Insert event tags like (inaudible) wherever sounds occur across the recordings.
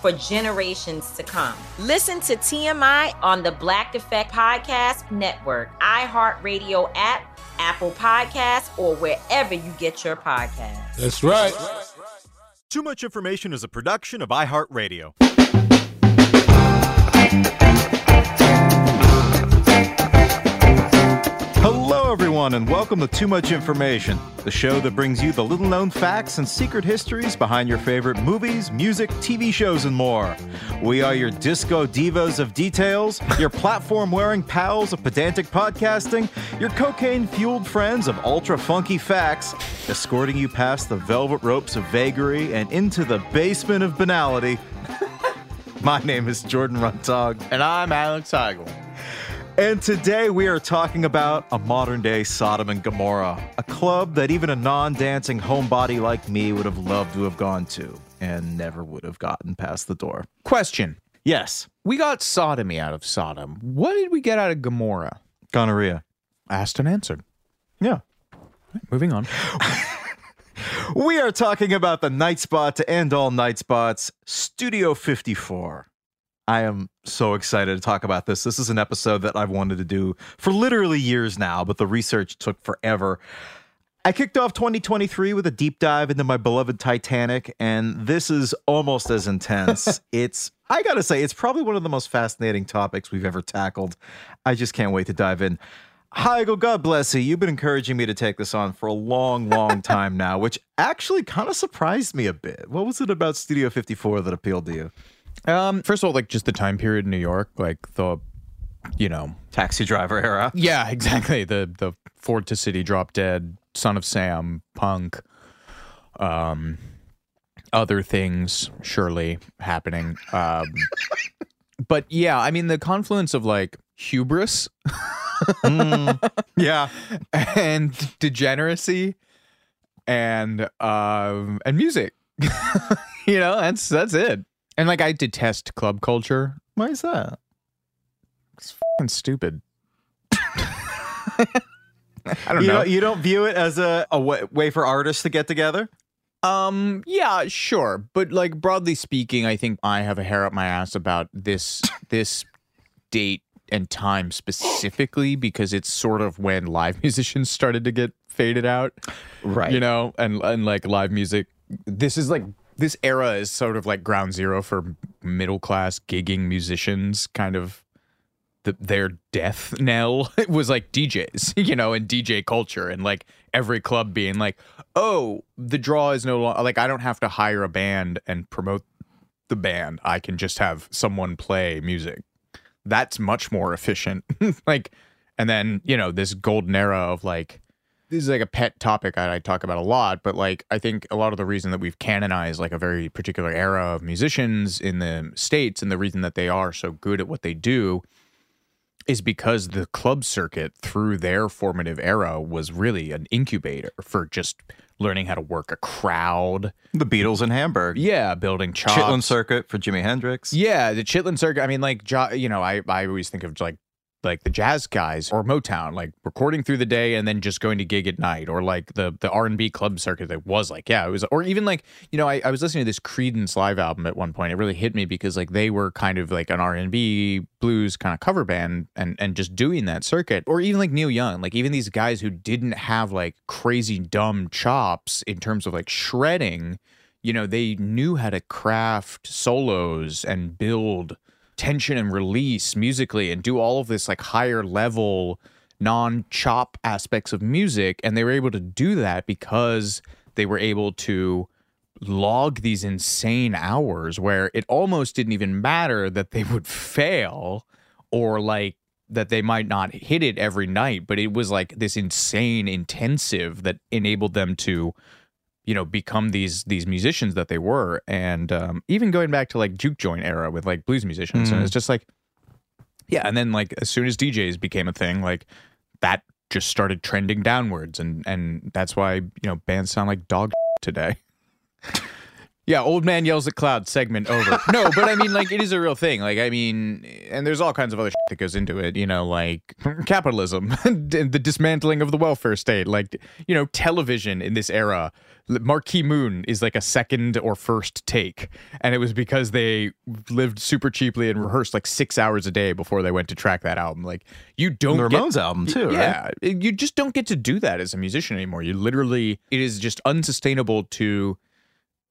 for generations to come. Listen to TMI on the Black Effect Podcast Network, iHeartRadio app, Apple Podcasts, or wherever you get your podcasts. That's right. Too Much Information is a production of iHeartRadio. Hello, everyone, and welcome to Too Much Information, the show that brings you the little known facts and secret histories behind your favorite movies, music, TV shows, and more. We are your disco divas of details, your platform wearing pals of pedantic podcasting, your cocaine fueled friends of ultra funky facts, escorting you past the velvet ropes of vagary and into the basement of banality. (laughs) My name is Jordan Runtagh. And I'm Alex Heigl. And today we are talking about a modern day Sodom and Gomorrah, a club that even a non dancing homebody like me would have loved to have gone to and never would have gotten past the door. Question. Yes, We got sodomy out of Sodom. What did we get out of Gomorrah? gonorrhea. Asked and answered. Yeah. Moving on. (laughs) We are talking about the night spot to end all night spots, Studio 54. I am so excited to talk about this. This is an episode that I've wanted to do for literally years now, but the research took forever. I kicked off 2023 with a deep dive into my beloved Titanic, and this is almost as intense. (laughs) it's, I gotta say, it's probably one of the most fascinating topics we've ever tackled. I just can't wait to dive in. Heigl, God bless you. You've been encouraging me to take this on for a long, long (laughs) time now, which actually kind of surprised me a bit. What was it about Studio 54 that appealed to you? Um, first of all, like just the time period in New York, like the, you know, Taxi driver era. yeah, (laughs) exactly. The the Ford to City, Drop Dead, Son of Sam, Punk, um, other things surely happening. Um, (laughs) but yeah, I mean the confluence of like hubris Yeah. (laughs) and degeneracy and um and music. you know, that's that's it. And like I detest club culture. Why is that? It's fucking stupid. (laughs) I don't You know. don't, you don't view it as a, a way, way for artists to get together? Um, yeah, sure, but like broadly speaking, I think I have a hair up my ass about this this date and time specifically because it's sort of when live (laughs) musicians started to get faded out, Right. you know, and and like live music. This is like this era is sort of like ground zero for middle class gigging musicians, kind of. The, their death knell (laughs) it was like DJs, (laughs) you know, and DJ culture, and like every club being like, "Oh, the draw is no longer like I don't have to hire a band and promote the band. I can just have someone play music. That's much more efficient." (laughs) like, and then you know this golden era of like this is like a pet topic that I talk about a lot, but like I think a lot of the reason that we've canonized like a very particular era of musicians in the states and the reason that they are so good at what they do is because the club circuit through their formative era was really an incubator for just learning how to work a crowd. The Beatles in Hamburg. Yeah, building chops. Chitlin Circuit for Jimi Hendrix. Yeah, the Chitlin circuit. I mean, like, jo- you know, I, I always think of like like the jazz guys or Motown, like recording through the day and then just going to gig at night, or like the the R and B club circuit that was like, yeah, it was, or even like you know, I, I was listening to this Creedence live album at one point. It really hit me because like they were kind of like an R and B blues kind of cover band and and just doing that circuit, or even like Neil Young, like even these guys who didn't have like crazy dumb chops in terms of like shredding. You know, they knew how to craft solos and build tension and release musically and do all of this like higher level non chop aspects of music. And they were able to do that because they were able to log these insane hours where it almost didn't even matter that they would fail or like that they might not hit it every night but it was like this insane intensive that enabled them to you know become these these musicians that they were. And um, even going back to like juke joint era with like blues musicians and it's just like yeah and then like as soon as djs became a thing like that just started trending downwards. And and that's why you know bands sound like dog (laughs) today (laughs) yeah old man yells at cloud segment over (laughs) no but i mean like it is a real thing like i mean and there's all kinds of other shit that goes into it you know like capitalism (laughs) the dismantling of the welfare state like you know television in this era Marquee Moon is like a second or first take. And it was because they lived super cheaply and rehearsed like six hours a day before they went to track that album. Like, you don't The get- Ramones album too, right? Yeah. You just don't get to do that as a musician anymore. You literally, it is just unsustainable to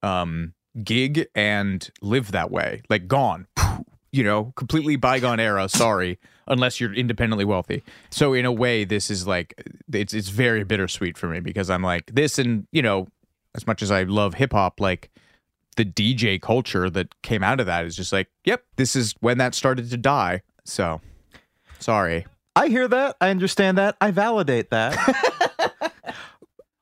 um, gig and live that way. Like, gone. You know, completely bygone era. Sorry, unless you're independently wealthy. So in a way, this is like it's it's very bittersweet for me because I'm like this, and you know, as much as I love hip hop, like the DJ culture that came out of that is just like, yep, this is when that started to die. So sorry. I hear that. I understand that. I validate that. (laughs)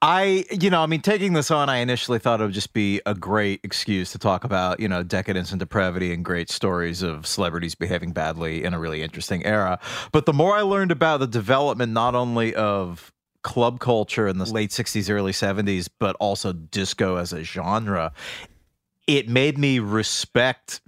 I, you know, I mean, taking this on, I initially thought it would just be a great excuse to talk about, you know, decadence and depravity and great stories of celebrities behaving badly in a really interesting era. But the more I learned about the development not only of club culture in the late 60s, early 70s, but also disco as a genre, it made me respect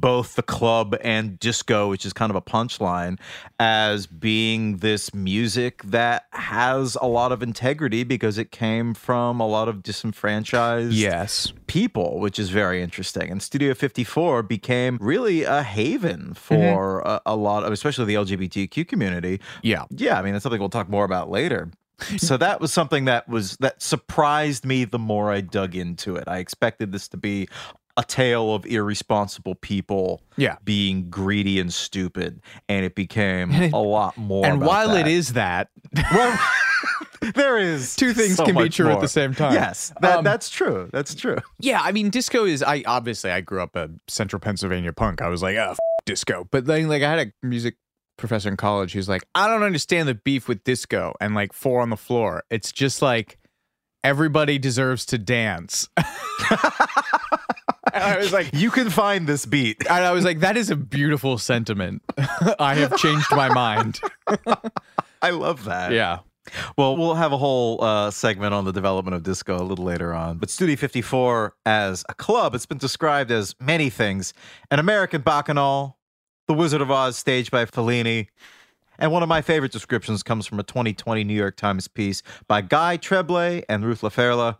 both the club and disco, which is kind of a punchline, as being this music that has a lot of integrity because it came from a lot of disenfranchised Yes. people, which is very interesting. And Studio 54 became really a haven for mm-hmm. a, a lot of, especially the LGBTQ community. Yeah. Yeah, I mean, that's something we'll talk more about later. (laughs) so that was something that was that surprised me the more I dug into it. I expected this to be a tale of irresponsible people Yeah. being greedy and stupid, and it became a lot more. And while that. it is that, (laughs) well, (laughs) there is Two things so can be true at the same time. Yes, that, Um, that's true. That's true. yeah, I mean, disco is. I obviously I grew up a Central Pennsylvania punk. I was like, oh, f- disco. But then, like, I had a music professor in college who's like, I don't understand the beef with disco and like four on the floor. It's just like everybody deserves to dance. (laughs) and I was like, You can find this beat. and I was like, that is a beautiful sentiment. (laughs) I have changed my mind. I love that. Yeah. Well, we'll have a whole uh, segment on the development of disco a little later on. But Studio 54, as a club, it's been described as many things an American bacchanal, The Wizard of Oz staged by Fellini. And one of my favorite descriptions comes from a 2020 New York Times piece by Guy Trebay and Ruth LaFerla.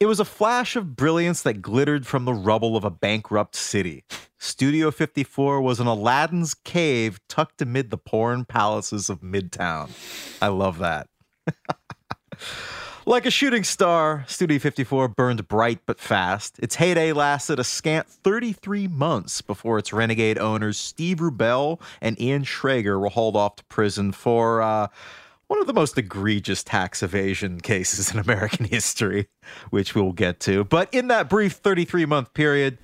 It was a flash of brilliance that glittered from the rubble of a bankrupt city. Studio 54 was an Aladdin's cave tucked amid the porn palaces of Midtown. I love that. (laughs) Like a shooting star, Studio 54 burned bright but fast. Its heyday lasted a scant 33 months before its renegade owners Steve Rubell and Ian Schrager were hauled off to prison for uh, one of the most egregious tax evasion cases in (laughs) American history, which we'll get to. But in that brief 33 month period,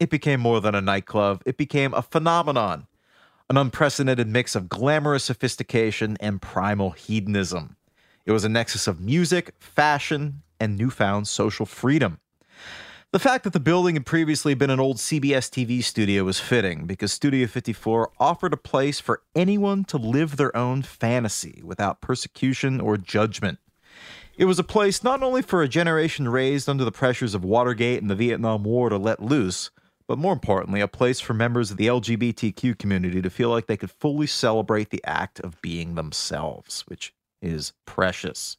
it became more than a nightclub, it became a phenomenon an unprecedented mix of glamorous sophistication and primal hedonism. It was a nexus of music, fashion, and newfound social freedom. The fact that the building had previously been an old CBS TV studio was fitting because Studio 54 offered a place for anyone to live their own fantasy without persecution or judgment. It was a place not only for a generation raised under the pressures of Watergate and the Vietnam War to let loose, but more importantly, a place for members of the LGBTQ community to feel like they could fully celebrate the act of being themselves, which is precious.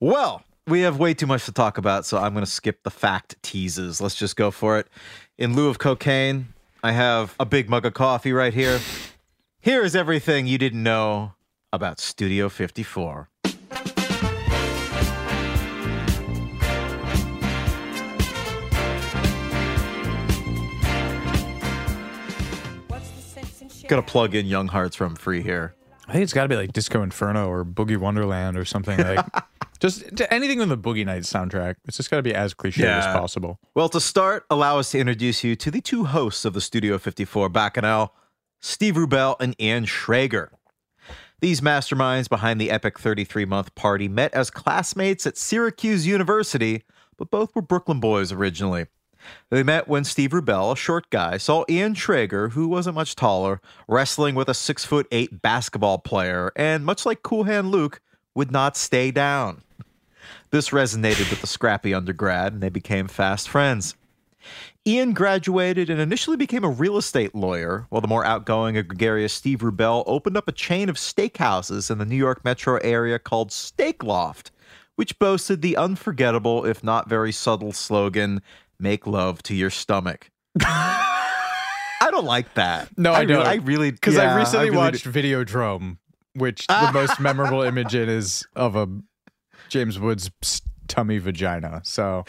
Well, we have way too much to talk about, so I'm going to skip the fact teases. Let's just go for it. In lieu of cocaine, I have a big mug of coffee right here. Here is everything you didn't know about Studio 54. Gonna plug in Young Hearts Run Free here. I think it's got to be like Disco Inferno or Boogie Wonderland or something like (laughs) just to anything on the Boogie Nights soundtrack. It's just got to be as cliche as possible. Well, to start, allow us to introduce you to the two hosts of the Studio 54 Bacchanal, Steve Rubell and Ian Schrager. These masterminds behind the epic 33 month party met as classmates at Syracuse University, but both were Brooklyn boys originally. They met when Steve Rubell, a short guy, saw Ian Schrager, who wasn't much taller, wrestling with a six foot eight basketball player, and much like Cool Hand Luke, would not stay down. This resonated with the scrappy undergrad, and they became fast friends. Ian graduated and initially became a real estate lawyer, while the more outgoing and gregarious Steve Rubell opened up a chain of steakhouses in the New York metro area called Steak Loft, which boasted the unforgettable, if not very subtle, slogan Make love to your stomach. I don't like that. No, I really- don't. I really Because yeah, I recently really watched Videodrome, which the (laughs) most memorable image in is of a James Woods tummy vagina. So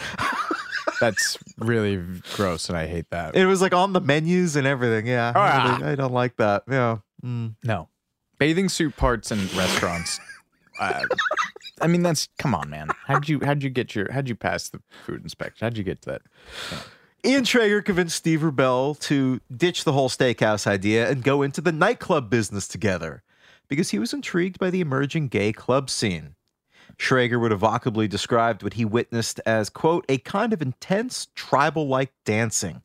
that's really gross, and I hate that. It was like on the menus and everything. Yeah, I, Ah. I don't like that. Yeah. Mm. no, bathing suit parts in restaurants. uh, I mean, that's come on, man. How'd you how'd you get your how'd you pass the food inspection? How'd you get to that? Ian Schrager convinced Steve Rubell to ditch the whole steakhouse idea and go into the nightclub business together because he was intrigued by the emerging gay club scene. Schrager would evocably described what he witnessed as, quote, a kind of intense tribal like dancing.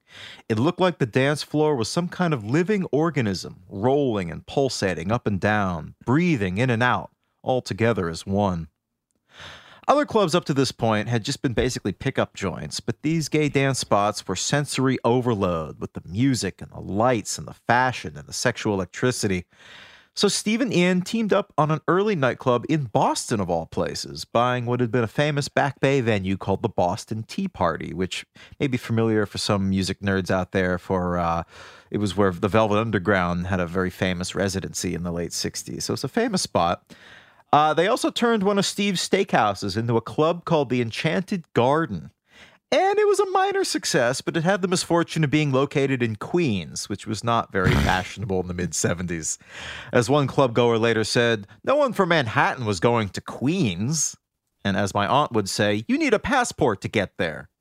It looked like the dance floor was some kind of living organism, rolling and pulsating up and down, breathing in and out, all together as one. Other clubs up to this point had just been basically pickup joints, but these gay dance spots were sensory overload with the music and the lights and the fashion and the sexual electricity. So Steve and Ian teamed up on an early nightclub in Boston, of all places, buying what had been a famous Back Bay venue called the Boston Tea Party, which may be familiar for some music nerds out there. For uh, it was where the Velvet Underground had a very famous residency in the late '60s, so it's a famous spot. Uh, they also turned one of Steve's steakhouses into a club called the Enchanted Garden. And it was a minor success, but it had the misfortune of being located in Queens, which was not very (laughs) fashionable in the mid 70s. As one club goer later said, no one from Manhattan was going to Queens. And as my aunt would say, you need a passport to get there. (laughs)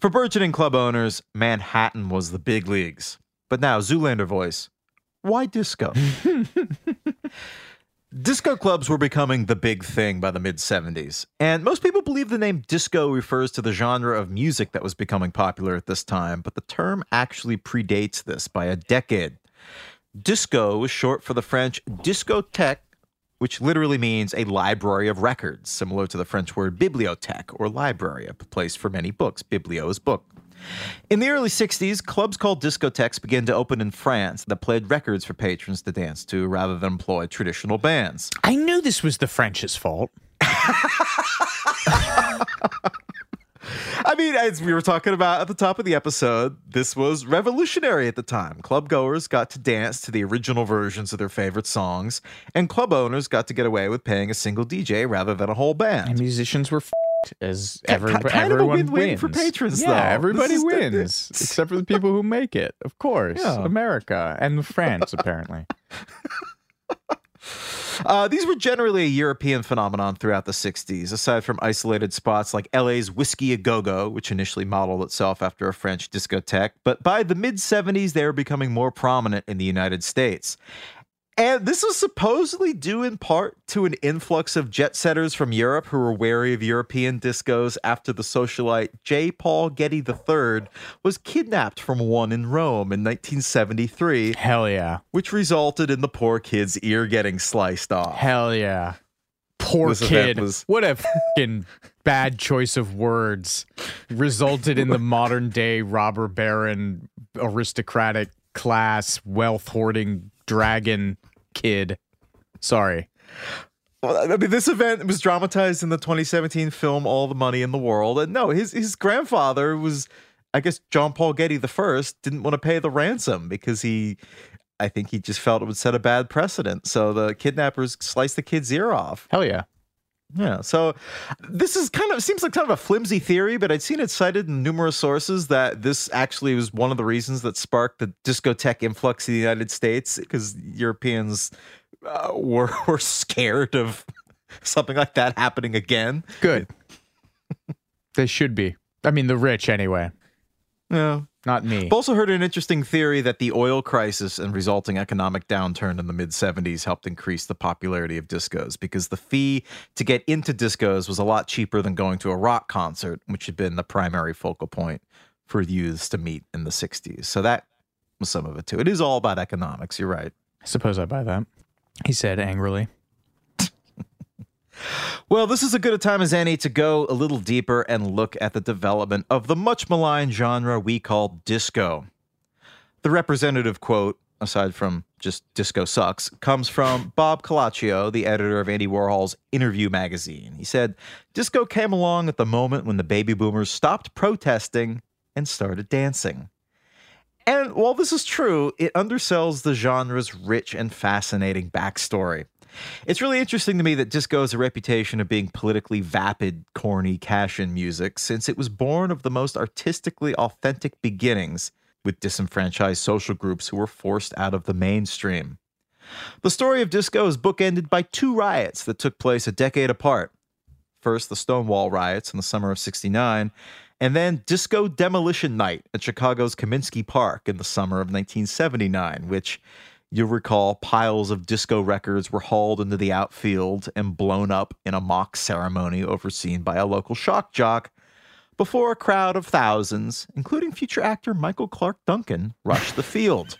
For burgeoning club owners, Manhattan was the big leagues. But now, Zoolander voice, why disco? (laughs) Disco clubs were becoming the big thing by the mid 70s, and most people believe the name disco refers to the genre of music that was becoming popular at this time, but the term actually predates this by a decade. Disco was short for the French discothèque, which literally means a library of records, similar to the French word bibliothèque or library, a place for many books. Biblio is book. In the early 60s, clubs called discotheques began to open in France that played records for patrons to dance to rather than employ traditional bands. I knew this was the French's fault. (laughs) I mean, as we were talking about at the top of the episode, this was revolutionary at the time. Club goers got to dance to the original versions of their favorite songs, and club owners got to get away with paying a single DJ rather than a whole And band. musicians were as Ki- every, ki- kind of a everyone win-win for patrons, Yeah, though. everybody This is the- wins (laughs) except for the people who make it. Of course, Yeah. America and France apparently. (laughs) Uh, these were generally a European phenomenon throughout the 60s, aside from isolated spots like LA's Whiskey A Go Go, which initially modeled itself after a French discotheque. But by the mid 70s, they were becoming more prominent in the United States. And this was supposedly due in part to an influx of jet setters from Europe who were wary of European discos after the socialite J. Paul Getty III was kidnapped from one in Rome in 1973 Hell yeah, which resulted in the poor kid's ear getting sliced off. hell yeah. Poor This kid. was- What a fucking bad choice of words resulted in the (laughs) modern day robber baron aristocratic class wealth hoarding dragon kid. Sorry. Well, I mean, this event was dramatized in the 2017 film "All the Money in the World," and no, his his grandfather was, I guess, John Paul Getty the first didn't want to pay the ransom because he, I think he just felt it would set a bad precedent. So the kidnappers sliced the kid's ear off. Hell yeah. Yeah. So this is kind of seems like kind of a flimsy theory, but I'd seen it cited in numerous sources that this actually was one of the reasons that sparked the discotheque influx in the United States because Europeans uh, were (laughs) were scared of (laughs) something like that happening again. Good. (laughs) they should be. I mean, the rich anyway, Yeah. Not me. I've also heard an interesting theory that the oil crisis and resulting economic downturn in the mid 70s helped increase the popularity of discos because the fee to get into discos was a lot cheaper than going to a rock concert, which had been the primary focal point for youths to meet in the 60s. So that was some of it too. It is all about economics. You're right. I suppose I buy that. He said angrily. Well, this is a good a time as any to go a little deeper and look at the development of the much maligned genre we call disco. The representative quote, aside from just disco sucks, comes from Bob Colacello, the editor of Andy Warhol's Interview magazine. He said, Disco came along at the moment when the baby boomers stopped protesting and started dancing. And while this is true, it undersells the genre's rich and fascinating backstory. It's really interesting to me that disco has a reputation of being politically vapid, corny cash in music, since it was born of the most artistically authentic beginnings with disenfranchised social groups who were forced out of the mainstream. The story of disco is bookended by two riots that took place a decade apart. First, the Stonewall riots in the summer of 69, and then Disco Demolition Night at Chicago's Comiskey Park in the summer of 1979, which You'll recall piles of disco records were hauled into the outfield and blown up in a mock ceremony overseen by a local shock jock before a crowd of thousands, including future actor Michael Clark Duncan, rushed the field.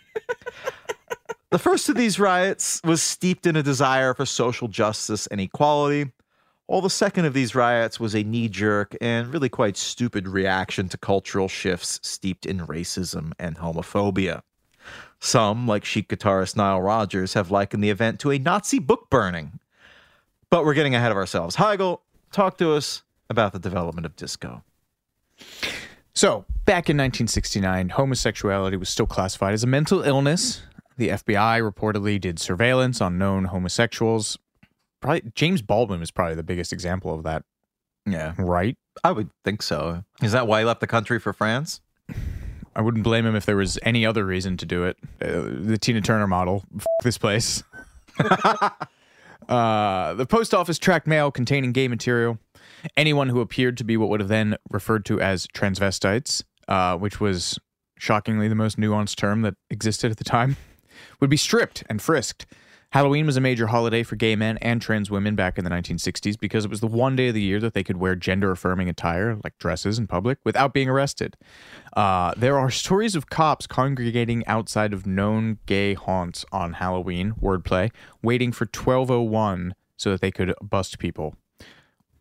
(laughs) the first of these riots was steeped in a desire for social justice and equality, while the second of these riots was a knee jerk and really quite stupid reaction to cultural shifts steeped in racism and homophobia. Some, like chic guitarist Nile Rodgers, have likened the event to a Nazi book burning. But we're getting ahead of ourselves. Heigl, talk to us about the development of disco. So, back in 1969, homosexuality was still classified as a mental illness. The FBI reportedly did surveillance on known homosexuals. Probably James Baldwin is probably the biggest example of that, Yeah, right? I would think so. Is that why he left the country for France? I wouldn't blame him if there was any other reason to do it. Uh, the Tina Turner model, (laughs) F- this place. (laughs) uh, the post office tracked mail containing gay material. Anyone who appeared to be what would have then referred to as transvestites, uh, which was shockingly the most nuanced term that existed at the time, (laughs) would be stripped and frisked. Halloween was a major holiday for gay men and trans women back in the 1960s because it was the one day of the year that they could wear gender affirming attire, like dresses in public, without being arrested. Uh, there are stories of cops congregating outside of known gay haunts on Halloween, wordplay, waiting for 1201 so that they could bust people.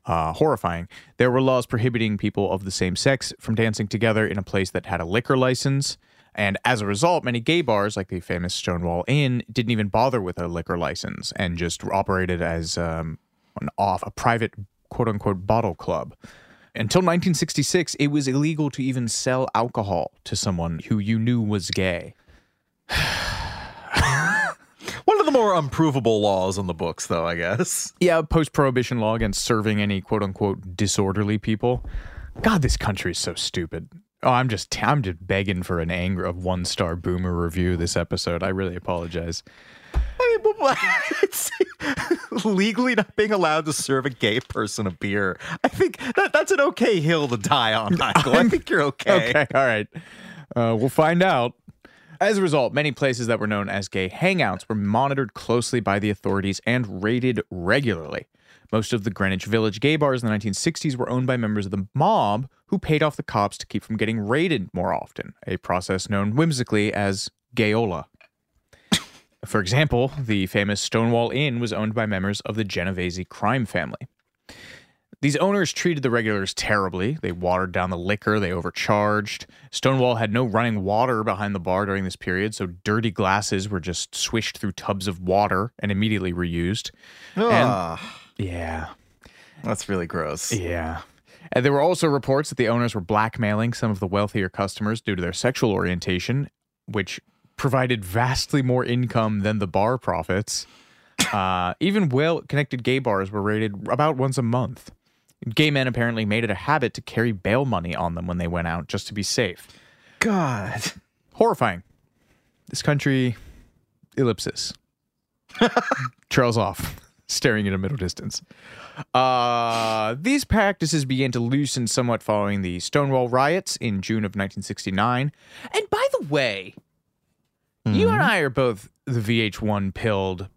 Uh, horrifying. There were laws prohibiting people of the same sex from dancing together in a place that had a liquor license. And as a result, many gay bars, like the famous Stonewall Inn, didn't even bother with a liquor license and just operated as um, an off a private quote unquote bottle club. Until 1966, it was illegal to even sell alcohol to someone who you knew was gay. (sighs) One of the more unprovable laws in the books, though, I guess. Yeah, post prohibition law against serving any quote unquote disorderly people. God, this country is so stupid. Oh, I'm just I'm just begging for an anger of one star boomer review this episode. I really apologize. (laughs) Legally not being allowed to serve a gay person a beer. I think that that's an okay hill to die on, (laughs) Michael. I think you're okay. Okay, all right. Uh, we'll find out. As a result, many places that were known as gay hangouts were monitored closely by the authorities and raided regularly. Most of the Greenwich Village gay bars in the 1960s were owned by members of the mob who paid off the cops to keep from getting raided more often, a process known whimsically as gayola. For example, the famous Stonewall Inn was owned by members of the Genovese crime family. These owners treated the regulars terribly. They watered down the liquor, they overcharged. Stonewall had no running water behind the bar during this period, so dirty glasses were just swished through tubs of water and immediately reused. Ah, Yeah, that's really gross. yeah. And there were also reports that the owners were blackmailing some of the wealthier customers due to their sexual orientation, which provided vastly more income than the bar profits. (coughs) Uh, even well connected gay bars were raided about once a month. Gay men apparently made it a habit to carry bail money on them when they went out just to be safe. God. Horrifying. This country, ellipsis. (laughs) Trails off, staring at a middle distance. Uh, these practices began to loosen somewhat following the Stonewall riots in June of 1969. And by the way, you and I are both the VH1 pilled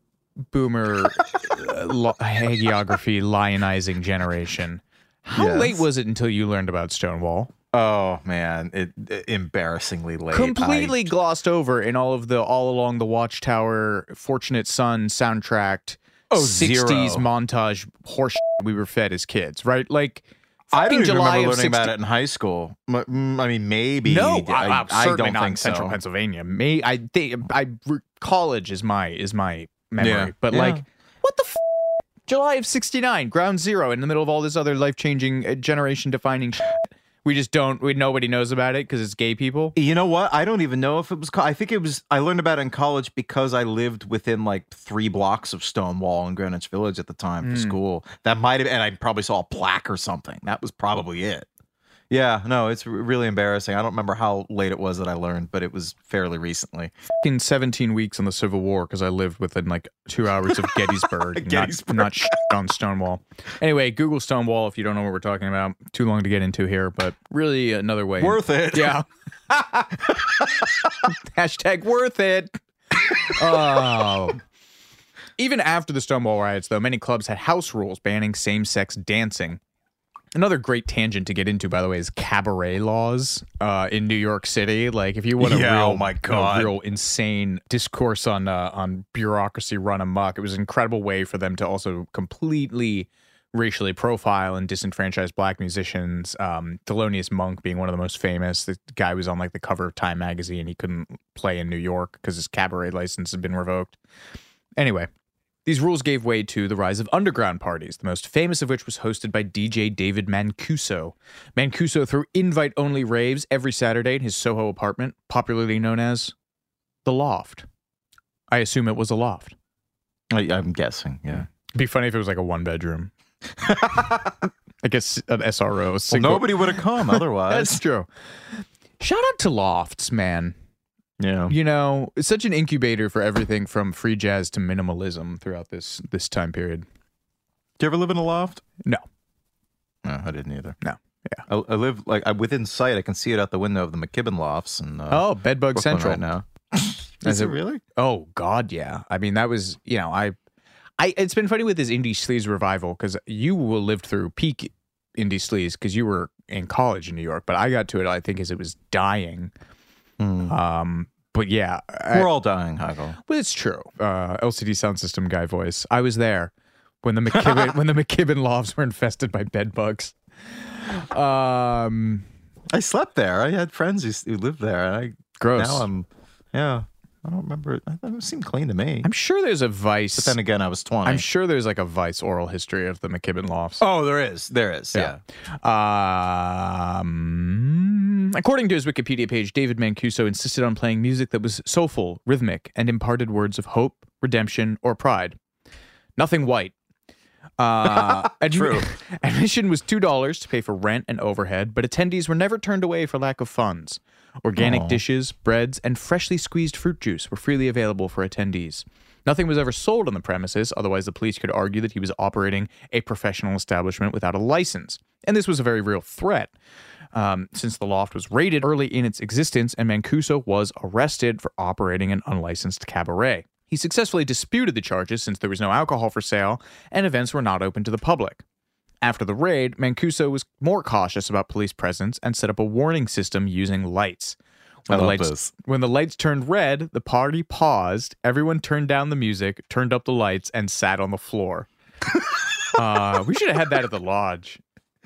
boomer uh, lo- hagiography lionizing generation. How Yes. late was it until you learned about Stonewall? Oh man, it, it- embarrassing late. completely glossed over in all of the all along the watchtower fortunate son soundtracked Oh, 60s zero. montage horse we were fed as kids right like I, don't July remember learning 60 about it in high school. I mean, maybe. no I, I, I certainly don't not think in central so. pennsylvania May i think i college is my is my memory Yeah. but Yeah. like what the f- july of 69 ground zero in the middle of all this other life-changing uh, generation defining shit. We just don't we nobody knows about it because it's gay people You know what? I don't even know if it was. co- I think it was. I learned about it in college because I lived within like three blocks of Stonewall in Greenwich Village at the time for Hmm. school. That might have, and I probably saw a plaque or something. That was probably it. Yeah, no, it's really embarrassing. I don't remember how late it was that I learned, but it was fairly recently. in 17 weeks on the Civil War because I lived within like two hours of Gettysburg, (laughs) Gettysburg. not, not on Stonewall. Anyway, Google Stonewall if you don't know what we're talking about. Too long to get into here, but really another way. Worth it. Yeah. (laughs) Hashtag worth it. Oh. Even after the Stonewall riots, though, many clubs had house rules banning same sex dancing. Another great tangent to get into, by the way, is cabaret laws uh, in New York City. Like, if you want a Yeah, real, oh my a God. real insane discourse on uh, on bureaucracy run amok, it was an incredible way for them to also completely racially profile and disenfranchise black musicians. Um, Thelonious Monk being one of the most famous. The guy was on like the cover of Time magazine. He couldn't play in New York because his cabaret license had been revoked. Anyway, these rules gave way to the rise of underground parties, the most famous of which was hosted by DJ David Mancuso. Mancuso threw invite only raves every Saturday in his Soho apartment, popularly known as The Loft. I assume it was a loft. I, I'm guessing. Yeah. It'd be funny if it was like a one bedroom. (laughs) I guess an SRO. Well, nobody would have come otherwise. (laughs) That's true. Shout out to lofts, man. Yeah. You know, it's such an incubator for everything from free jazz to minimalism throughout this this time period. Do you ever live in a loft? No. No, I didn't either. No. Yeah. I, I live like I, within sight. I can see it out the window of the McKibbin lofts and uh, Oh, Bedbug Brooklyn Central. right now. (coughs) Is it- it really? Oh God, yeah. I mean, that was you know, I, I. It's been funny with this indie sleaze revival because you will lived through peak indie sleaze because you were in college in New York, but I got to it. I think as it was dying. Um, but yeah, I- We're all dying, Heigl. Well, it's true. Uh, LCD sound system guy voice. I was there when the McKibbin (laughs) when the McKibbin lofts were infested by bed bugs. Um, I slept there. I had friends who, who lived there. And I gross. now I'm yeah. I don't remember. it. It seemed clean to me. I'm sure there's a Vice. but then again, I was twenty. I'm sure there's like a Vice oral history of the McKibbin lofts. oh, there is. There is. Yeah. Um, according to his Wikipedia page, David Mancuso insisted on playing music that was soulful, rhythmic, and imparted words of hope, redemption, or pride. Nothing white. Uh, (laughs) admi- True. (laughs) Admission was two dollars to pay for rent and overhead, but attendees were never turned away for lack of funds. Organic Aw. dishes, breads, and freshly squeezed fruit juice were freely available for attendees. Nothing was ever sold on the premises, otherwise, the police could argue that he was operating a professional establishment without a license. And this was a very real threat, um, since the loft was raided early in its existence and Mancuso was arrested for operating an unlicensed cabaret. He successfully disputed the charges since there was no alcohol for sale and events were not open to the public. After the raid, Mancuso was more cautious about police presence and set up a warning system using lights. When I the love lights this. when the lights turned red, the party paused. Everyone turned down the music, turned up the lights, and sat on the floor. (laughs) uh, we should have had that at the lodge. (laughs)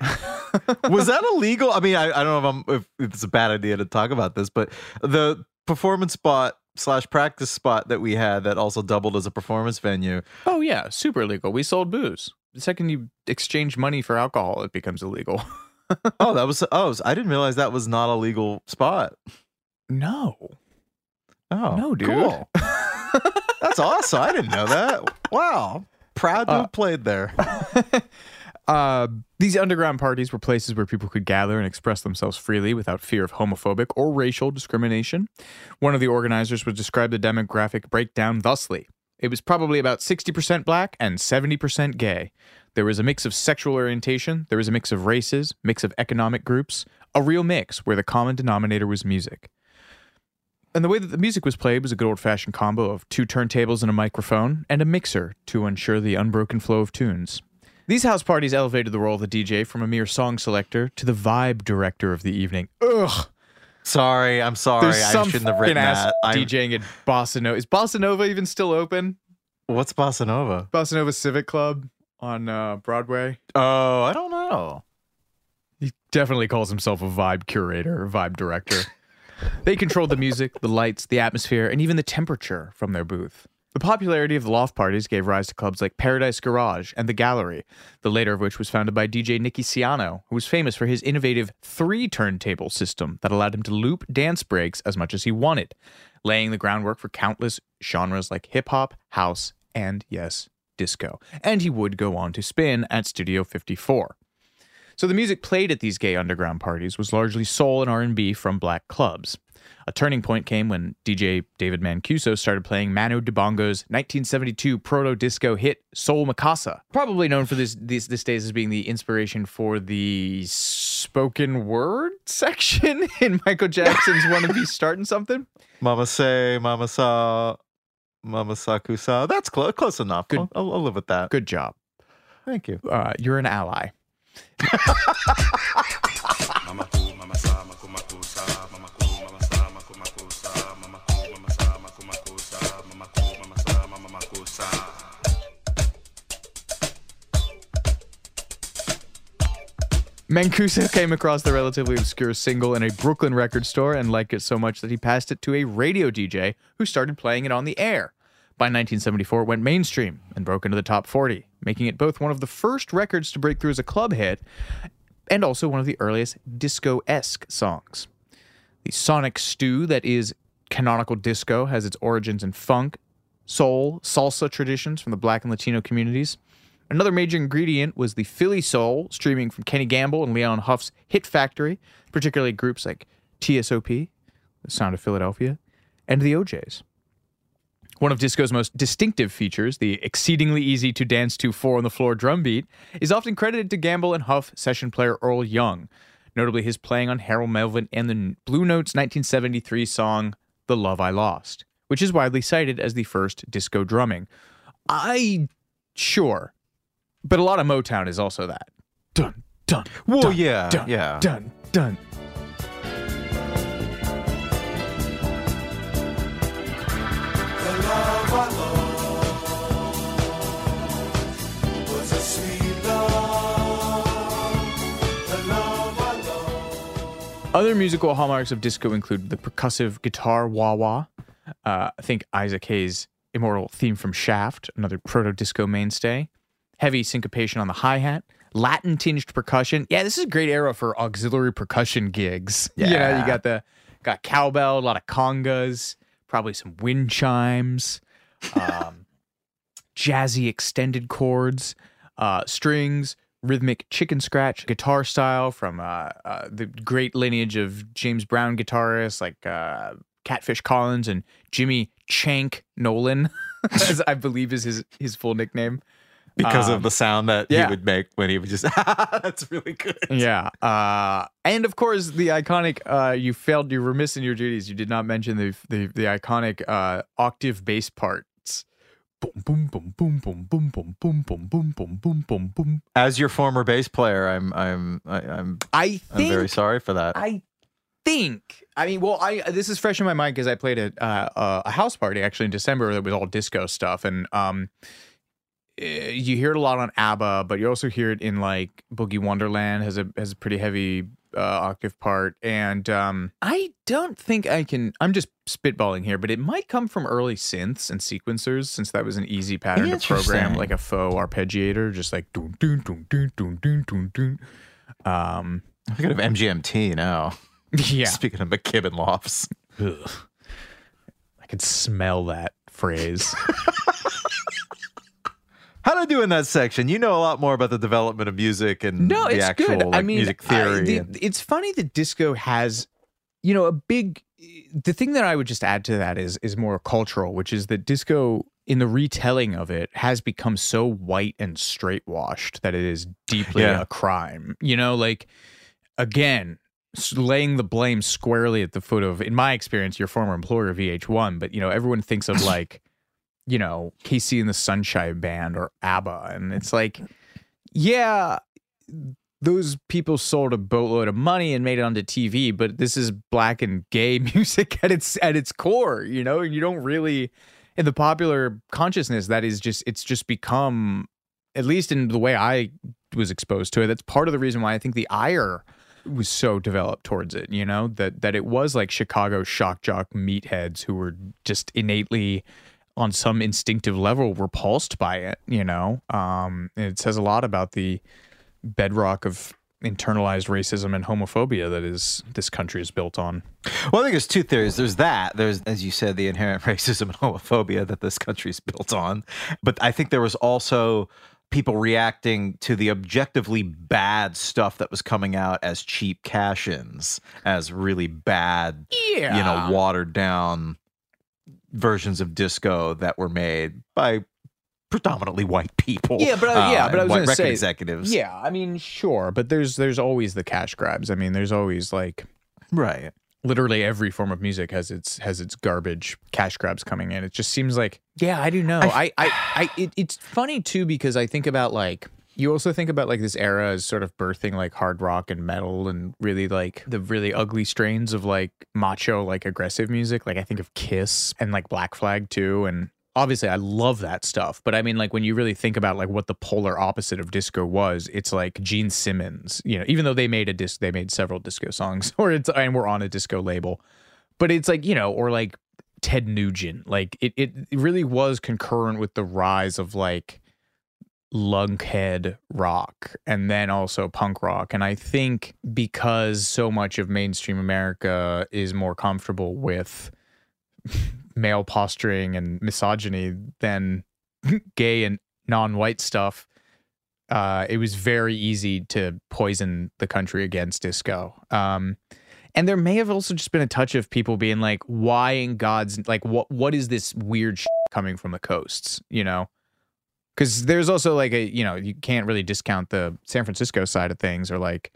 was that illegal? I mean, I, I don't know if, I'm, if it's a bad idea to talk about this, but the performance spot slash practice spot that we had that also doubled as a performance venue. Oh yeah, super illegal. We sold booze. The second you exchange money for alcohol, it becomes illegal. (laughs) Oh, that was oh, I didn't realize that was not a legal spot. no, Oh, no, dude. cool. (laughs) That's awesome. I didn't know that. Wow, proud to Uh, have played there. (laughs) Uh, these underground parties were places where people could gather and express themselves freely without fear of homophobic or racial discrimination. One of the organizers would describe the demographic breakdown thusly it was probably about 60% black and 70% gay. There was a mix of sexual orientation, there was a mix of races, mix of economic groups, a real mix where the common denominator was music. And the way that the music was played was a good old fashioned combo of two turntables and a microphone, and a mixer to ensure the unbroken flow of tunes. These house parties elevated the role of the DJ from a mere song selector to the vibe director of the evening. Ugh. Sorry, I'm sorry. There's I some shouldn't have written ass that. I'm- DJing at Bossa Nova. Is Bossa Nova even still open? What's bossa nova? Bossa Nova Civic Club on uh, Broadway. Oh, I don't know. He definitely calls himself a vibe curator or vibe director. (laughs) they control the music, the lights, the atmosphere, and even the temperature from their booth. The popularity of the loft parties gave rise to clubs like Paradise Garage and The Gallery, the later of which was founded by DJ Nicky Siano, who was famous for his innovative three turntable system that allowed him to loop dance breaks as much as he wanted, laying the groundwork for countless genres like hip hop, house, and yes, disco. And he would go on to spin at Studio 54. So the music played at these gay underground parties was largely soul and R&B from black clubs. A turning point came when DJ David Mancuso started playing Manu Dibango's 1972 proto-disco hit Soul Mikasa, probably known for this, this this days as being the inspiration for the spoken word (laughs) section in Michael Jackson's "Wanna Be Starting Something." Mama say, Mama saw, Mama sakusa. That's close, close enough. Good. I'll, I'll, I'll live with that. Good job. Thank you. Uh, you're an ally. (laughs) (laughs) Mancuso came across the relatively obscure single in a Brooklyn record store and liked it so much that he passed it to a radio DJ who started playing it on the air. By 1974, it went mainstream and broke into the top 40, making it both one of the first records to break through as a club hit and also one of the earliest disco esque songs. The sonic stew that is canonical disco has its origins in funk, soul, salsa traditions from the black and Latino communities. Another major ingredient was the Philly soul, streaming from Kenny Gamble and Leon Huff's Hit Factory, particularly groups like TSOP, the Sound of Philadelphia, and the O'Jays. One of disco's most distinctive features, the exceedingly easy to dance to four on the floor drum beat, is often credited to Gamble and Huff session player Earl Young, notably his playing on Harold Melvin and the Blue Notes 1973 song The Love I Lost, which is widely cited as the first disco drumming. I sure, but a lot of Motown is also that. Dun dun. Well, dun, yeah, dun, yeah. Dun dun. Other musical hallmarks of disco include the percussive guitar wah wah. Uh, I think Isaac Hayes' immortal theme from Shaft, another proto disco mainstay. Heavy syncopation on the hi hat, Latin tinged percussion. Yeah, this is a great era for auxiliary percussion gigs. you know, you got the got cowbell, a lot of congas, probably some wind chimes, um, (laughs) jazzy extended chords, uh, strings, rhythmic chicken scratch guitar style from uh, uh, the great lineage of James Brown guitarists like uh, Catfish Collins and Jimmy Chank Nolan, (laughs) as I believe is his his full nickname. Because Um, of the sound that yeah. he would make when he would just, that's really good. Yeah, uh, and of course the iconic. Uh, you failed. You were missing your duties. You did not mention the the, the iconic uh, octave bass parts. Boom boom boom boom boom boom boom boom boom boom boom boom boom boom. As your former bass player, I'm, I'm, I, I'm, I I'm very sorry for that. I think. I mean, well, I this is fresh in my mind because I played a uh, a house party actually in December that was all disco stuff, and um, eh, you hear it a lot on ABBA, but you also hear it in like Boogie Wonderland has a has a pretty heavy uh, octave part, and um, I don't think I can. I'm just spitballing here, but it might come from early synths and sequencers, since that was an easy pattern to program, like a faux arpeggiator, just like doon doon doon doon doon doon doon doon. Um, I'm thinking of MGMT now. (laughs) yeah, Speaking of McKibbin lofts. I could smell that phrase. (laughs) How I do in that section? You know a lot more about the development of music and no, the it's actual good. like, I mean, music I- the- and- it's funny that disco has, you know, a big. The thing that I would just add to that is is more cultural, which is that disco in the retelling of it has become so white and straight washed that it is deeply Yeah. a crime. You know, like again, laying the blame squarely at the foot of, in my experience, your former employer VH1. But you know, everyone thinks of (laughs) like, you know, KC and the Sunshine Band or ABBA, and it's like, yeah, those people sold a boatload of money and made it onto TV, but this is black and gay (laughs) music at its at its core, you know, and you don't really in the popular consciousness that is just it's just become at least in the way I was exposed to it, that's part of the reason why I think the ire was so developed towards it, you know, that that it was like Chicago shock jock meatheads who were just innately on some instinctive level repulsed by it, you know. Um it says a lot about the bedrock of internalized racism and homophobia that is this country is built on. Well, I think there's two theories. There's that. There's, as you said, the inherent (laughs) racism and homophobia that this country's built on. But I think there was also people reacting to the objectively bad stuff that was coming out as cheap cash ins, as really bad, Yeah. you know, watered down versions of disco that were made by predominantly white people. Yeah, but, uh, yeah, but I was white gonna record say- executives. Yeah, I mean, sure, but there's there's always the cash grabs. I mean, there's always like Right. literally every form of music has its has its garbage cash grabs coming in. It just seems like yeah, I do know. I I, I it, it's funny too because I think about like you also think about like this era as sort of birthing like hard rock and metal and really like the really ugly strains of like macho like aggressive music. Like I think of Kiss and like Black Flag too and obviously I love that stuff, but I mean like when you really think about like what the polar opposite of disco was, it's like Gene Simmons, you know, even though they made a disc they made several disco songs (laughs) or it's and we're on a disco label. But it's like, you know, or like Ted Nugent. Like it it really was concurrent with the rise of like lunkhead rock and then also punk rock. And I think because so much of mainstream America is more comfortable with (laughs) male posturing and misogyny than (laughs) gay and non-white stuff uh, it was very easy to poison the country against disco um, and there may have also just been a touch of people being like why in god's like what what is this weird coming from the coasts you know because there's also like a you know you can't really discount the san francisco side of things or like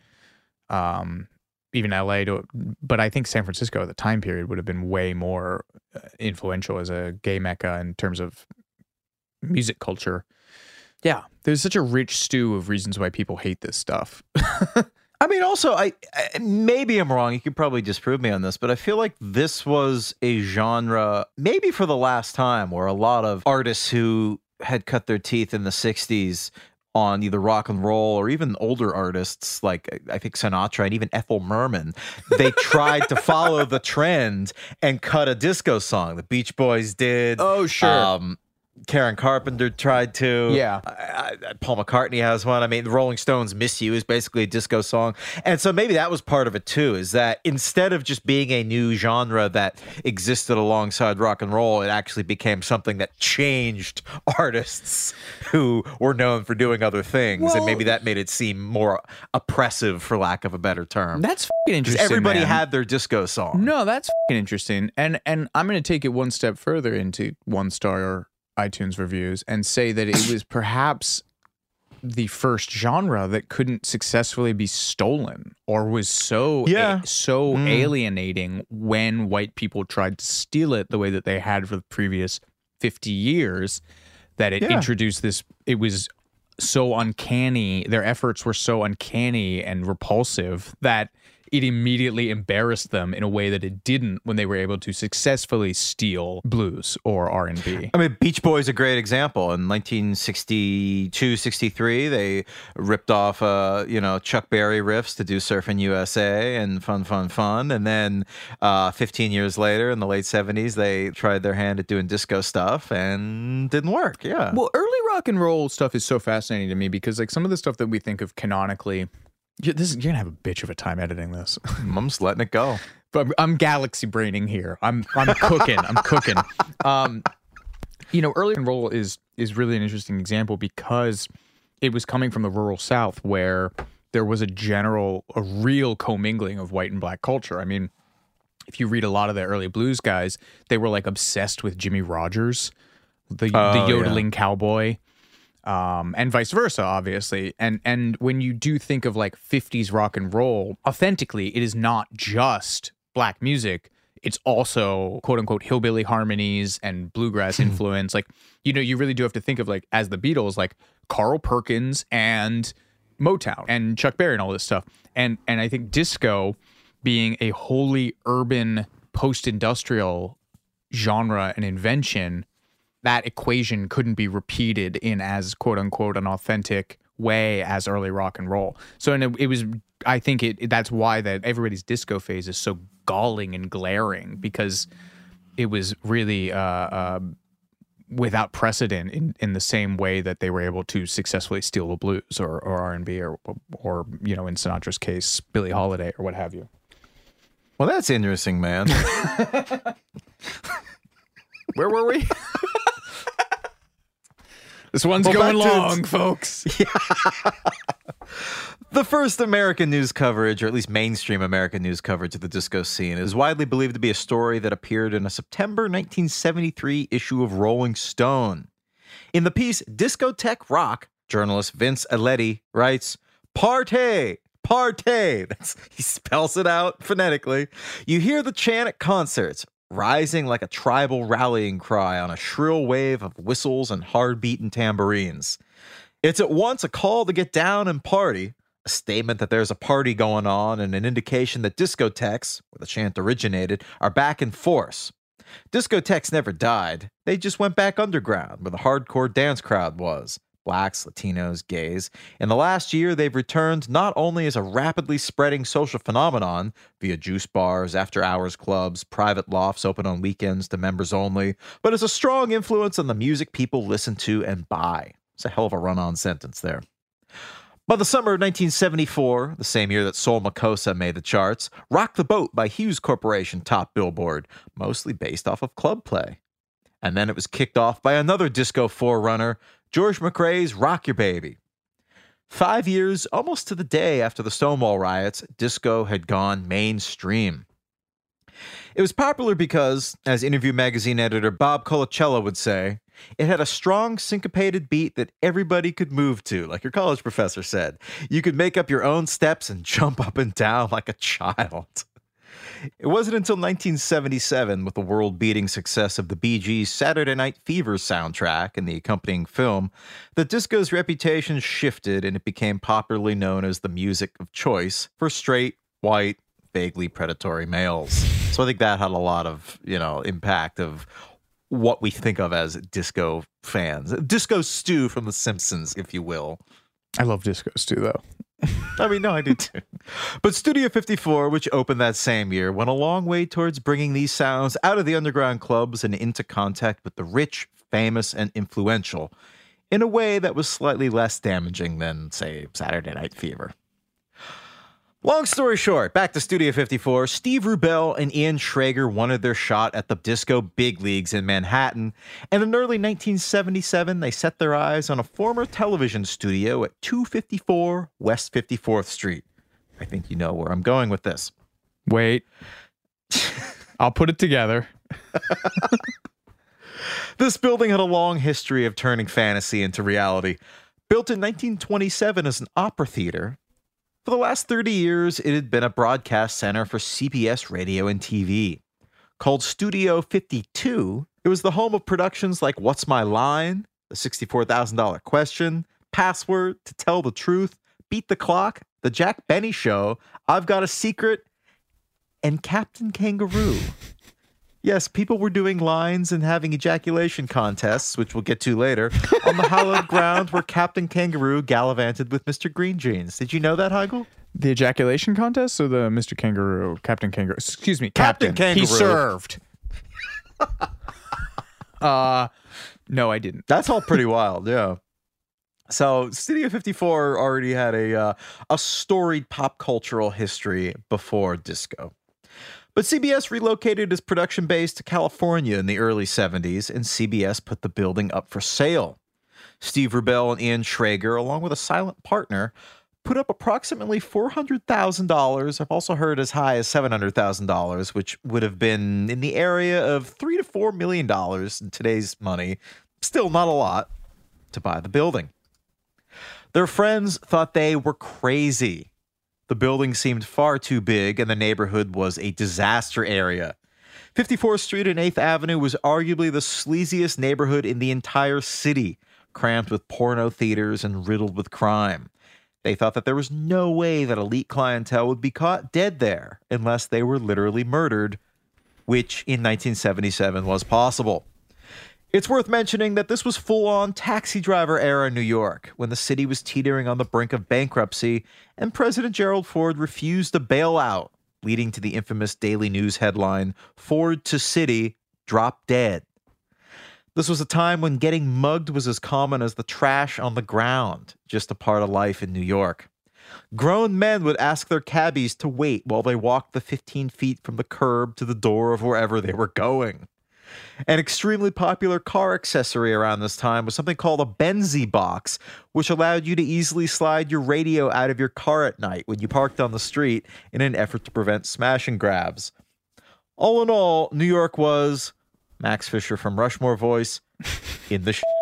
um even LA to but I think San Francisco at the time period would have been way more uh, influential as a gay mecca in terms of music culture. Yeah, there's such a rich stew of reasons why people hate this stuff. (laughs) I mean, also, I, I maybe I'm wrong. You could probably disprove me on this, but I feel like this was a genre, maybe for the last time, where a lot of artists who had cut their teeth in the '60s on either rock and roll or even older artists like I think Sinatra and even Ethel Merman, they tried to follow the trend and cut a disco song. The Beach Boys did. Oh, sure. Um, Karen Carpenter tried to. Yeah. I, I, Paul McCartney has one. I mean, the Rolling Stones' "Miss You" is basically a disco song, and so maybe that was part of it too. Is that instead of just being a new genre that existed alongside rock and roll, it actually became something that changed (laughs) artists who were known for doing other things, and maybe that made it seem more oppressive, for lack of a better term. That's interesting. everybody man. had their disco song. No, that's interesting. And and I'm going to take it one step further into one star iTunes reviews and say that it was perhaps the first genre that couldn't successfully be stolen or was so Yeah. so Mm. alienating when white people tried to steal it the way that they had for the previous 50 years that it Yeah. introduced this it was so uncanny their efforts were so uncanny and repulsive that it immediately embarrassed them in a way that it didn't when they were able to successfully steal blues or R&B. I mean, Beach Boys a great example. In 1962, 63, they ripped off, uh, you know, Chuck Berry riffs to do Surfing USA and Fun, Fun, Fun. And then uh, 15 years later, in the late 70s, they tried their hand at doing disco stuff and didn't work. Yeah. Well, early rock and roll stuff is so fascinating to me because like some of the stuff that we think of canonically you- this is, you're gonna have a bitch of a time editing this. (laughs) I'm just letting it go. but I'm, I'm galaxy braining here. I'm I'm cooking. I'm cooking. (laughs) Um, you know, early and roll is is really an interesting example because it was coming from the rural South where there was a general, a real commingling of white and black culture. I mean, if you read a lot of the early blues guys, they were like obsessed with Jimmie Rodgers, the Oh, the yeah. yodeling cowboy um, and vice versa, obviously. And and when you do think of like 50s rock and roll, authentically, it is not just black music. It's also quote unquote hillbilly harmonies and bluegrass (laughs) influence. Like, you know, you really do have to think of like as the Beatles, like Carl Perkins and Motown and Chuck Berry and all this stuff. And and I think disco being a wholly urban post-industrial genre and invention that equation couldn't be repeated in as quote unquote an authentic way as early rock and roll. So and it, it was I think it that's why that everybody's disco phase is so galling and glaring because it was really uh, uh, without precedent in, in the same way that they were able to successfully steal the blues or, or R&B or or you know in Sinatra's case Billie Holiday or what have you. Well, that's interesting, man. (laughs) Where were we? (laughs) this one's Well, going back to- long, folks. (laughs) The first American news coverage, or at least mainstream American news coverage of the disco scene, is widely believed to be a story that appeared in a September 1973 issue of Rolling Stone. In the piece Discotheque Rock, journalist Vince Aletti writes, Partay, partay. (laughs) That's, he spells it out phonetically. You hear the chant at concerts, rising like a tribal rallying cry on a shrill wave of whistles and hard beaten tambourines. It's at once a call to get down and party, a statement that there's a party going on, and an indication that discotheques, where the chant originated, are back in force. Discotheques never died, they just went back underground where the hardcore dance crowd was. Blacks, Latinos, gays. In the last year, they've returned not only as a rapidly spreading social phenomenon via juice bars, after hours clubs, private lofts open on weekends to members only, but as a strong influence on the music people listen to and buy. It's a hell of a run on sentence there. By the summer of 1974, the same year that Soul Makossa made the charts, Rock the Boat by Hues Corporation topped Billboard, mostly based off of club play. And then it was kicked off by another disco forerunner, George McCrae's Rock Your Baby. Five years, almost to the day after the Stonewall riots, disco had gone mainstream. It was popular because, as Interview magazine editor Bob Colacello would say, it had a strong syncopated beat that everybody could move to, like your college professor said. You could make up your own steps and jump up and down like a child. It wasn't until 1977, with the world beating success of the Bee Gees' Saturday Night Fever soundtrack and the accompanying film, that disco's reputation shifted and it became popularly known as the music of choice for straight, white, vaguely predatory males. So I think that had a lot of, you know, impact of what we think of as disco fans. Disco stew from The Simpsons, if you will. I love disco stew though. (laughs) I mean, no, I do too. But Studio 54, which opened that same year, went a long way towards bringing these sounds out of the underground clubs and into contact with the rich, famous, and influential in a way that was slightly less damaging than, say, Saturday Night Fever. Long story short, back to Studio 54, Steve Rubell and Ian Schrager wanted their shot at the disco big leagues in Manhattan, and in early 1977, they set their eyes on a former television studio at 254 West 54th Street. I think you know where I'm going with this. Wait. I'll put it together. (laughs) This building had a long history of turning fantasy into reality. Built in 1927 as an opera theater, for the last 30 years, it had been a broadcast center for CBS radio and TV. Called Studio 52, it was the home of productions like What's My Line, The $64,000 Question, Password, To Tell the Truth, Beat the Clock, The Jack Benny Show, I've Got a Secret, and Captain Kangaroo. (laughs) Yes, people were doing lines and having ejaculation contests, which we'll get to later, on the hallowed (laughs) ground where Captain Kangaroo gallivanted with Mr. Green Jeans. Did you know that, Heigl? The ejaculation contest or the Mr. Kangaroo, Captain Kangaroo? Excuse me, Captain Captain. He served. (laughs) uh, no, I didn't. That's all pretty (laughs) wild, yeah. So Studio 54 already had a uh, a storied pop cultural history before disco. But CBS relocated its production base to California in the early 70s, and CBS put the building up for sale. Steve Rubell and Ian Schrager, along with a silent partner, put up approximately $400,000. I've also heard as high as $700,000, which would have been in the area of three to four million dollars in today's money. Still not a lot to buy the building. Their friends thought they were crazy. The building seemed far too big, and the neighborhood was a disaster area. 54th Street and 8th Avenue was arguably the sleaziest neighborhood in the entire city, crammed with porno theaters and riddled with crime. They thought that there was no way that elite clientele would be caught dead there unless they were literally murdered, which in 1977 was possible. It's worth mentioning that this was full on taxi driver era New York, when the city was teetering on the brink of bankruptcy, and President Gerald Ford refused to bail out, leading to the infamous Daily News headline Ford to City, drop dead. This was a time when getting mugged was as common as the trash on the ground, just a part of life in New York. Grown men would ask their cabbies to wait while they walked the 15 feet from the curb to the door of wherever they were going. An extremely popular car accessory around this time was something called a Benzi box, which allowed you to easily slide your radio out of your car at night when you parked on the street in an effort to prevent smash and grabs. All in all, New York was Max Fisher from Rushmore voice in the (laughs)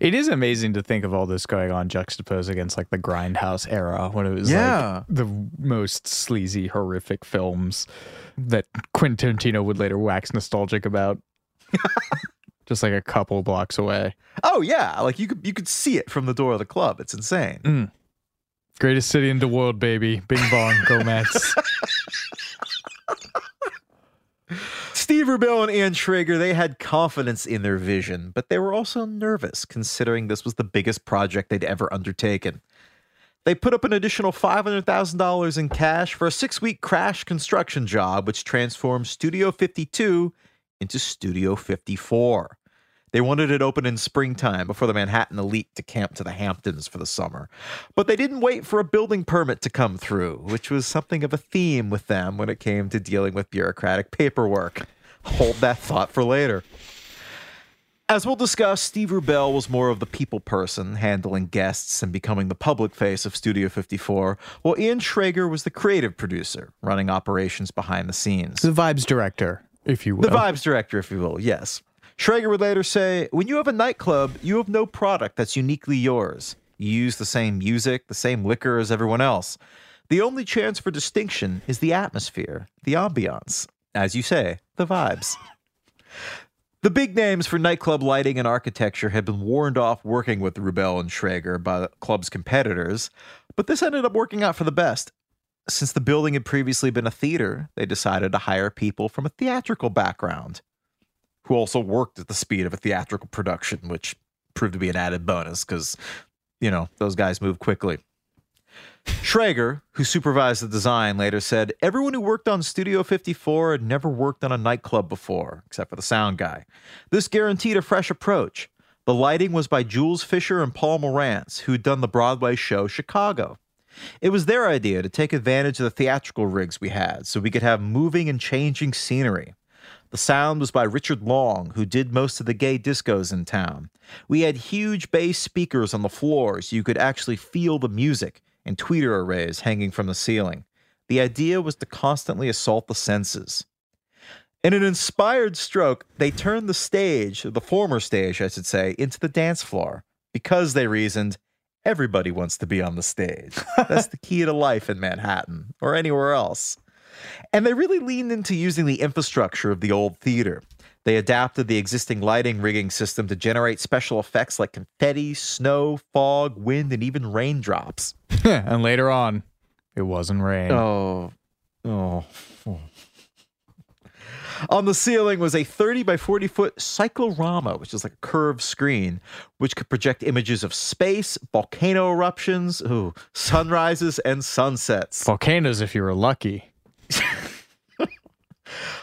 It is amazing to think of all this going on juxtaposed against like the Grindhouse era when it was Yeah. like the most sleazy, horrific films that Quentin Tarantino would later wax nostalgic about. (laughs) Just like a couple blocks away. Oh yeah, like you could you could see it from the door of the club. It's insane. Mm. Greatest city in the world, baby. Bing bong, (laughs) go Mets. (laughs) Steve Rubell and Ian Schrager, they had confidence in their vision, but they were also nervous considering this was the biggest project they'd ever undertaken. They put up an additional $500,000 in cash for a six week crash construction job, which transformed Studio 52 into Studio 54. They wanted it open in springtime before the Manhattan elite to camp to the Hamptons for the summer. But they didn't wait for a building permit to come through, which was something of a theme with them when it came to dealing with bureaucratic paperwork. Hold that thought for later. As we'll discuss, Steve Rubell was more of the people person, handling guests and becoming the public face of Studio 54, while Ian Schrager was the creative producer, running operations behind the scenes. the vibes director, if you will. The vibes director, if you will, yes. Schrager would later say, When you have a nightclub, you have no product that's uniquely yours. You use the same music, the same liquor as everyone else. The only chance for distinction is the atmosphere, the ambiance. As you say, the vibes. The big names for nightclub lighting and architecture had been warned off working with Rubell and Schrager by the club's competitors, but this ended up working out for the best. Since the building had previously been a theater, they decided to hire people from a theatrical background who also worked at the speed of a theatrical production, which proved to be an added bonus because, you know, those guys move quickly. Schrager, who supervised the design, later said everyone who worked on Studio 54 had never worked on a nightclub before, except for the sound guy. This guaranteed a fresh approach. The lighting was by Jules Fisher and Paul Marantz, who'd done the Broadway show Chicago. It was their idea to take advantage of the theatrical rigs we had so we could have moving and changing scenery. The sound was by Richard Long, who did most of the gay discos in town. We had huge bass speakers on the floor so you could actually feel the music and tweeter arrays hanging from the ceiling. The idea was to constantly assault the senses. In an inspired stroke, they turned the stage, the former stage, I should say, into the dance floor because they reasoned everybody wants to be on the stage. That's the key to life in Manhattan or anywhere else. And they really leaned into using the infrastructure of the old theater. They adapted the existing lighting rigging system to generate special effects like confetti, snow, fog, wind, and even raindrops. (laughs) and later on, it wasn't rain. Oh, oh. On the ceiling was a 30 by 40 foot cyclorama, which is like a curved screen, which could project images of space, volcano eruptions, ooh, sunrises, and sunsets. Volcanoes, if you were lucky.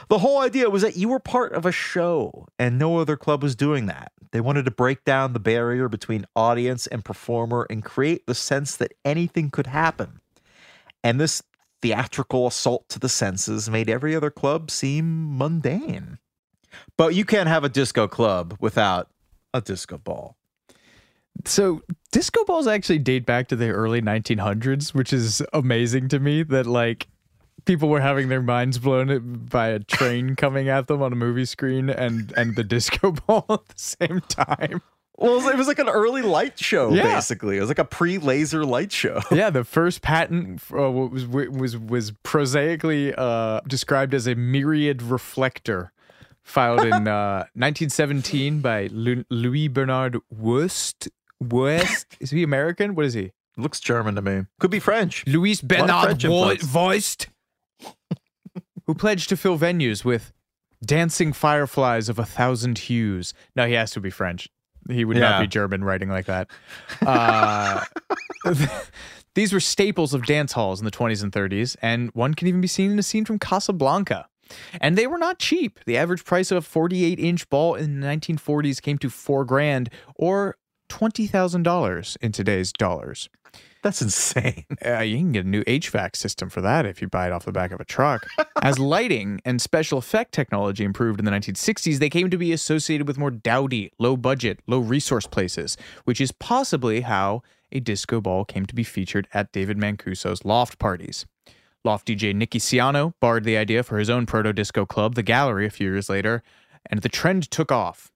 The whole idea was that you were part of a show, and no other club was doing that. They wanted to break down the barrier between audience and performer and create the sense that anything could happen. And this theatrical assault to the senses made every other club seem mundane. But you can't have a disco club without a disco ball. So disco balls actually date back to the early 1900s, which is amazing to me that like people were having their minds blown by a train coming at them on a movie screen and and the disco (laughs) ball at the same time. Well, it was like an early light show, Yeah. basically. It was like a pre-laser light show. (laughs) Yeah, the first patent uh, was was was prosaically uh, described as a myriad reflector, filed in (laughs) uh, 1917 by Lu- Louis Bernard Wurst. West is he American? What is he? Looks German to me. Could be French. Louis Bernard Wo- Voist, who pledged to fill venues with dancing fireflies of a thousand hues. No, he has to be French. He would not be German writing like that. Uh, (laughs) these were staples of dance halls in the 20s and 30s, and one can even be seen in a scene from Casablanca. And they were not cheap. The average price of a 48 inch ball in the 1940s came to four grand or $20,000 in today's dollars. That's insane. (laughs) Uh, you can get a new HVAC system for that if you buy it off the back of a truck. (laughs) As lighting and special effect technology improved in the 1960s, they came to be associated with more dowdy, low budget, low resource places, which is possibly how a disco ball came to be featured at David Mancuso's loft parties. Loft DJ Nicky Siano barred the idea for his own proto disco club, The Gallery, a few years later, and the trend took off.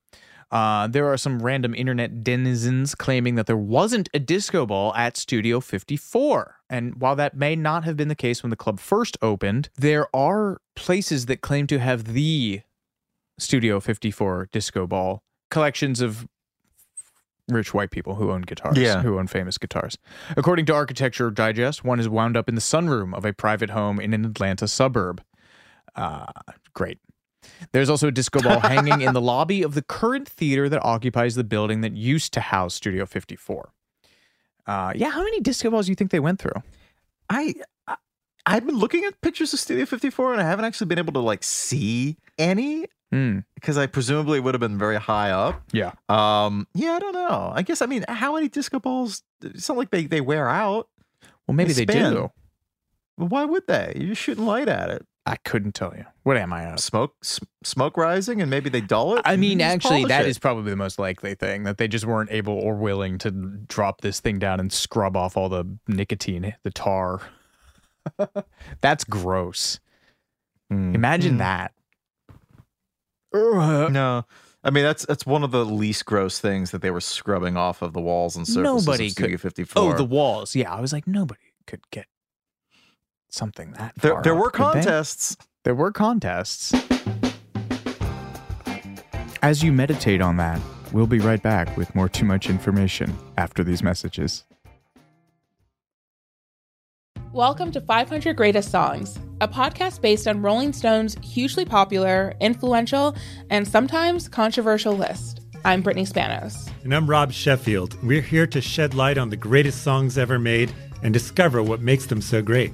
Uh, there are some random internet denizens claiming that there wasn't a disco ball at Studio 54. And while that may not have been the case when the club first opened, there are places that claim to have the Studio 54 disco ball collections of rich white people who own guitars, Yeah. who own famous guitars. According to Architecture Digest, one is wound up in the sunroom of a private home in an Atlanta suburb. Uh, great. There's also a disco ball (laughs) hanging in the lobby of the current theater that occupies the building that used to house Studio 54. Uh, yeah, how many disco balls do you think they went through? I, I I've been looking at pictures of Studio 54 and I haven't actually been able to like see any Hmm. because I presumably would have been very high up. Yeah. Um, yeah, I don't know. I guess I mean, how many disco balls? It's not like they they wear out. Well, maybe they, spin. do. Why would they? You're shooting light at it. I couldn't tell you. What am I of? Smoke, s- smoke rising, and maybe they dull it. I mean, actually, polish that it. is probably the most likely thing that they just weren't able or willing to drop this thing down and scrub off all the nicotine, the tar. (laughs) That's gross. Mm. Imagine Mm. that. No, I mean that's that's one of the least gross things that they were scrubbing off of the walls and surfaces Nobody of Studio could- 54. Oh, the walls. Yeah, I was like, nobody could get something that. there, far there up, were contests. There were contests. As you meditate on that, we'll be right back with more too much information after these messages. Welcome to 500 Greatest Songs, a podcast based on Rolling Stone's hugely popular, influential, and sometimes controversial list. I'm Brittany Spanos. And I'm Rob Sheffield. We're here to shed light on the greatest songs ever made and discover what makes them so great.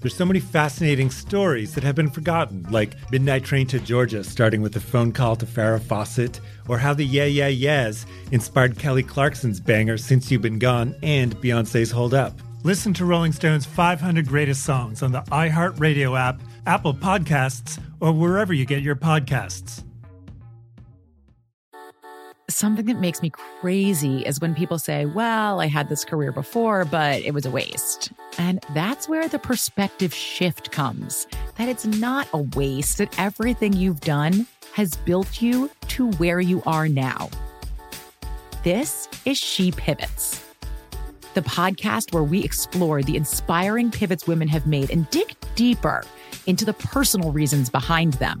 There's so many fascinating stories that have been forgotten, like Midnight Train to Georgia, starting with a phone call to Farrah Fawcett, or how the Yeah Yeah Yeahs inspired Kelly Clarkson's banger Since You've Been Gone and Beyonce's Hold Up. Listen to Rolling Stone's 500 Greatest Songs on the iHeartRadio app, Apple Podcasts, or wherever you get your podcasts. something that makes me crazy is when people say, Well, I had this career before, but it was a waste. And that's where the perspective shift comes that it's not a waste, that everything you've done has built you to where you are now. This is She Pivots, the podcast where we explore the inspiring pivots women have made and dig deeper into the personal reasons behind them.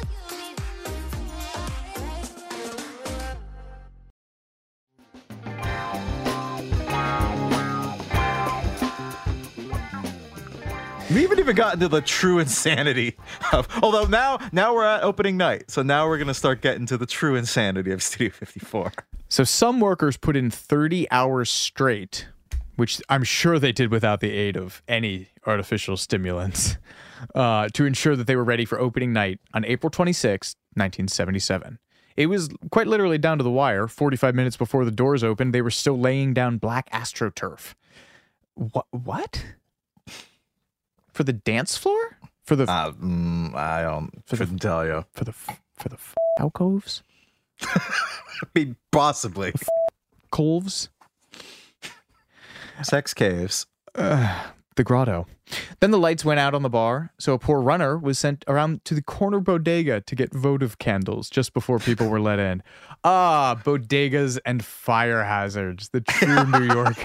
We haven't even gotten to the true insanity of. Although now, now we're at opening night, so now we're gonna start getting to the true insanity of Studio 54. So some workers put in 30 hours straight, which I'm sure they did without the aid of any artificial stimulants, uh, to ensure that they were ready for opening night on April 26, 1977. It was quite literally down to the wire. 45 minutes before the doors opened, they were still laying down black astroturf. What? What? For the dance floor? For the Uh, mm, I don't couldn't tell you. for the for the f- alcoves? (laughs) I mean, possibly Colves? sex caves. the grotto. Then the lights went out on the bar, so a poor runner was sent around to the corner bodega to get votive candles just before people were let in. Ah, bodegas and fire hazards, the true New York,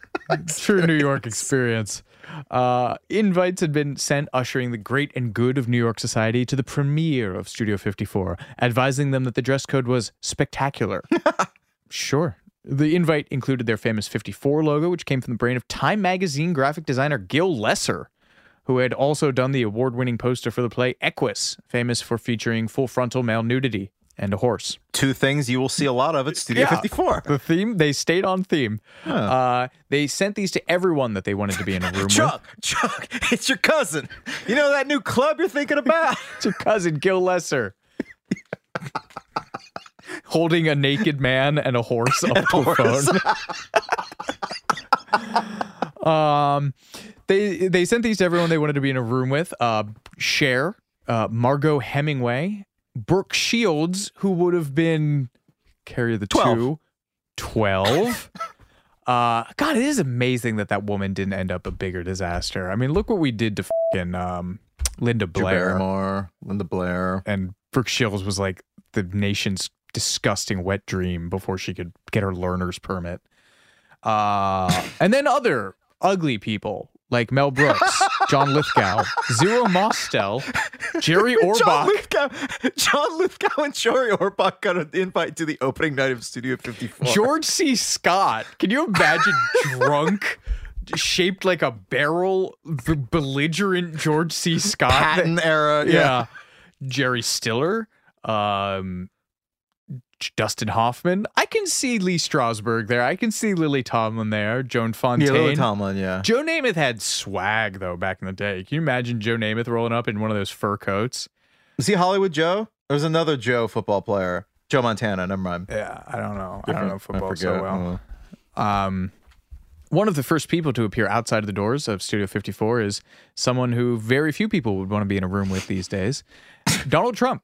(laughs) true New York experience. Uh, invites had been sent ushering the great and good of New York society to the premiere of Studio 54, advising them that the dress code was spectacular. (laughs) Sure. The invite included their famous 54 logo, which came from the brain of Time magazine graphic designer Gil Lesser, who had also done the award winning poster for the play Equus, famous for featuring full frontal male nudity and a horse. Two things you will see a lot of at Studio Yeah. 54. The theme, they stayed on theme. Uh, they sent these to everyone that they wanted to be in a room with. Chuck, Chuck, (laughs) it's your cousin. You know that new club you're thinking about? (laughs) It's your cousin, Gil Lesser. Holding a naked man and a horse up to (laughs) a phone. um, they they sent these to everyone they wanted to be in a room with. Uh, Cher, uh, Margot Hemingway, Brooke Shields, who would have been carry the Twelve. two, 12. (laughs) Uh, God, it is amazing that that woman didn't end up a bigger disaster. I mean, look what we did to fucking um, Linda Blair Barrymore, Linda Blair. and Brooke Shields was like the nation's disgusting wet dream before she could get her learner's permit. Uh, and then other ugly people like Mel Brooks, John Lithgow, Zero Mostel, Jerry (laughs) John Orbach. Lithgow, (laughs) John Lithgow and Jory Orbach got an invite to the opening night of Studio 54. George C. Scott. Can you imagine (laughs) drunk, shaped like a barrel, b- belligerent George C. Scott? Patton era. yeah. Yeah. Jerry Stiller, um, Dustin Hoffman. I can see Lee Strasberg there. I can see Lily Tomlin there. Joan Fontaine. Yeah, Lily Tomlin, yeah. Joe Namath had swag though back in the day. Can you imagine Joe Namath rolling up in one of those fur coats? Was he Hollywood Joe? There's another Joe football player. Joe Montana. Never mind. Yeah, I don't know. I don't know football so well. Uh, Um, one of the first people to appear outside of the doors of Studio 54 is someone who very few people would want to be in a room with these days Donald Trump.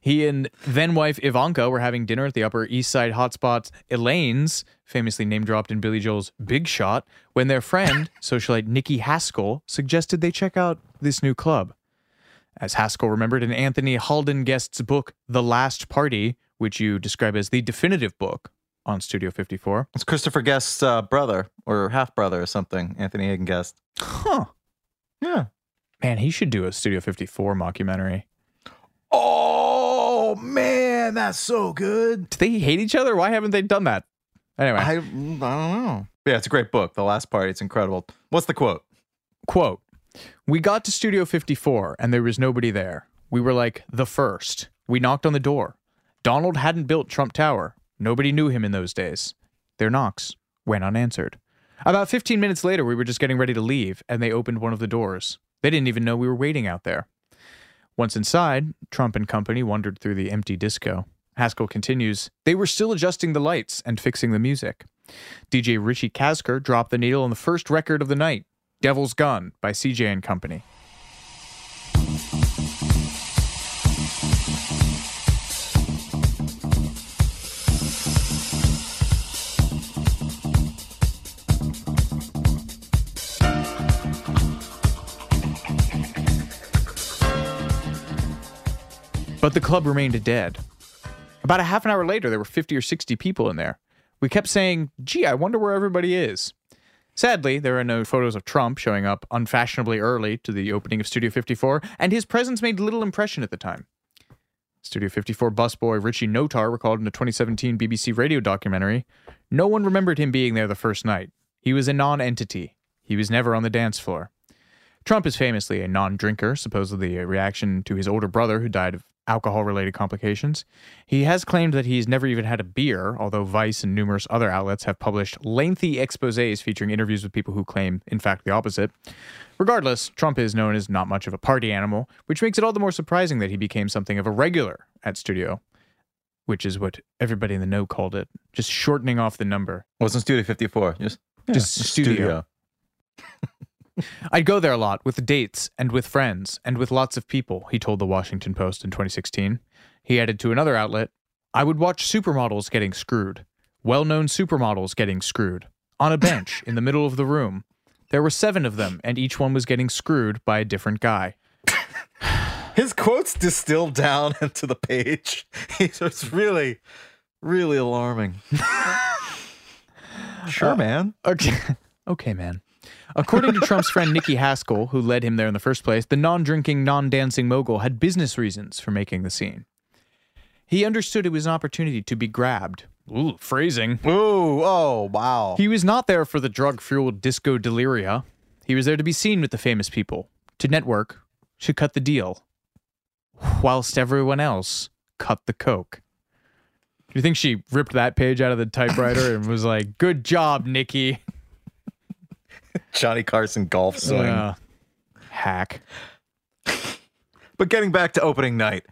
He and then wife Ivanka were having dinner at the Upper East Side hotspot Elaine's, famously name dropped in Billy Joel's Big Shot, when their friend, (laughs) socialite Nikki Haskell, suggested they check out this new club. As Haskell remembered in Anthony Haden Guest's book, The Last Party, which you describe as the definitive book on Studio 54. It's Christopher Guest's uh, brother or half brother or something. Anthony Haden Guest. Huh. Yeah. Man, he should do a Studio 54 mockumentary. Oh Oh, man, that's so good. Do they hate each other? Why haven't they done that? Anyway, I, mm, I don't know. Yeah, it's a great book. The last part, It's incredible. What's the quote? quote We got to Studio 54 and there was nobody there. We were like the first. We knocked on the door. Donald hadn't built Trump Tower. Nobody knew him in those days. Their knocks went unanswered. About 15 minutes later, we were just getting ready to leave, and they opened one of the doors. They didn't even know we were waiting out there. Once inside, Trump and company wandered through the empty disco. Haskell continues, they were still adjusting the lights and fixing the music. DJ Richie Kaczor dropped the needle on the first record of the night, Devil's Gun by CJ and Company. But the club remained dead. About a half an hour later, there were 50 or 60 people in there. We kept saying, gee, I wonder where everybody is. Sadly, there are no photos of Trump showing up unfashionably early to the opening of Studio 54, and his presence made little impression at the time. Studio 54 busboy Richie Notar recalled in a 2017 BBC radio documentary No one remembered him being there the first night. He was a non entity. He was never on the dance floor. Trump is famously a non drinker, supposedly a reaction to his older brother who died of alcohol related complications. He has claimed that he's never even had a beer, although Vice and numerous other outlets have published lengthy exposes featuring interviews with people who claim, in fact, the opposite. Regardless, Trump is known as not much of a party animal, which makes it all the more surprising that he became something of a regular at Studio, which is what everybody in the know called it, just shortening off the number. Wasn't Studio 54. Just, Just studio. I'd go there a lot with dates and with friends and with lots of people, he told the Washington Post in 2016. He added to another outlet I would watch supermodels getting screwed, well known supermodels getting screwed, on a bench in the middle of the room. There were seven of them, and each one was getting screwed by a different guy. His quotes distilled down (laughs) into the page. (laughs) so it's really, really alarming. (laughs) sure, uh, man. Okay. okay, man. According to Trump's friend Nikki Haskell, who led him there in the first place, the non drinking, non dancing mogul had business reasons for making the scene. He understood it was an opportunity to be grabbed. Ooh, phrasing. Ooh, oh, wow. He was not there for the drug fueled disco deliria. He was there to be seen with the famous people, to network, to cut the deal, whilst everyone else cut the coke. Do you think she ripped that page out of the typewriter and was like, good job, Nikki? (laughs) (laughs) Johnny Carson golf swing. Uh, hack. But getting back to opening night.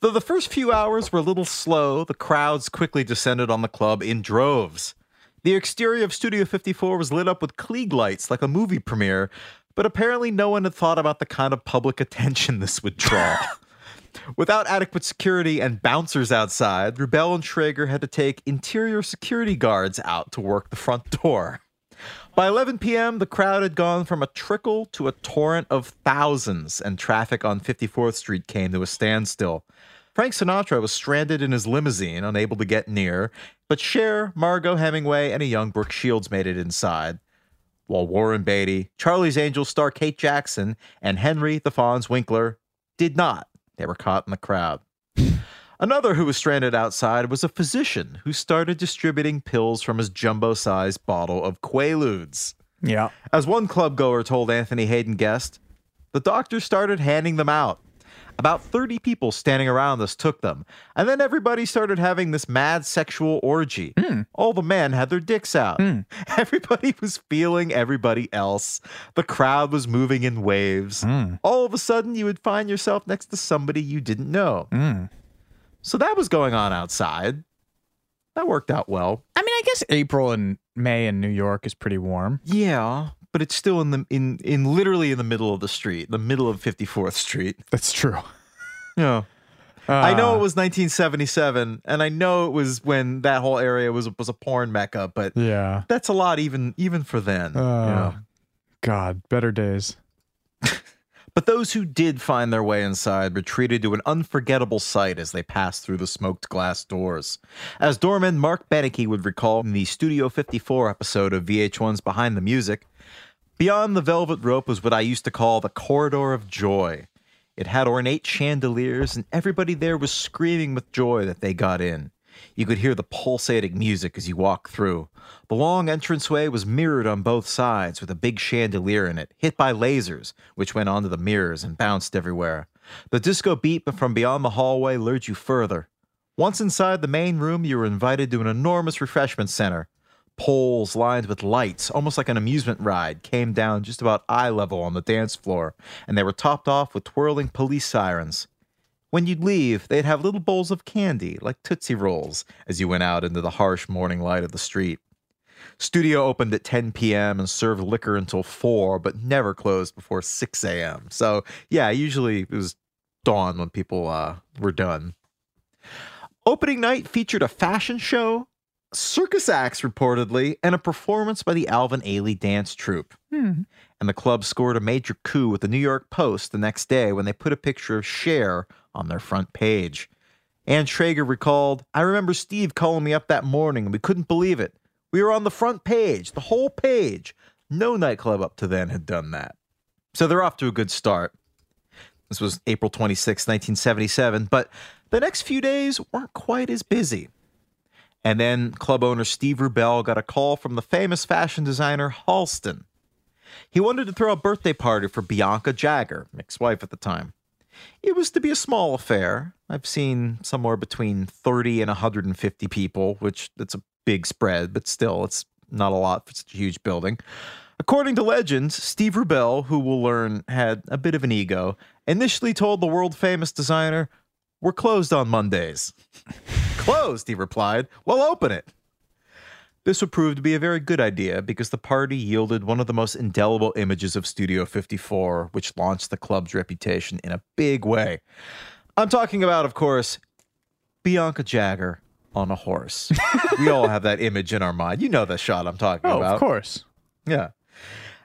Though the first few hours were a little slow, the crowds quickly descended on the club in droves. The exterior of Studio 54 was lit up with Klieg lights like a movie premiere, but apparently no one had thought about the kind of public (laughs) attention this would draw. Without adequate security and bouncers outside, Rubell and Schrager had to take interior security guards out to work the front door. By 11 p.m., the crowd had gone from a trickle to a torrent of thousands, and traffic on 54th Street came to a standstill. Frank Sinatra was stranded in his limousine, unable to get near, but Cher, Margaux Hemingway, and a young Brooke Shields made it inside. While Warren Beatty, Charlie's Angels star Kate Jackson, and Henry the Fonz Winkler did not. They were caught in the crowd. Another who was stranded outside was a physician who started distributing pills from his jumbo sized bottle of Quaaludes. Yeah. As one club goer told Anthony Haden Guest, the doctor started handing them out. About 30 people standing around us took them, and then everybody started having this mad sexual orgy. Hmm. All the men had their dicks out. Hmm. (laughs) Everybody was feeling everybody else. The crowd was moving in waves. Hmm. All of a sudden, you would find yourself next to somebody you didn't know. So that was going on outside. That worked out well. I mean, I guess April and May in New York is pretty warm. Yeah, but it's still in the in in literally in the middle of the street, the middle of 54th Street. That's true. Yeah. I know Uh, it was 1977, and I know it was when that whole area was was a porn mecca, but Yeah. that's a lot even even for then. Uh, yeah. God, better days. But those who did find their way inside retreated to an unforgettable sight as they passed through the smoked glass doors. As doorman Mark Benecke would recall in the Studio 54 episode of VH1's Behind the Music, beyond the velvet rope was what I used to call the corridor of joy. It had ornate chandeliers, and everybody there was screaming with joy that they got in. You could hear the pulsating music as you walked through. The long entranceway was mirrored on both sides with a big chandelier in it, hit by lasers, which went onto the mirrors and bounced everywhere. The disco beat from beyond the hallway lured you further. Once inside the main room, you were invited to an enormous refreshment center. Poles lined with lights, almost like an amusement ride, came down just about eye level on the dance floor, and they were topped off with twirling police sirens. When you'd leave, they'd have little bowls of candy, like Tootsie Rolls, as you went out into the harsh morning light of the street. Studio opened at 10 p.m. and served liquor until 4, but never closed before 6 a.m. So, yeah, usually it was dawn when people uh, were done. Opening night featured a fashion show, circus acts reportedly, and a performance by the Alvin Ailey dance troupe. And the club scored a major coup with the New York Post the next day when they put a picture of Cher on their front page. Ian Schrager recalled, I remember Steve calling me up that morning and we couldn't believe it. We were on the front page, the whole page. No nightclub up to then had done that. So they're off to a good start. This was April 26, 1977, but the next few days weren't quite as busy. And then club owner Steve Rubell got a call from the famous fashion designer Halston. He wanted to throw a birthday party for Bianca Jagger, Mick's wife at the time. It was to be a small affair. I've seen somewhere between 30 and 150 people, which that's a big spread, but still, it's not a lot for such a huge building. According to legends, Steve Rubell, who we'll learn had a bit of an ego, initially told the world famous designer, We're closed on Mondays. (laughs) closed, he replied. Well, open it. This would prove to be a very good idea because the party yielded one of the most indelible images of Studio 54, which launched the club's reputation in a big way. I'm talking about, of course, Bianca Jagger on a horse. we all have that image in our mind. You know the shot I'm talking Oh, about. of course. Yeah.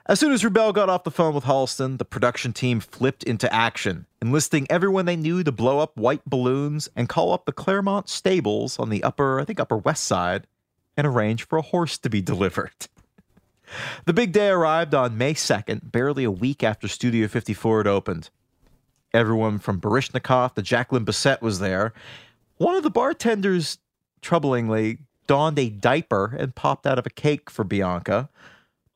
As soon as Rubell got off the phone with Halston, the production team flipped into action, enlisting everyone they knew to blow up white balloons and call up the Claremont stables on the upper, I think, upper west side and arrange for a horse to be delivered. The big day arrived on May 2nd, barely a week after Studio 54 had opened. Everyone from Baryshnikov to Jacqueline Bisset was there. One of the bartenders, troublingly, donned a diaper and popped out of a cake for Bianca.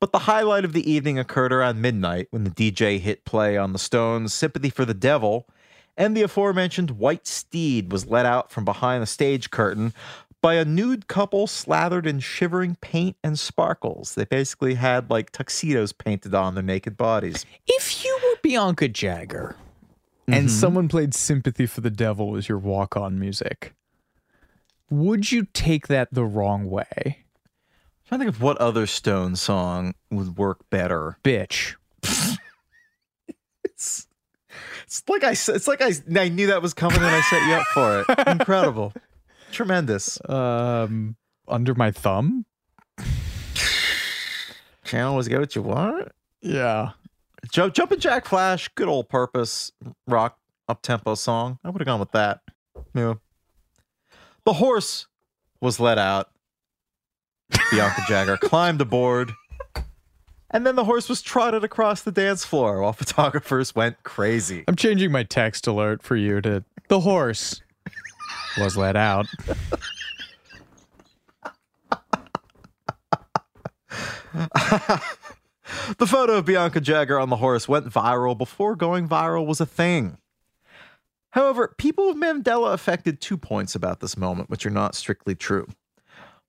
But the highlight of the evening occurred around midnight when the DJ hit play on the Stones' Sympathy for the Devil, and the aforementioned white steed was let out from behind the stage curtain by a nude couple slathered in shivering paint and sparkles. They basically had like tuxedos painted on their naked bodies. If you were Bianca Jagger and mm-hmm. someone played Sympathy for the Devil as your walk on music, would you take that the wrong way? I'm trying to think of what other Stone song would work better. Bitch. (laughs) It's, it's like I it's like I, I knew that was coming and I set you up for it. (laughs) Incredible. Tremendous. Um, under my thumb? Channel was get what you want. Yeah. Jump, Jumpin' Jack Flash, good old purpose rock up tempo song. I would have gone with that. Yeah. The horse was let out. Bianca Jagger (laughs) climbed aboard. And then the horse was trotted across the dance floor while photographers went crazy. I'm changing my text alert for you to the horse was let out. The photo of Bianca Jagger on the horse went viral before going viral was a thing. However, people of Mandela affected two points about this moment, which are not strictly true.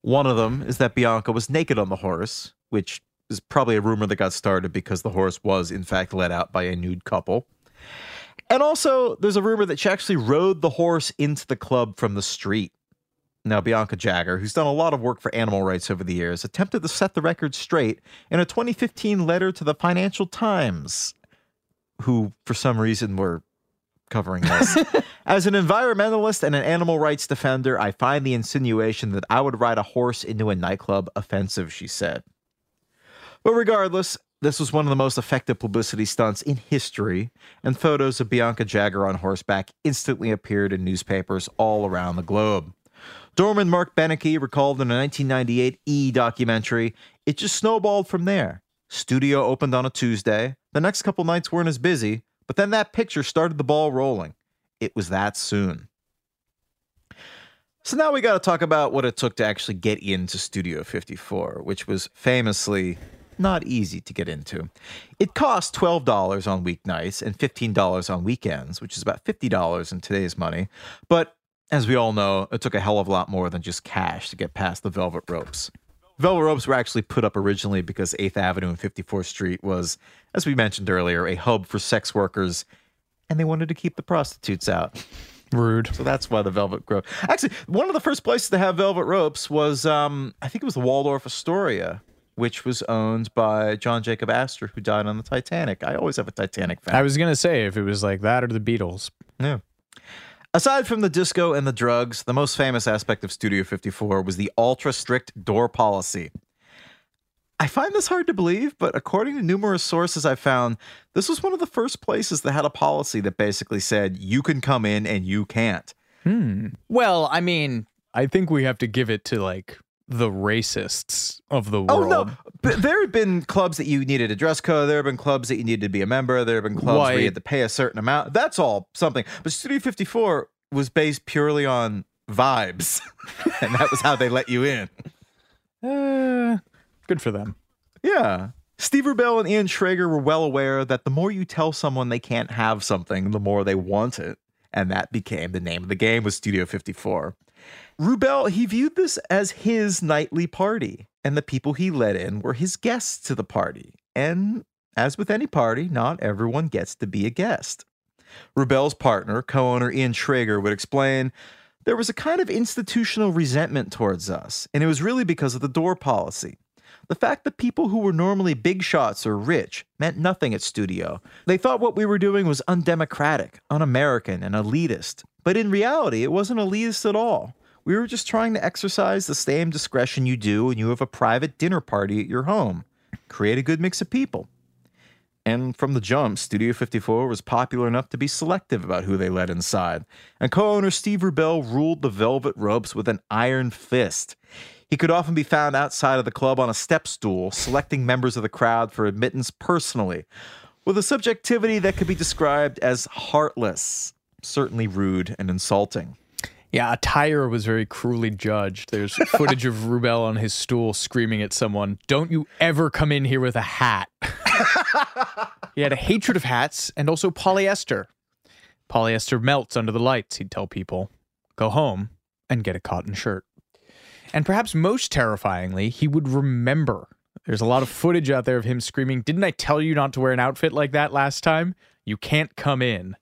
One of them is that Bianca was naked on the horse, which is probably a rumor that got started because the horse was, in fact, let out by a nude couple. And also, there's a rumor that she actually rode the horse into the club from the street. Now, Bianca Jagger, who's done a lot of work for animal rights over the years, attempted to set the record straight in a 2015 letter to the Financial Times, who, for some reason, were covering this. (laughs) As an environmentalist and an animal rights defender, I find the insinuation that I would ride a horse into a nightclub offensive, she said. But regardless, this was one of the most effective publicity stunts in history, and photos of Bianca Jagger on horseback instantly appeared in newspapers all around the globe. Doorman Mark Benecke recalled in a 1998 E documentary, it just snowballed from there. Studio opened on a Tuesday. The next couple nights weren't as busy, but then that picture started the ball rolling. It was that soon. So now we got to talk about what it took to actually get into Studio 54, which was famously not easy to get into. It cost $12 on weeknights and $15 on weekends, which is about $50 in today's money. But as we all know, it took a hell of a lot more than just cash to get past the velvet ropes. Velvet ropes were actually put up originally because 8th Avenue and 54th Street was, as we mentioned earlier, a hub for sex workers, and they wanted to keep the prostitutes out. Rude. So that's why the Velvet Grove. Actually, one of the first places to have velvet ropes was, um, I think it was the Waldorf Astoria, which was owned by John Jacob Astor, who died on the Titanic. I always have a Titanic fan. I was gonna say if it was like that or the Beatles. Yeah. Aside from the disco and the drugs, the most famous aspect of Studio 54 was the ultra strict door policy. I find this hard to believe, but according to numerous sources I found, this was one of the first places that had a policy that basically said you can come in and you can't. Hmm. Well, I mean, I think we have to give it to like the racists of the world. Oh no, but there have been clubs that you needed a dress code. There have been clubs that you needed to be a member. There have been clubs where you had to pay a certain amount. That's all something. But Studio 54 was based purely on vibes, (laughs) and that was how they let you in. Uh, good for them. Yeah. Steve Rubell and Ian Schrager were well aware that the more you tell someone they can't have something, the more they want it. And that became the name of the game with Studio 54. Rubell, he viewed this as his nightly party, and the people he let in were his guests to the party. And as with any party, not everyone gets to be a guest. Rubell's partner, co owner Ian Schrager, would explain there was a kind of institutional resentment towards us, and it was really because of the door policy. The fact that people who were normally big shots or rich meant nothing at studio. They thought what we were doing was undemocratic, un American, and elitist. But in reality, it wasn't elitist at all. We were just trying to exercise the same discretion you do when you have a private dinner party at your home. Create a good mix of people. And from the jump, Studio 54 was popular enough to be selective about who they let inside. And co owner Steve Rubell ruled the velvet ropes with an iron fist. He could often be found outside of the club on a step stool, selecting members of the crowd for admittance personally, with a subjectivity that could be described as heartless, certainly rude and insulting. Yeah, attire was very cruelly judged. There's (laughs) footage of Rubell on his stool screaming at someone, Don't you ever come in here with a hat. (laughs) he had a hatred of hats and also polyester. Polyester melts under the lights, he'd tell people. Go home and get a cotton shirt. And perhaps most terrifyingly, he would remember. There's a lot of footage out there of him screaming, Didn't I tell you not to wear an outfit like that last time? You can't come in.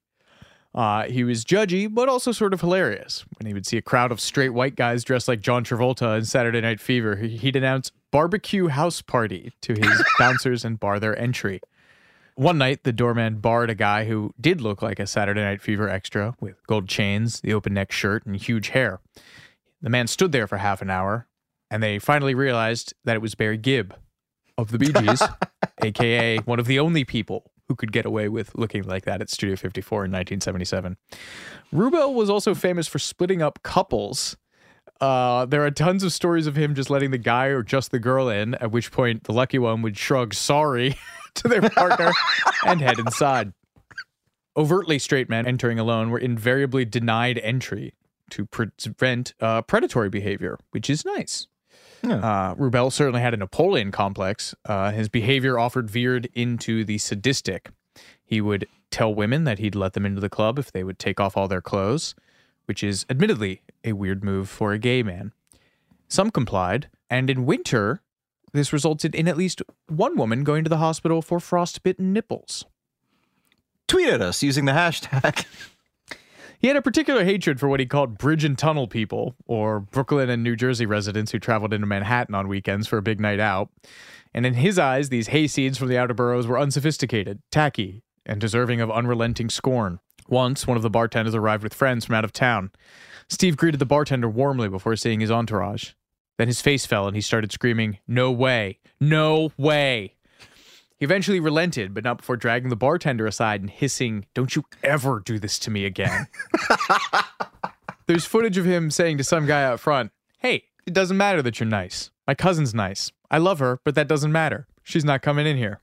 Uh, he was judgy, but also sort of hilarious. When he would see a crowd of straight white guys dressed like John Travolta in Saturday Night Fever, he- he'd announce barbecue house party to his (laughs) bouncers and bar their entry. One night, the doorman barred a guy who did look like a Saturday Night Fever extra with gold chains, the open neck shirt, and huge hair. The man stood there for half an hour, and they finally realized that it was Barry Gibb of the Bee Gees, (laughs) aka one of the only people who could get away with looking like that at Studio 54 in 1977. Rubell was also famous for splitting up couples. Uh, there are tons of stories of him just letting the guy or just the girl in, at which point the lucky one would shrug sorry (laughs) to their partner and head inside. Overtly straight men entering alone were invariably denied entry to prevent uh, predatory behavior, which is nice. Uh, Rubell certainly had a Napoleon complex. Uh, his behavior often veered into the sadistic. He would tell women that he'd let them into the club if they would take off all their clothes, which is admittedly a weird move for a gay man. Some complied, and in winter, this resulted in at least one woman going to the hospital for frostbitten nipples. tweet at us using the hashtag. (laughs) He had a particular hatred for what he called bridge and tunnel people, or Brooklyn and New Jersey residents who traveled into Manhattan on weekends for a big night out. And in his eyes, these hayseeds from the outer boroughs were unsophisticated, tacky, and deserving of unrelenting scorn. Once, one of the bartenders arrived with friends from out of town. Steve greeted the bartender warmly before seeing his entourage. Then his face fell and he started screaming, No way! No way! He eventually relented, but not before dragging the bartender aside and hissing, Don't you ever do this to me again. (laughs) There's footage of him saying to some guy out front, Hey, it doesn't matter that you're nice. My cousin's nice. I love her, but that doesn't matter. She's not coming in here.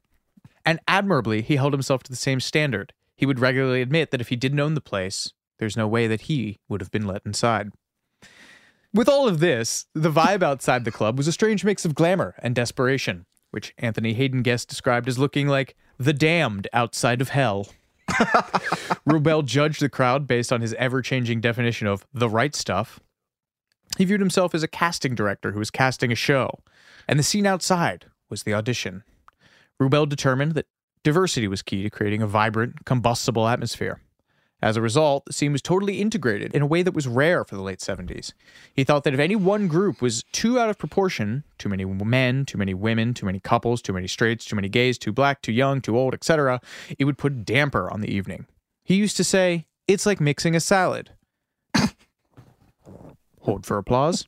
And admirably, he held himself to the same standard. He would regularly admit that if he didn't own the place, there's no way that he would have been let inside. With all of this, the vibe outside the club was a strange mix of glamour and desperation which Anthony Haden Guest described as looking like the damned outside of hell. (laughs) Rubell judged the crowd based on his ever changing definition of the right stuff. He viewed himself as a casting director who was casting a show, and the scene outside was the audition. Rubell determined that diversity was key to creating a vibrant, combustible atmosphere. As a result, the scene was totally integrated in a way that was rare for the late 70s. He thought that if any one group was too out of proportion, too many men, too many women, too many couples, too many straights, too many gays, too black, too young, too old, etc., it would put a damper on the evening. He used to say, it's like mixing a salad. Hold for applause.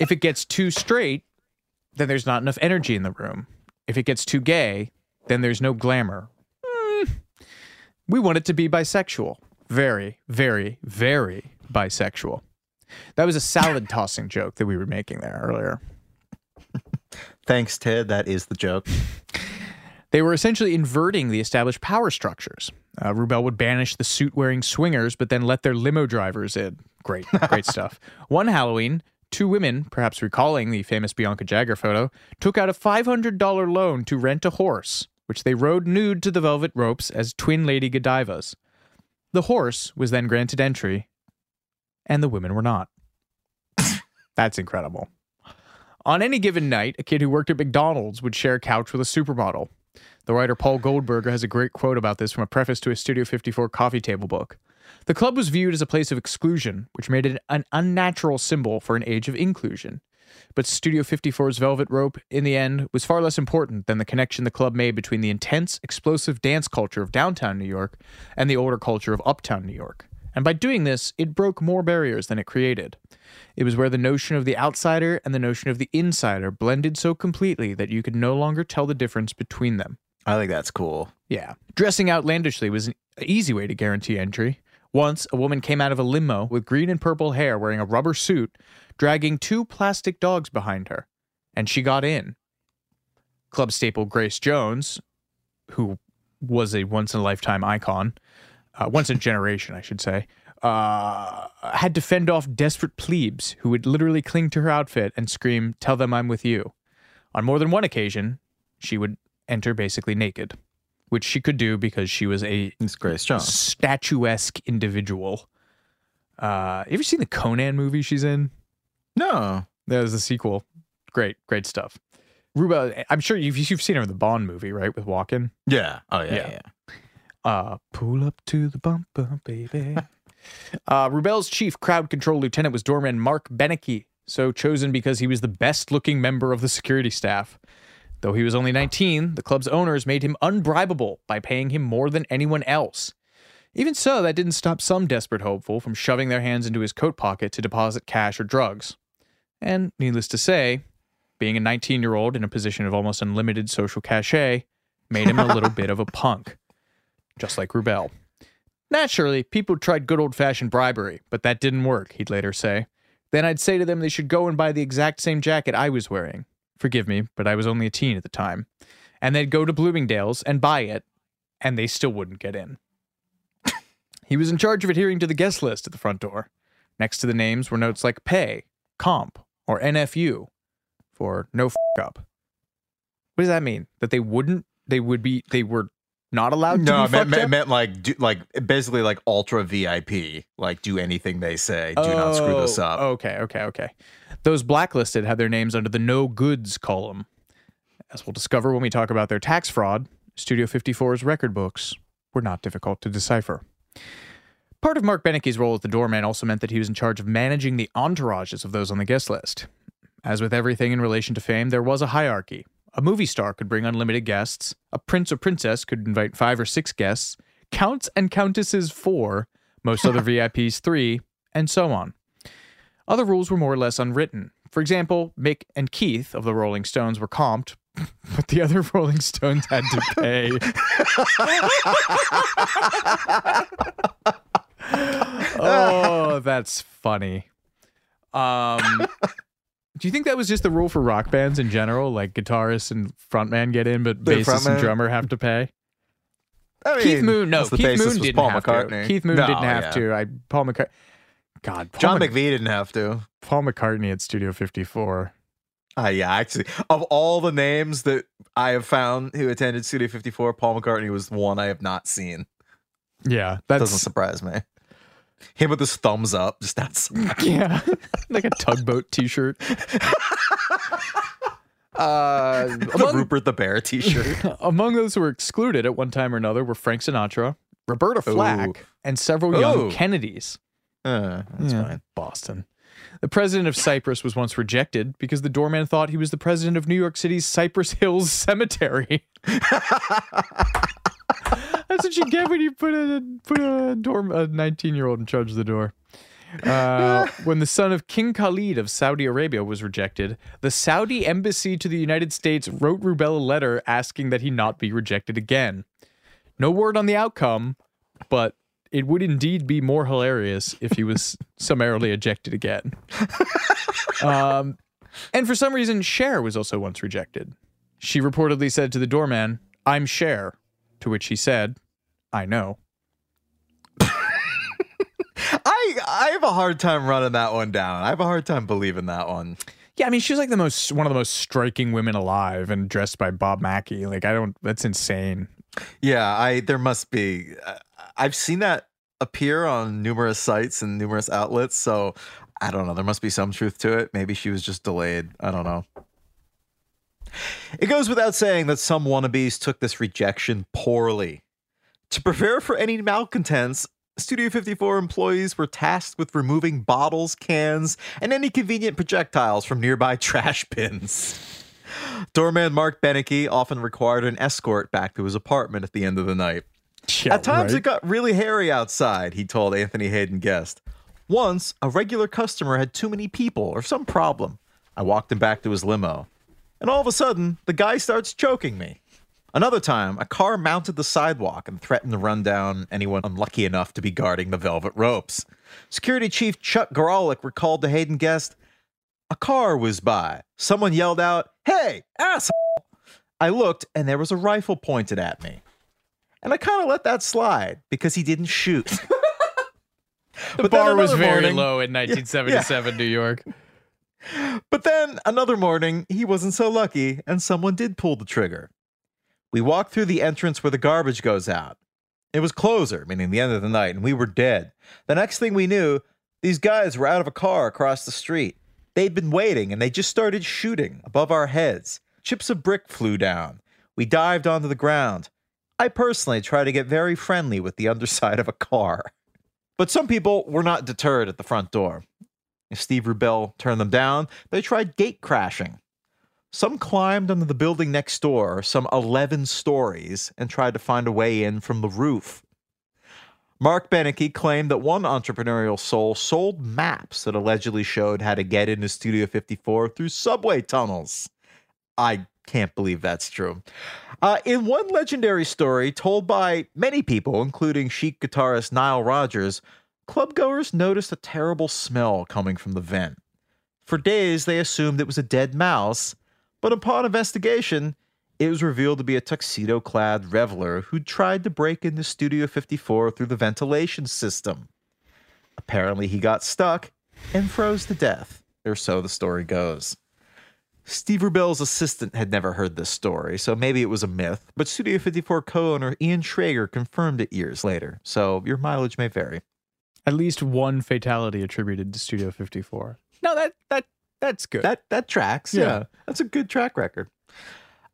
if it gets too straight, then there's not enough energy in the room. If it gets too gay, then there's no glamour we want it to be bisexual. Very, very, very bisexual. That was a salad (laughs) tossing joke that we were making there earlier. Thanks, Ted. That is the joke. They were essentially inverting the established power structures. Uh, Rubell would banish the suit wearing swingers, but then let their limo drivers in. Great, great (laughs) stuff. One Halloween, two women, perhaps recalling the famous Bianca Jagger photo, took out a $500 loan to rent a horse which they rode nude to the velvet ropes as twin Lady Godivas. The horse was then granted entry, and the women were not. (laughs) That's incredible. On any given night, a kid who worked at McDonald's would share a couch with a supermodel. The writer Paul Goldberger has a great quote about this from a preface to his Studio 54 coffee table book. The club was viewed as a place of exclusion, which made it an unnatural symbol for an age of inclusion. But Studio 54's Velvet Rope, in the end, was far less important than the connection the club made between the intense, explosive dance culture of downtown New York and the older culture of uptown New York. And by doing this, it broke more barriers than it created. It was where the notion of the outsider and the notion of the insider blended so completely that you could no longer tell the difference between them. I think that's cool. Yeah. Dressing outlandishly was an easy way to guarantee entry. Once, a woman came out of a limo with green and purple hair wearing a rubber suit dragging two plastic dogs behind her, and she got in. Club staple Grace Jones, who was a once in a lifetime icon, uh, once in a generation, I should say, uh, had to fend off desperate plebes who would literally cling to her outfit and scream, Tell them I'm with you. On more than one occasion, she would enter basically naked, which she could do because she was a it's Grace Jones. statuesque individual. Uh, have you ever seen the Conan movie she's in? No, that was a sequel. Great, great stuff. Ruba, I'm sure you've you've seen her in the Bond movie, right, with Walken. Yeah. Oh yeah. Yeah. yeah. Uh, pull up to the bumper, baby. (laughs) uh, Rubell's chief crowd control lieutenant was doorman Mark Benecke, so chosen because he was the best-looking member of the security staff. Though he was only 19, the club's owners made him unbribable by paying him more than anyone else. Even so, that didn't stop some desperate hopeful from shoving their hands into his coat pocket to deposit cash or drugs. And needless to say, being a 19 year old in a position of almost unlimited social cachet made him a little bit of a punk, just like Rubell. Naturally, people tried good old fashioned bribery, but that didn't work, he'd later say. Then I'd say to them they should go and buy the exact same jacket I was wearing. Forgive me, but I was only a teen at the time. And they'd go to Bloomingdale's and buy it, and they still wouldn't get in. he was in charge of adhering to the guest list at the front door. Next to the names were notes like pay, comp, or NFU for no f up. What does that mean? That they wouldn't? They would be? They were not allowed no, to? No, it meant, meant, like do, like basically like ultra VIP. Like do anything they say. Do oh, not screw this oh, up. Okay, okay, okay. Those blacklisted had their names under the no goods column. As we'll discover when we talk about their tax fraud, Studio 54's record books were not difficult to decipher. Part of Mark Benecke's role as the doorman also meant that he was in charge of managing the entourages of those on the guest list. As with everything in relation to fame, there was a hierarchy. A movie star could bring unlimited guests, a prince or princess could invite five or six guests, counts and countesses four, most other (laughs) VIPs three, and so on. Other rules were more or less unwritten. For example, Mick and Keith of the Rolling Stones were comped, (laughs) but the other (laughs) Rolling Stones had to pay. oh, that's funny. Um, do you think that was just the rule for rock bands in general? Like guitarists and frontman get in, but The bassist and drummer have to pay. I Keith Moon, no, Keith Moon didn't Paul have McCartney. to. Keith Moon No, didn't have yeah. to. I Paul McCartney. God, Paul, John Mc- McVie didn't have to. Paul McCartney at Studio 54. Uh, yeah, actually, of all the names that I have found who attended Studio 54, Paul McCartney was the one I have not seen. Yeah, that Doesn't surprise me. Him with his thumbs up, just outside. (laughs) yeah, (laughs) like a tugboat T-shirt. (laughs) Uh, the among, Rupert the Bear T-shirt. among those who were excluded at one time or another were Frank Sinatra, Roberta Flack, Ooh. and several young Kennedys. Uh, that's Yeah, fine. Boston. The president of Cyprus was once rejected because the doorman thought he was the president of New York City's Cypress Hills Cemetery. That's what you get when you put a put a dorm a 19 year old in charge of the door. Uh, (laughs) when the son of King Khalid of Saudi Arabia was rejected, the Saudi embassy to the United States wrote Rubell a letter asking that he not be rejected again. No word on the outcome, but it would indeed be more hilarious if he was (laughs) summarily ejected again. Um, and for some reason, Cher was also once rejected. She reportedly said to the doorman, I'm Cher, to which he said, I know. (laughs) I I have a hard time running that one down. I have a hard time believing that one. Yeah, I mean, she's like the most one of the most striking women alive, and dressed by Bob Mackie. Like, I don't. That's insane. Yeah, I there must be. uh, I've seen that appear on numerous sites and numerous outlets. So I don't know. There must be some truth to it. Maybe she was just delayed. I don't know. It goes without saying that some wannabes took this rejection poorly. To prepare for any malcontents, Studio 54 employees were tasked with removing bottles, cans, and any convenient projectiles from nearby (laughs) trash bins. Doorman Mark Benecke often required an escort back to his apartment at the end of the night. Yeah, At times, right? it got really hairy outside, he told Anthony Haden Guest. Once, a regular customer had too many people or some problem. I walked him back to his limo. And all of a sudden, the guy starts choking me. Another time, a car mounted the sidewalk and threatened to run down anyone unlucky enough to be guarding the velvet ropes. Security Chief Chuck Garelick recalled to Haden Guest a car whizzed by. Someone yelled out, Hey, asshole! I looked, and there was a rifle pointed at me. And I kind of let that slide because he didn't shoot. (laughs) the but bar was very morning- low in (laughs) 1977 New York. But then another morning, he wasn't so lucky, and someone did pull the trigger. We walked through the entrance where the garbage goes out. It was closer, meaning the end of the night, and we were dead. The next thing we knew, these guys were out of a car across the street. They'd been waiting, and they just started shooting above our heads. Chips of brick flew down. We dived onto the ground. I personally try to get very friendly with the (laughs) underside of a car. But some people were not deterred at the front door. Steve Rubell turned them down, they tried gate crashing. Some climbed onto the building next door, some 11 stories, and tried to find a way in from the roof. Mark Benecke claimed that one entrepreneurial soul sold maps that allegedly showed how to get into Studio 54 through subway tunnels. I can't believe that's true. Uh, in one legendary story told by many people, including Chic guitarist Nile Rodgers, clubgoers noticed a terrible smell coming from the vent. For days, they assumed it was a dead mouse, but upon investigation, it was revealed to be a tuxedo clad reveler who tried to break into Studio 54 through the ventilation system. Apparently, he got stuck and froze to death, or so the story goes. Steve Rubell's assistant had never heard this story, so maybe it was a myth, but Studio 54 co owner Ian Schrager confirmed it years later, so your mileage may vary. At least one fatality attributed to Studio 54. No, that that that's good. That that tracks. Yeah. Yeah. That's a good track record.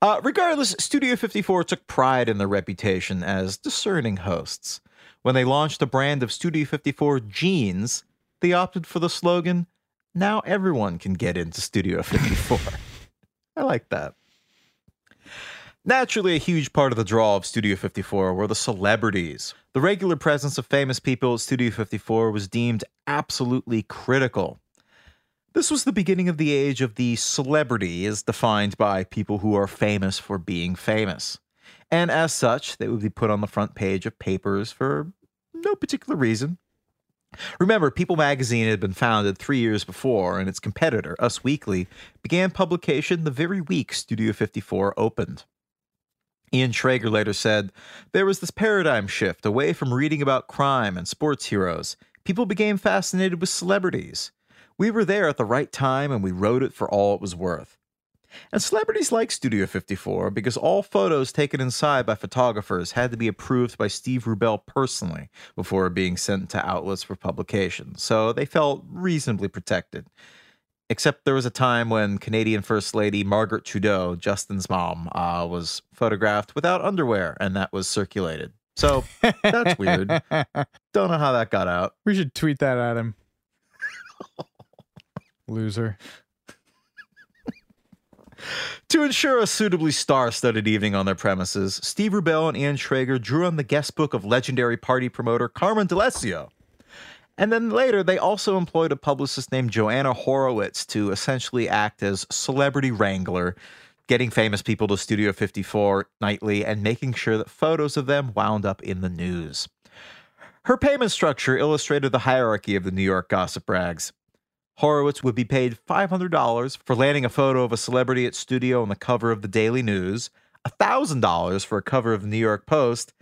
Uh, regardless, Studio 54 took pride in their reputation as discerning hosts. When they launched a brand of Studio 54 jeans, they opted for the slogan, Now everyone can get into Studio 54. (laughs) I like that. Naturally, a huge part of the draw of Studio 54 were the celebrities. The regular presence of famous people at Studio 54 was deemed absolutely critical. This was the beginning of the age of the celebrity, as defined by people who are famous for being famous. And as such, they would be put on the front page of papers for no particular reason. Remember, People magazine had been founded three years before, and its competitor, Us Weekly, began publication the very week Studio 54 opened. Ian Schrager later said, There was this paradigm shift away from reading about crime and sports heroes. People became fascinated with celebrities. We were there at the right time and we wrote it for all it was worth. And celebrities like Studio 54 because all photos taken inside by photographers had to be approved by Steve Rubell personally before being sent to outlets for publication. So they felt reasonably protected. Except there was a time when Canadian First Lady Margaret Trudeau, Justin's mom, uh, was photographed without underwear, and that was circulated. So that's weird. (laughs) Don't know how that got out. We should tweet that at him. Loser. To ensure a suitably star studded evening on their premises, Steve Rubell and Ian Schrager drew on the guest book of legendary party promoter Carmen D'Alessio. And then later, they also employed a publicist named Joanna Horowitz to essentially act as celebrity wrangler, getting famous people to Studio 54 nightly and making sure that photos of them wound up in the news. Her payment structure illustrated the hierarchy of the New York gossip rags. Horowitz would be paid $500 for landing a photo of a celebrity at studio on the cover of the Daily News, $1,000 for a cover of the New York Post,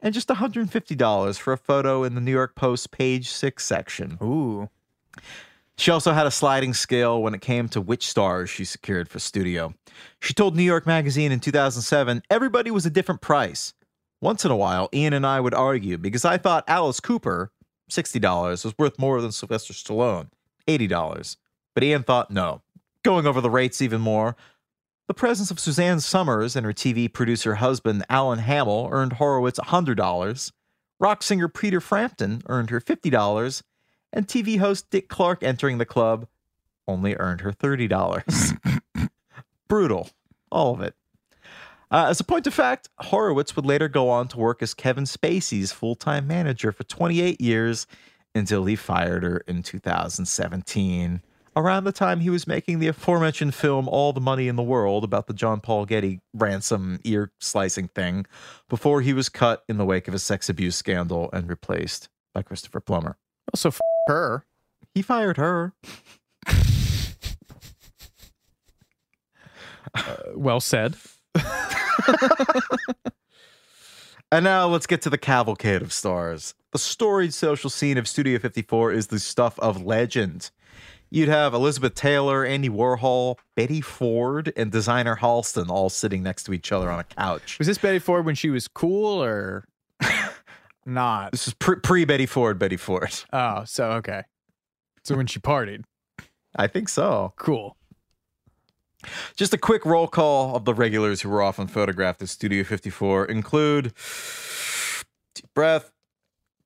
and just $150 for a photo in the New York Post page six section. Ooh. She also had a sliding scale when it came to which stars she secured for studio. She told New York Magazine in 2007 everybody was a different price. Once in a while, Ian and I would argue because I thought Alice Cooper, $60, was worth more than Sylvester Stallone, $80. But Ian thought no. Going over the rates even more, the presence of Suzanne Somers and her TV producer husband Alan Hamel earned Horowitz $100. Rock singer Peter Frampton earned her $50. And TV host Dick Clark entering the club only earned her $30. (laughs) Brutal. All of it. Uh, as a point of fact, Horowitz would later go on to work as Kevin Spacey's full time manager for 28 years until he fired her in 2017 around the time he was making the aforementioned film All the Money in the World about the John Paul Getty ransom ear slicing thing before he was cut in the wake of a sex abuse scandal and replaced by Christopher Plummer. Also, f- her. He fired her. Uh, well said. (laughs) And now let's get to the cavalcade of stars. The storied social scene of Studio 54 is the stuff of legend. You'd have Elizabeth Taylor, Andy Warhol, Betty Ford, and designer Halston all sitting next to each other on a couch. Was this Betty Ford when she was cool or (laughs) not? This is pre Betty Ford, Betty Ford. Oh, so okay. So when she partied. I think so. Cool. Just a quick roll call of the regulars who were often photographed at Studio 54 include deep breath,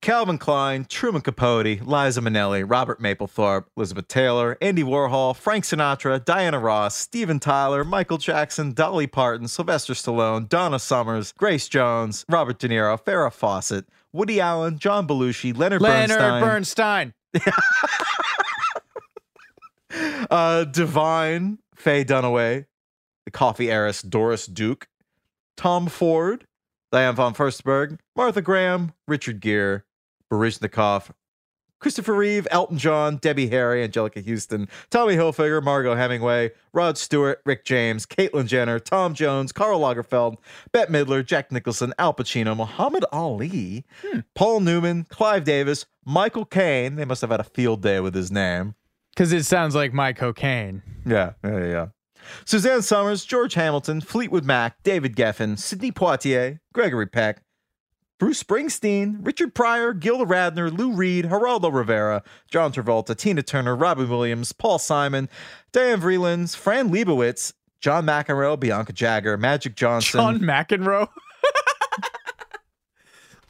Calvin Klein, Truman Capote, Liza Minnelli, Robert Mapplethorpe, Elizabeth Taylor, Andy Warhol, Frank Sinatra, Diana Ross, Steven Tyler, Michael Jackson, Dolly Parton, Sylvester Stallone, Donna Summers, Grace Jones, Robert De Niro, Farrah Fawcett, Woody Allen, John Belushi, Leonard, Leonard Bernstein, Bernstein. (laughs) uh, Divine, Faye Dunaway, the coffee heiress Doris Duke, Tom Ford, Diane von Furstenberg, Martha Graham, Richard Gere, Baryshnikov, Christopher Reeve, Elton John, Debbie Harry, Anjelica Huston, Tommy Hilfiger, Margaux Hemingway, Rod Stewart, Rick James, Caitlyn Jenner, Tom Jones, Karl Lagerfeld, Bette Midler, Jack Nicholson, Al Pacino, Muhammad Ali, hmm. Paul Newman, Clive Davis, Michael Caine. They must have had a field day with his name. Because it sounds like my cocaine. Yeah, yeah, yeah. Suzanne Somers, George Hamilton, Fleetwood Mac, David Geffen, Sidney Poitier, Gregory Peck, Bruce Springsteen, Richard Pryor, Gilda Radner, Lou Reed, Geraldo Rivera, John Travolta, Tina Turner, Robin Williams, Paul Simon, Diane Vreelands, Fran Lebowitz, John McEnroe, Bianca Jagger, Magic Johnson. John McEnroe. (laughs)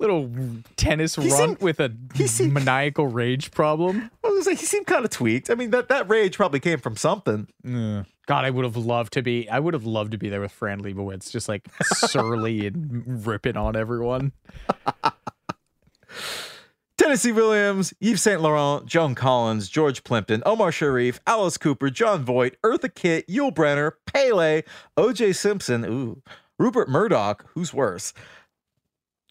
Little tennis He runt seemed- with a seemed- maniacal rage problem. I was like, he seemed kind of tweaked. I mean, that, that rage probably came from something. God, I would have loved to be. I would have loved to be there with Fran Lebowitz, just like surly and ripping on everyone. (laughs) Tennessee Williams, Yves Saint Laurent, Joan Collins, George Plimpton, Omar Sharif, Alice Cooper, Jon Voight, Eartha Kitt, Yul Brynner, Pele, O.J. Simpson, ooh, Rupert Murdoch, who's worse,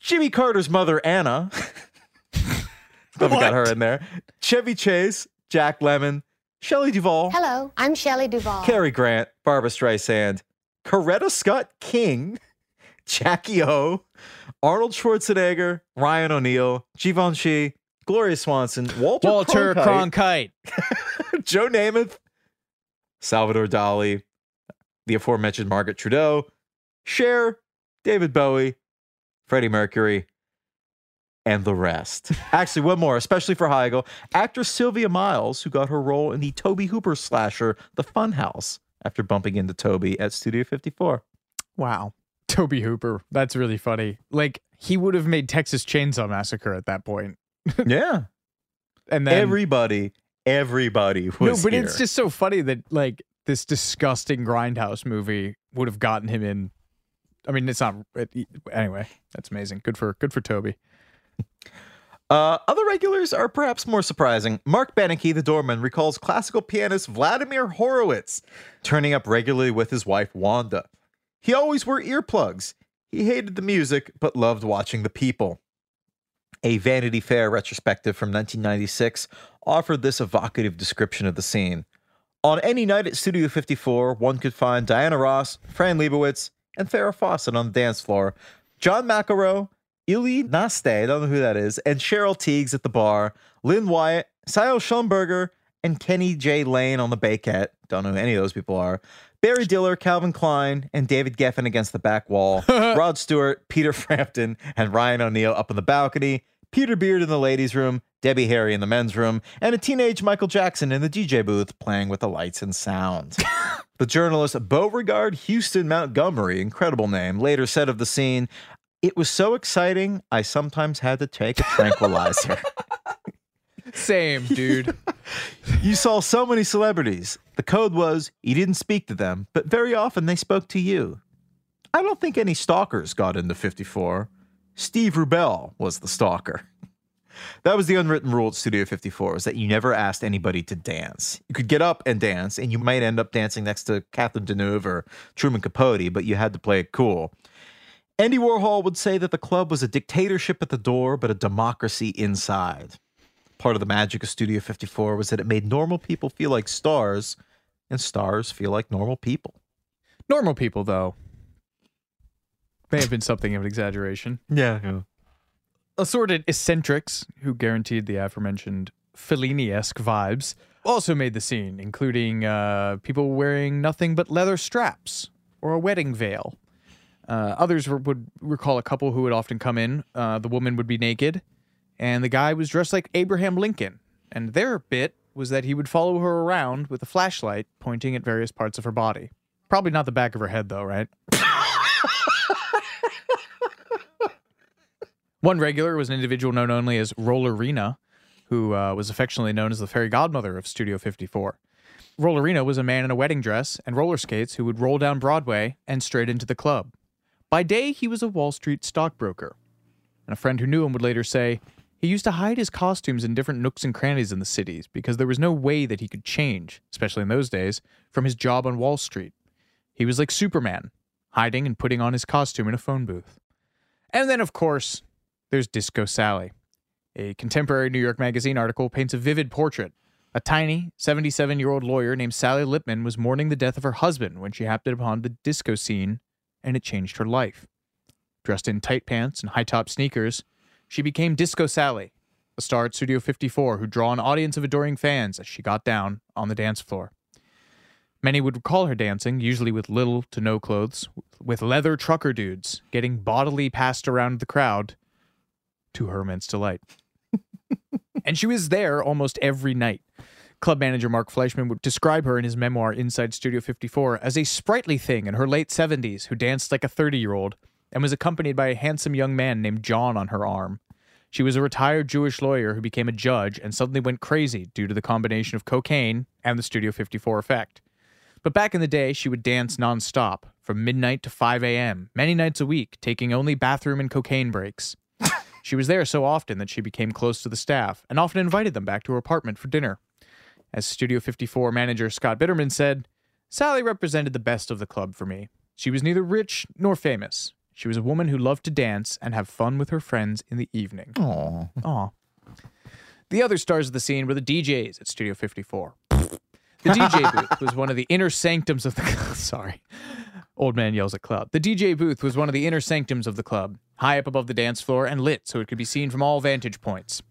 Jimmy Carter's mother Anna. (laughs) Glad we got her in there. Chevy Chase, Jack Lemmon, Shelley Duvall, Hello, I'm Shelley Duvall. Cary Grant, Barbra Streisand, Coretta Scott King, (laughs) Jackie O, Arnold Schwarzenegger, Ryan O'Neal, Givenchy, Gloria Swanson, Walter, Walter Cronkite, Cronkite. (laughs) Joe Namath, Salvador Dali, the aforementioned Margaret Trudeau, Cher, David Bowie, Freddie Mercury, and the rest. Actually, one more, especially for Heigl. Actress Sylvia Miles, who got her role in the Tobe Hooper slasher, The Funhouse, after bumping into Toby at Studio 54. Wow. Tobe Hooper. That's really funny. Like, he would have made Texas Chainsaw Massacre at that point. (laughs) yeah. And then everybody, everybody was No, but here. it's just so funny that like this disgusting grindhouse movie would have gotten him in. I mean, it's not. It, anyway, that's amazing. Good for good for Toby. (laughs) Uh, other regulars are perhaps more surprising. Mark Benecke, the doorman, recalls classical pianist Vladimir Horowitz turning up regularly with his wife Wanda. He always wore earplugs. He hated the music, but loved watching the people. A Vanity Fair retrospective from 1996 offered this evocative description of the scene. On any night at Studio 54, one could find Diana Ross, Fran Lebowitz, and Farrah Fawcett on the dance floor, John McEnroe, Ilie Nastase, I don't know who that is, and Cheryl Tiegs at the bar, Lynn Wyatt, São Schlumberger, and Kenny J. Lane on the Baycat. Don't know who any of those people are. Barry Diller, Calvin Klein, and David Geffen against the back wall. (laughs) Rod Stewart, Peter Frampton, and Ryan O'Neal up on the balcony. Peter Beard in the ladies' room, Debbie Harry in the men's room, and a teenage Michael Jackson in the DJ booth playing with the lights and sound. (laughs) the journalist Beauregard Houston Montgomery, incredible name, later said of the scene, It was so exciting, I sometimes had to take a tranquilizer. (laughs) Same, dude. (laughs) you saw so many celebrities. The code was you didn't speak to them, but very often they spoke to you. I don't think any stalkers got into 54. Steve Rubell was the stalker. That was the unwritten rule at Studio 54 was that you never asked anybody to dance. You could get up and dance, and you might end up dancing next to Catherine Deneuve or Truman Capote, but you had to play it cool. Andy Warhol would say that the club was a dictatorship at the door, but a democracy inside. Part of the magic of Studio 54 was that it made normal people feel like stars, and stars feel like normal people. Normal people, though, may have been something of an exaggeration. Yeah. Assorted eccentrics who guaranteed the aforementioned Fellini esque vibes also made the scene, including uh, people wearing nothing but leather straps or a wedding veil. Uh, others were, would recall a couple who would often come in. Uh, the woman would be naked, and the guy was dressed like Abraham Lincoln. And their bit was that he would follow her around with a flashlight pointing at various parts of her body. Probably not the back of her head, though, right? One regular was an individual known only as Rollerina, who uh, was affectionately known as the fairy godmother of Studio 54. Rollerina was a man in a wedding dress and roller skates who would roll down Broadway and straight into the club. By day, he was a Wall Street stockbroker. And a friend who knew him would later say he used to hide his costumes in different nooks and crannies in the cities because there was no way that he could change, especially in those days, from his job on Wall Street. He was like Superman, hiding and putting on his costume in a phone booth. And then, of course, there's Disco Sally. A contemporary New York Magazine article paints a vivid portrait. A tiny, 77 year old lawyer named Sally Lippman was mourning the death of her husband when she happened upon the disco scene, and it changed her life. Dressed in tight pants and high top sneakers, she became Disco Sally, a star at Studio 54 who drew an audience of adoring fans as she got down on the dance floor. Many would recall her dancing, usually with little to no clothes, with leather trucker dudes getting bodily passed around the crowd to her immense delight. (laughs) and she was there almost every night, Club manager Mark Fleischman would describe her in his memoir Inside Studio 54 as a sprightly thing in her late 70s who danced like a 30 year old and was accompanied by a handsome young man named John on her arm. She was a retired Jewish lawyer who became a judge and suddenly went crazy due to the combination of cocaine and the Studio 54 effect. But back in the day, she would dance nonstop from midnight to 5 a.m., many nights a week, taking only bathroom and cocaine breaks. She was there so often that she became close to the staff and often invited them back to her apartment for dinner. As Studio 54 manager Scott Bitterman said, Sally represented the best of the club for me. She was neither rich nor famous. She was a woman who loved to dance and have fun with her friends in the evening. Aw. Aw. The other stars of the scene were the DJs at Studio 54. The DJ (laughs) booth was one of the inner sanctums of the (laughs) sorry. Old man yells at club. The DJ booth was one of the inner sanctums of the club, high up above the dance floor and lit so it could be seen from all vantage points.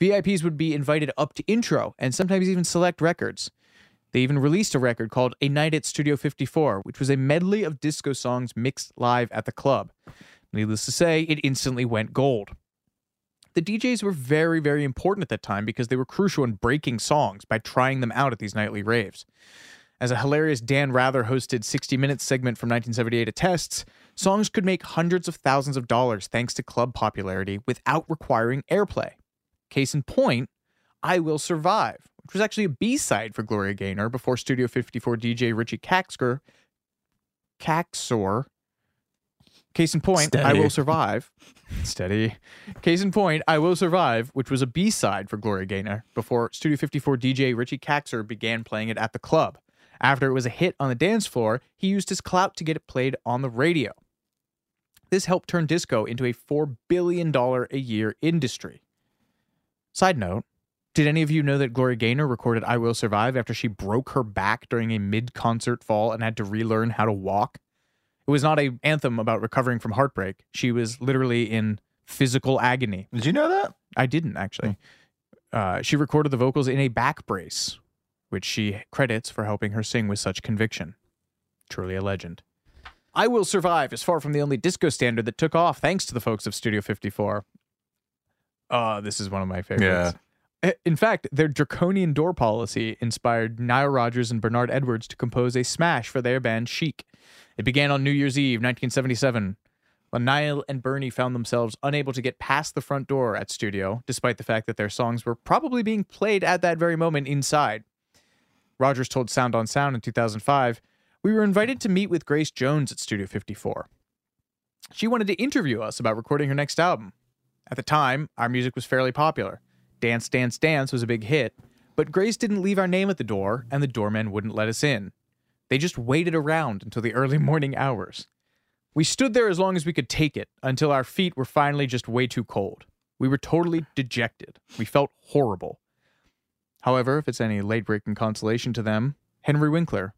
VIPs would be invited up to intro and sometimes even select records. They even released a record called A Night at Studio 54, which was a medley of disco songs mixed live at the club. Needless to say, it instantly went gold. The DJs were very, very important at that time because they were crucial in breaking songs by trying them out at these nightly raves. As a hilarious Dan Rather hosted 60 Minutes segment from 1978 attests, songs could make hundreds of thousands of dollars thanks to club popularity without requiring airplay. Case in point, I Will Survive, which was actually a B side for Gloria Gaynor before Studio 54 DJ Richie Kaxker, Kaczor. Case in point, I Will Survive. Steady. Case in point, I Will Survive, which was a B side for Gloria Gaynor before Studio 54 DJ Richie Kaczor began playing it at the club. After it was a hit on the dance floor, he used his clout to get it played on the radio. This helped turn disco into a $4 billion a year industry. Side note, did any of you know that Gloria Gaynor recorded I Will Survive after she broke her back during a mid concert fall and had to relearn how to walk? It was not a anthem about recovering from heartbreak. She was literally in physical agony. Did you know that? I didn't actually. Uh, she recorded the vocals in a back brace, which she credits for helping her sing with such conviction. Truly a legend. I Will Survive is far from the only disco standard that took off thanks to the folks of Studio 54. Uh, this is one of my favorites. Uh, In fact, their draconian door policy inspired Nile Rodgers and Bernard Edwards to compose a smash for their band Chic. It began on New Year's Eve, 1977, when Nile and Bernie found themselves unable to get past the front door at studio, despite the fact that their songs were probably being played at that very moment inside. Rodgers told Sound on Sound in 2005, We were invited to meet with Grace Jones at Studio 54. She wanted to interview us about recording her next album. At the time, our music was fairly popular. Dance, Dance, Dance was a big hit, but Grace didn't leave our name at the door, and the doorman wouldn't let us in. They just waited around until the early (laughs) morning hours. We stood there as long as we could take it until our feet were finally just way too cold. We were totally dejected. We felt horrible. However, if it's any late breaking consolation to them, Henry Winkler,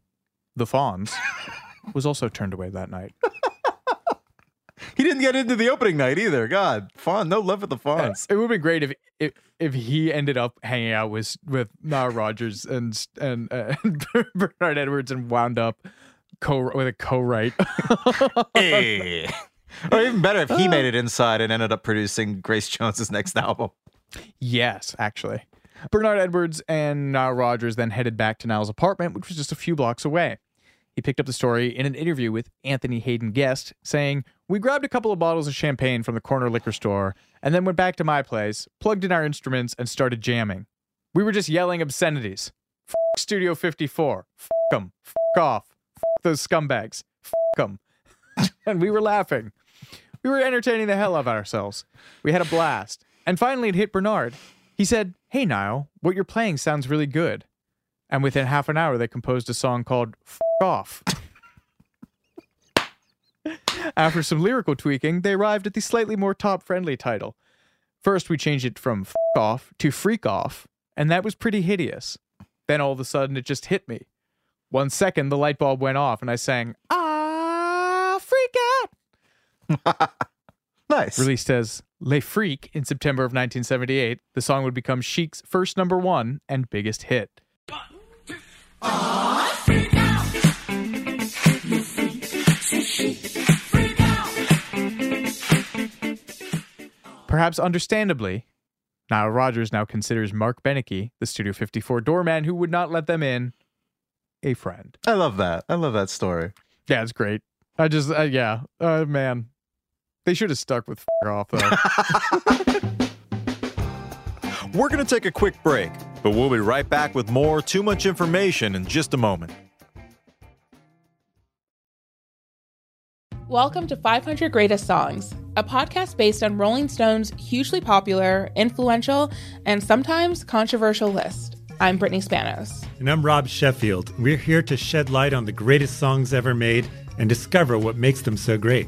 the Fonz, (laughs) was also turned away that night. (laughs) He didn't get into the opening night either. God, Fawn, no love for the Fonz. It would be great if, if if he ended up hanging out with with Nile Rodgers and and uh, (laughs) Bernard Edwards and wound up co with a co-write. Hey. or even better if he made it inside and ended up producing Grace Jones's next album. yes, actually. Bernard Edwards and Nile Rodgers then headed back to Nile's apartment, which was just a few blocks away. He picked up the story in an interview with Anthony Haden Guest, saying, We grabbed a couple of bottles of champagne from the corner liquor store and then went back to my place, plugged in our instruments, and started jamming. We were just yelling obscenities. F Studio 54. F them. F off. F those scumbags. F them. (laughs) and we were laughing. We were entertaining the hell out of ourselves. We had a blast. And finally, it hit Bernard. He said, Hey, Nile, what you're playing sounds really good. And within half an hour, they composed a song called F Off. (laughs) After some lyrical tweaking, they arrived at the slightly more top friendly title. First, we changed it from F Off to Freak Off, and that was pretty hideous. Then all of a sudden, it just hit me. One second, the light bulb went off, and I sang, Ah, freak out! (laughs) Nice. Released as Le Freak in September of 1978, the song would become Chic's first number one and biggest hit. Perhaps understandably, Nile Rodgers now considers Mark Benecke, the Studio 54 doorman who would not let them in, a friend. I love that. I love that story. Yeah, it's great. I just, uh, yeah, uh, man. They should have stuck with f- (laughs) off, though. (laughs) We're going to take a quick break, but we'll be right back with more Too Much Information in just a moment. Welcome to 500 Greatest Songs, a podcast based on Rolling Stone's hugely popular, influential, and sometimes controversial list. I'm Brittany Spanos. And I'm Rob Sheffield. We're here to shed light on the greatest songs ever made and discover what makes them so great.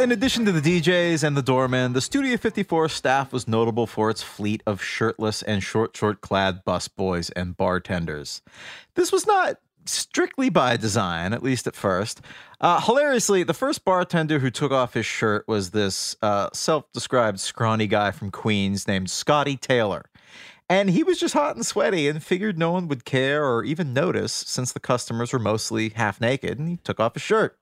In addition to the DJs and the doormen, the Studio 54 staff was notable for its fleet of shirtless and short, short clad busboys and bartenders. This was not strictly by design, at least at first. Uh, hilariously, the first bartender who took off his shirt was this uh, self described scrawny guy from Queens named Scotty Taylor. And he was just hot and sweaty and figured no one would care or even notice since the customers were mostly half naked and he took off his shirt.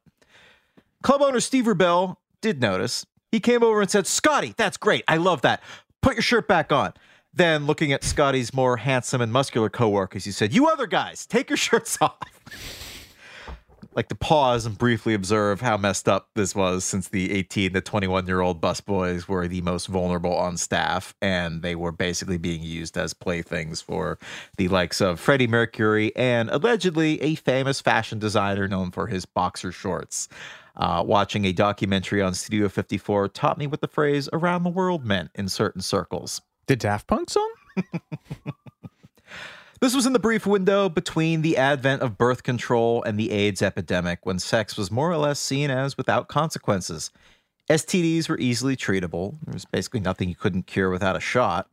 Club owner Steve Rubell did notice. He came over and said, Scotty, that's great. I love that. Put your shirt back on. Then, looking at Scotty's more handsome and muscular coworkers, he said, You other guys, take your (laughs) shirts off. like to pause and briefly observe how messed up this was since the 18 to 21 year old busboys were the most vulnerable on staff and they were basically being used as playthings for the likes of Freddie Mercury and allegedly a famous fashion designer known for his boxer shorts. Uh, watching a documentary on Studio 54 taught me what the phrase around the world meant in certain circles. The Daft Punk song? (laughs) This was in the brief window between the advent of birth control and the AIDS epidemic when sex was more or less seen as without consequences. STDs were easily treatable. There was basically nothing you couldn't cure without a shot.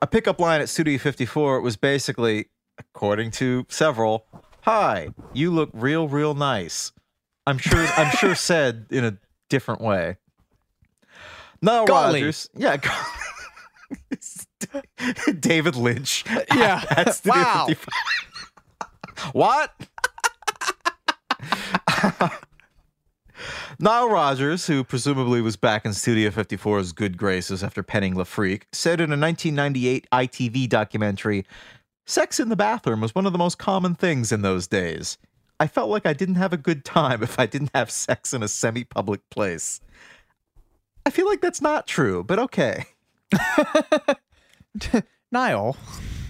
A pickup line at Studio 54 was basically, according to several, "Hi, you look real, real nice." I'm sure. I'm sure (laughs) said in a different way. Nile Golly. Rodgers, yeah. (laughs) David Lynch. Yeah. (laughs) at Wow. 55. what? Nile Rodgers, who presumably was back in Studio 54's good graces after penning Le Freak, said in a 1998 ITV documentary Sex in the bathroom was one of the most common things in those days. I felt like I didn't have a good time if I didn't have sex in a semi public place. I feel like that's not true, but okay. (laughs) Nile,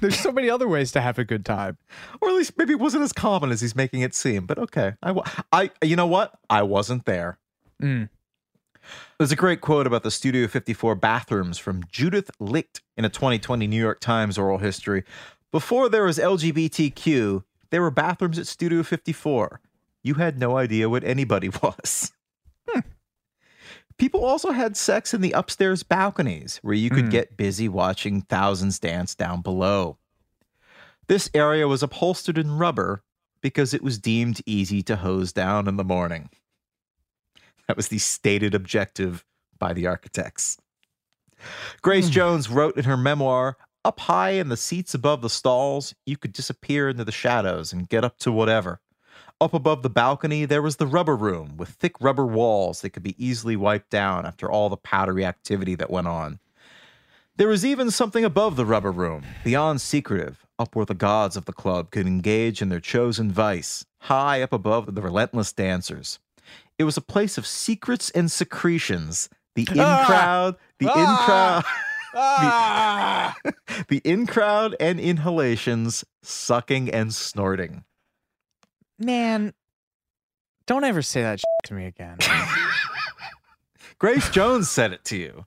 there's so many other ways to have a good time. Or at least maybe it wasn't as common as he's making it seem, but okay. I, I you know what? I wasn't there. Mm. There's a great quote about the Studio 54 bathrooms from Judith Licht in a 2020 New York Times oral history. Before there was LGBTQ, there were bathrooms at Studio 54. You had no idea what anybody (laughs) was. Hmm. People also had sex in the upstairs balconies where you could Hmm. get busy watching thousands dance down below. This area was upholstered in rubber because it was deemed easy to hose down in the morning. That was the stated objective by the architects. Grace Jones wrote in her memoir Up high in the seats above the stalls, you could disappear into the shadows and get up to whatever. Up above the balcony, there was the rubber room with thick rubber walls that could be easily wiped down after all the powdery activity that went on. There was even something above the rubber room, beyond secretive, up where the gods of the club could engage in their chosen vice, high up above the relentless dancers. It was a place of secrets and secretions. The in Ah! crowd, the in crowd, (laughs) Ah! (laughs) the in crowd and inhalations, sucking and snorting. Man, don't ever say that shit to me again. (laughs) Grace Jones said it to you.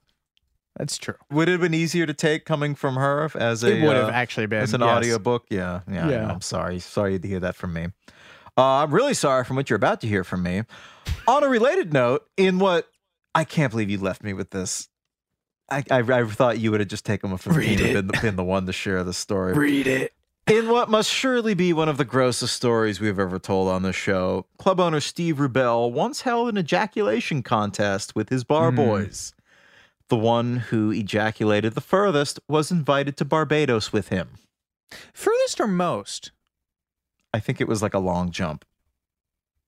That's true. Would it have been easier to take coming from her as a It would have uh, actually been as an yes. audiobook? Yeah, yeah. Yeah. I'm sorry. Sorry to hear that from me. Uh, I'm really sorry from what you're about to hear from me. On a related note, in what I can't believe you left me with this. I, I, I thought you would have just taken a 15 Read and it. been the, been the one to share the story. Read it. In what must surely be one of the grossest stories we've ever told on the show, club owner Steve Rubell once held an ejaculation contest with his bar Hmm. boys. The one who ejaculated the furthest was invited to Barbados with him. Furthest or most? I think it was like a long jump,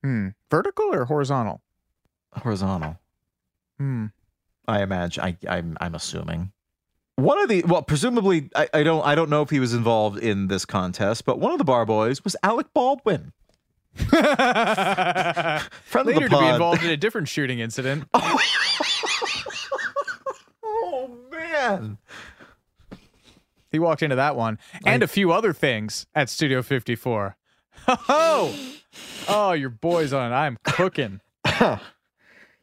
Hmm. Vertical or horizontal? horizontal. Hmm. I imagine. I, I'm I'm assuming. One of the well, presumably, I, I don't I don't know if he was involved in this contest, but one of the bar boys was Alec Baldwin, (laughs) friend of Later to be involved in a different shooting incident. (laughs) oh man. He walked into that one and a few other things at Studio 54. (laughs) Oh, oh, your boy's on. It. I'm cooking.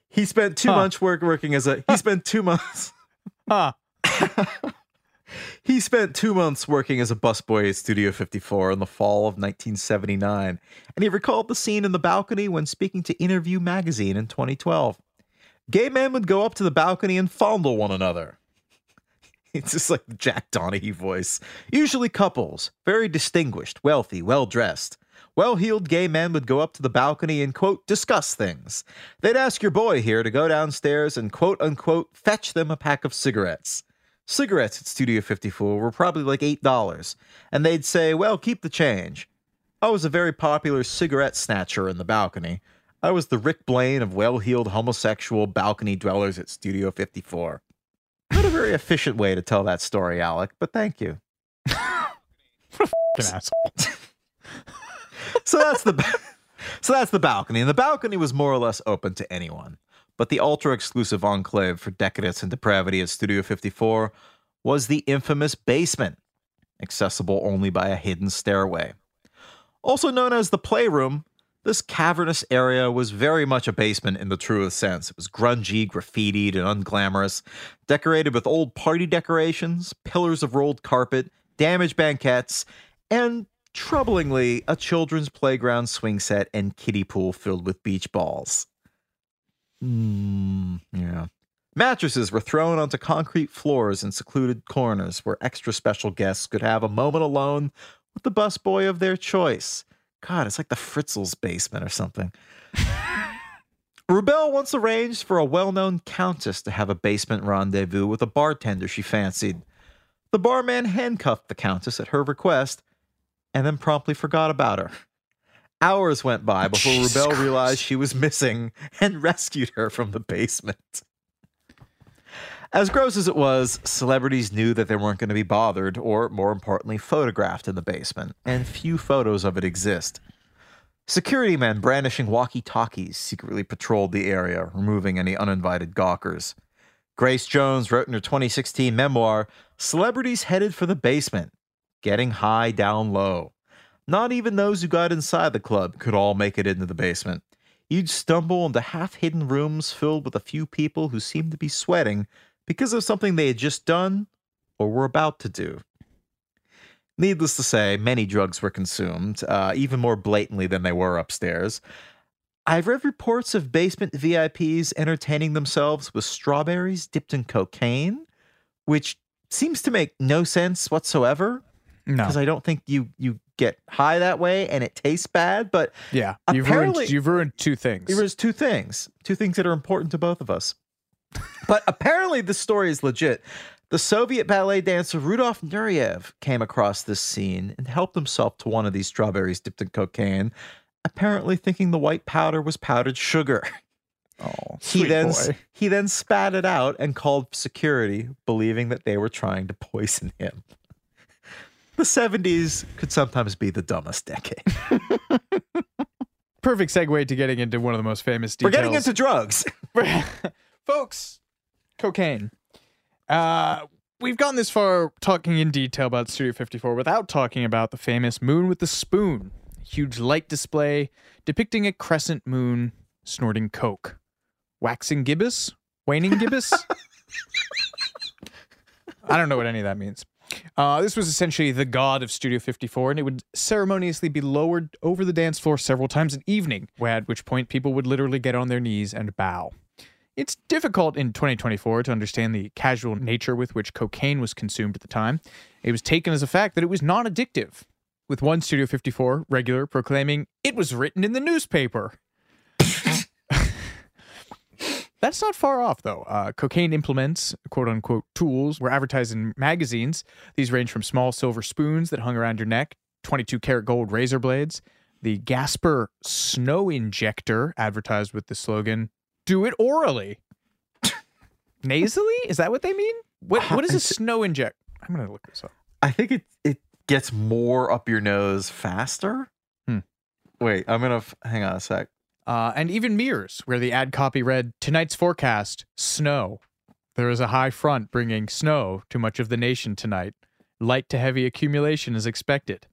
He spent two Huh. months work working as a he spent two months (laughs) Huh. (laughs) he spent two months working as a busboy at Studio 54 in the fall of 1979, and he recalled the scene in the balcony when speaking to Interview magazine in 2012. Gay men would go up to the balcony and fondle one another. (laughs) It's just like the Jack Donaghy voice. Usually couples, very distinguished, wealthy, well dressed. Well heeled gay men would go up to the balcony and, quote, discuss things. They'd ask your boy here to go downstairs and, quote unquote, fetch them a pack of cigarettes. Cigarettes at Studio 54 were probably like $8, and they'd say, well, keep the change. I was a very popular cigarette snatcher in the balcony. I was the Rick Blaine of well heeled homosexual balcony dwellers at Studio 54. Not a very efficient way to tell that story, Alec, but thank you. (laughs) Fucking asshole. (laughs) so that's the (laughs) so that's the balcony, and the balcony was more or less open to anyone. But the ultra exclusive enclave for decadence and depravity at Studio 54 was the infamous basement, accessible only by a hidden stairway. Also known as the playroom, this cavernous area was very much a basement in the truest sense. It was grungy, graffitied, and unglamorous, decorated with old party decorations, pillars of rolled carpet, damaged banquettes, and troublingly, a children's playground swing set and kiddie pool filled with beach balls. Hmm, yeah. Mattresses were thrown onto concrete floors in secluded corners where extra special guests could have a moment alone with the busboy of their choice. God, it's like the Fritzl's basement or something. (laughs) Rubell once arranged for a well known countess to have a basement rendezvous with a bartender she fancied. The barman handcuffed the countess at her request and then promptly forgot about her. Hours went by (laughs) before Jesus Rubell Christ. realized she was missing and (laughs) rescued her from the basement. As gross as it was, celebrities knew that they weren't going to be bothered or, more importantly, photographed in the basement, and few photos of it exist. Security men brandishing walkie talkies secretly patrolled the area, removing any uninvited gawkers. Grace Jones wrote in her 2016 memoir Celebrities headed for the basement, getting high down low. Not even those who got inside the club could all make it into the basement. You'd stumble into half hidden rooms filled with a few people who seemed to be sweating because of something they had just done or were about to do. Needless to say, many drugs were consumed, uh, even more blatantly than they were upstairs. I've read reports of basement VIPs entertaining themselves with strawberries dipped in cocaine, which seems to make no sense whatsoever No. because I don't think you you get high that way and it tastes bad. But Yeah. You've ruined, you've ruined two things. there's two things, two things that are important to both of us. (laughs) But apparently, this story is legit. The Soviet ballet dancer Rudolf Nureyev came across this scene and helped himself to one of these strawberries dipped in cocaine, apparently thinking the white powder was powdered sugar. (laughs) oh, He then boy. he then spat it out and called security, believing that they were trying to poison him. The 70s could sometimes be the dumbest decade. (laughs) Perfect segue to getting into one of the most famous We're getting into drugs. (laughs) folks cocaine. Uh we've gotten this far talking in detail about studio 54 without talking about the famous moon with the spoon huge light display depicting a crescent moon snorting coke. Waxing gibbous? Waning gibbous? (laughs) I don't know what any of that means uh, this was essentially the god of Studio 54, and it would ceremoniously be lowered over the dance floor several times an evening, at which point people would literally get on their knees and bow. It's difficult in 2024 to understand the casual nature with which cocaine was consumed at the time. It was taken as a fact that it was non addictive, with one Studio 54 regular proclaiming it was written in the newspaper. That's not far off, though. Uh, cocaine implements, quote unquote tools, were advertised in magazines. These range from small silver spoons that hung around your neck, 22 karat gold razor blades, the Gasper snow injector, advertised with the slogan, Do it orally. (laughs) Nasally? Is that what they mean? What, what is a (laughs) snow inject? I'm going to look this up. I think it it gets more up your nose faster. Hmm. Wait, I'm gonna f- hang on a sec. Uh, and even mirrors, where the ad copy read, Tonight's forecast, snow. There is a high front bringing snow to much of the nation tonight. Light to heavy accumulation is expected.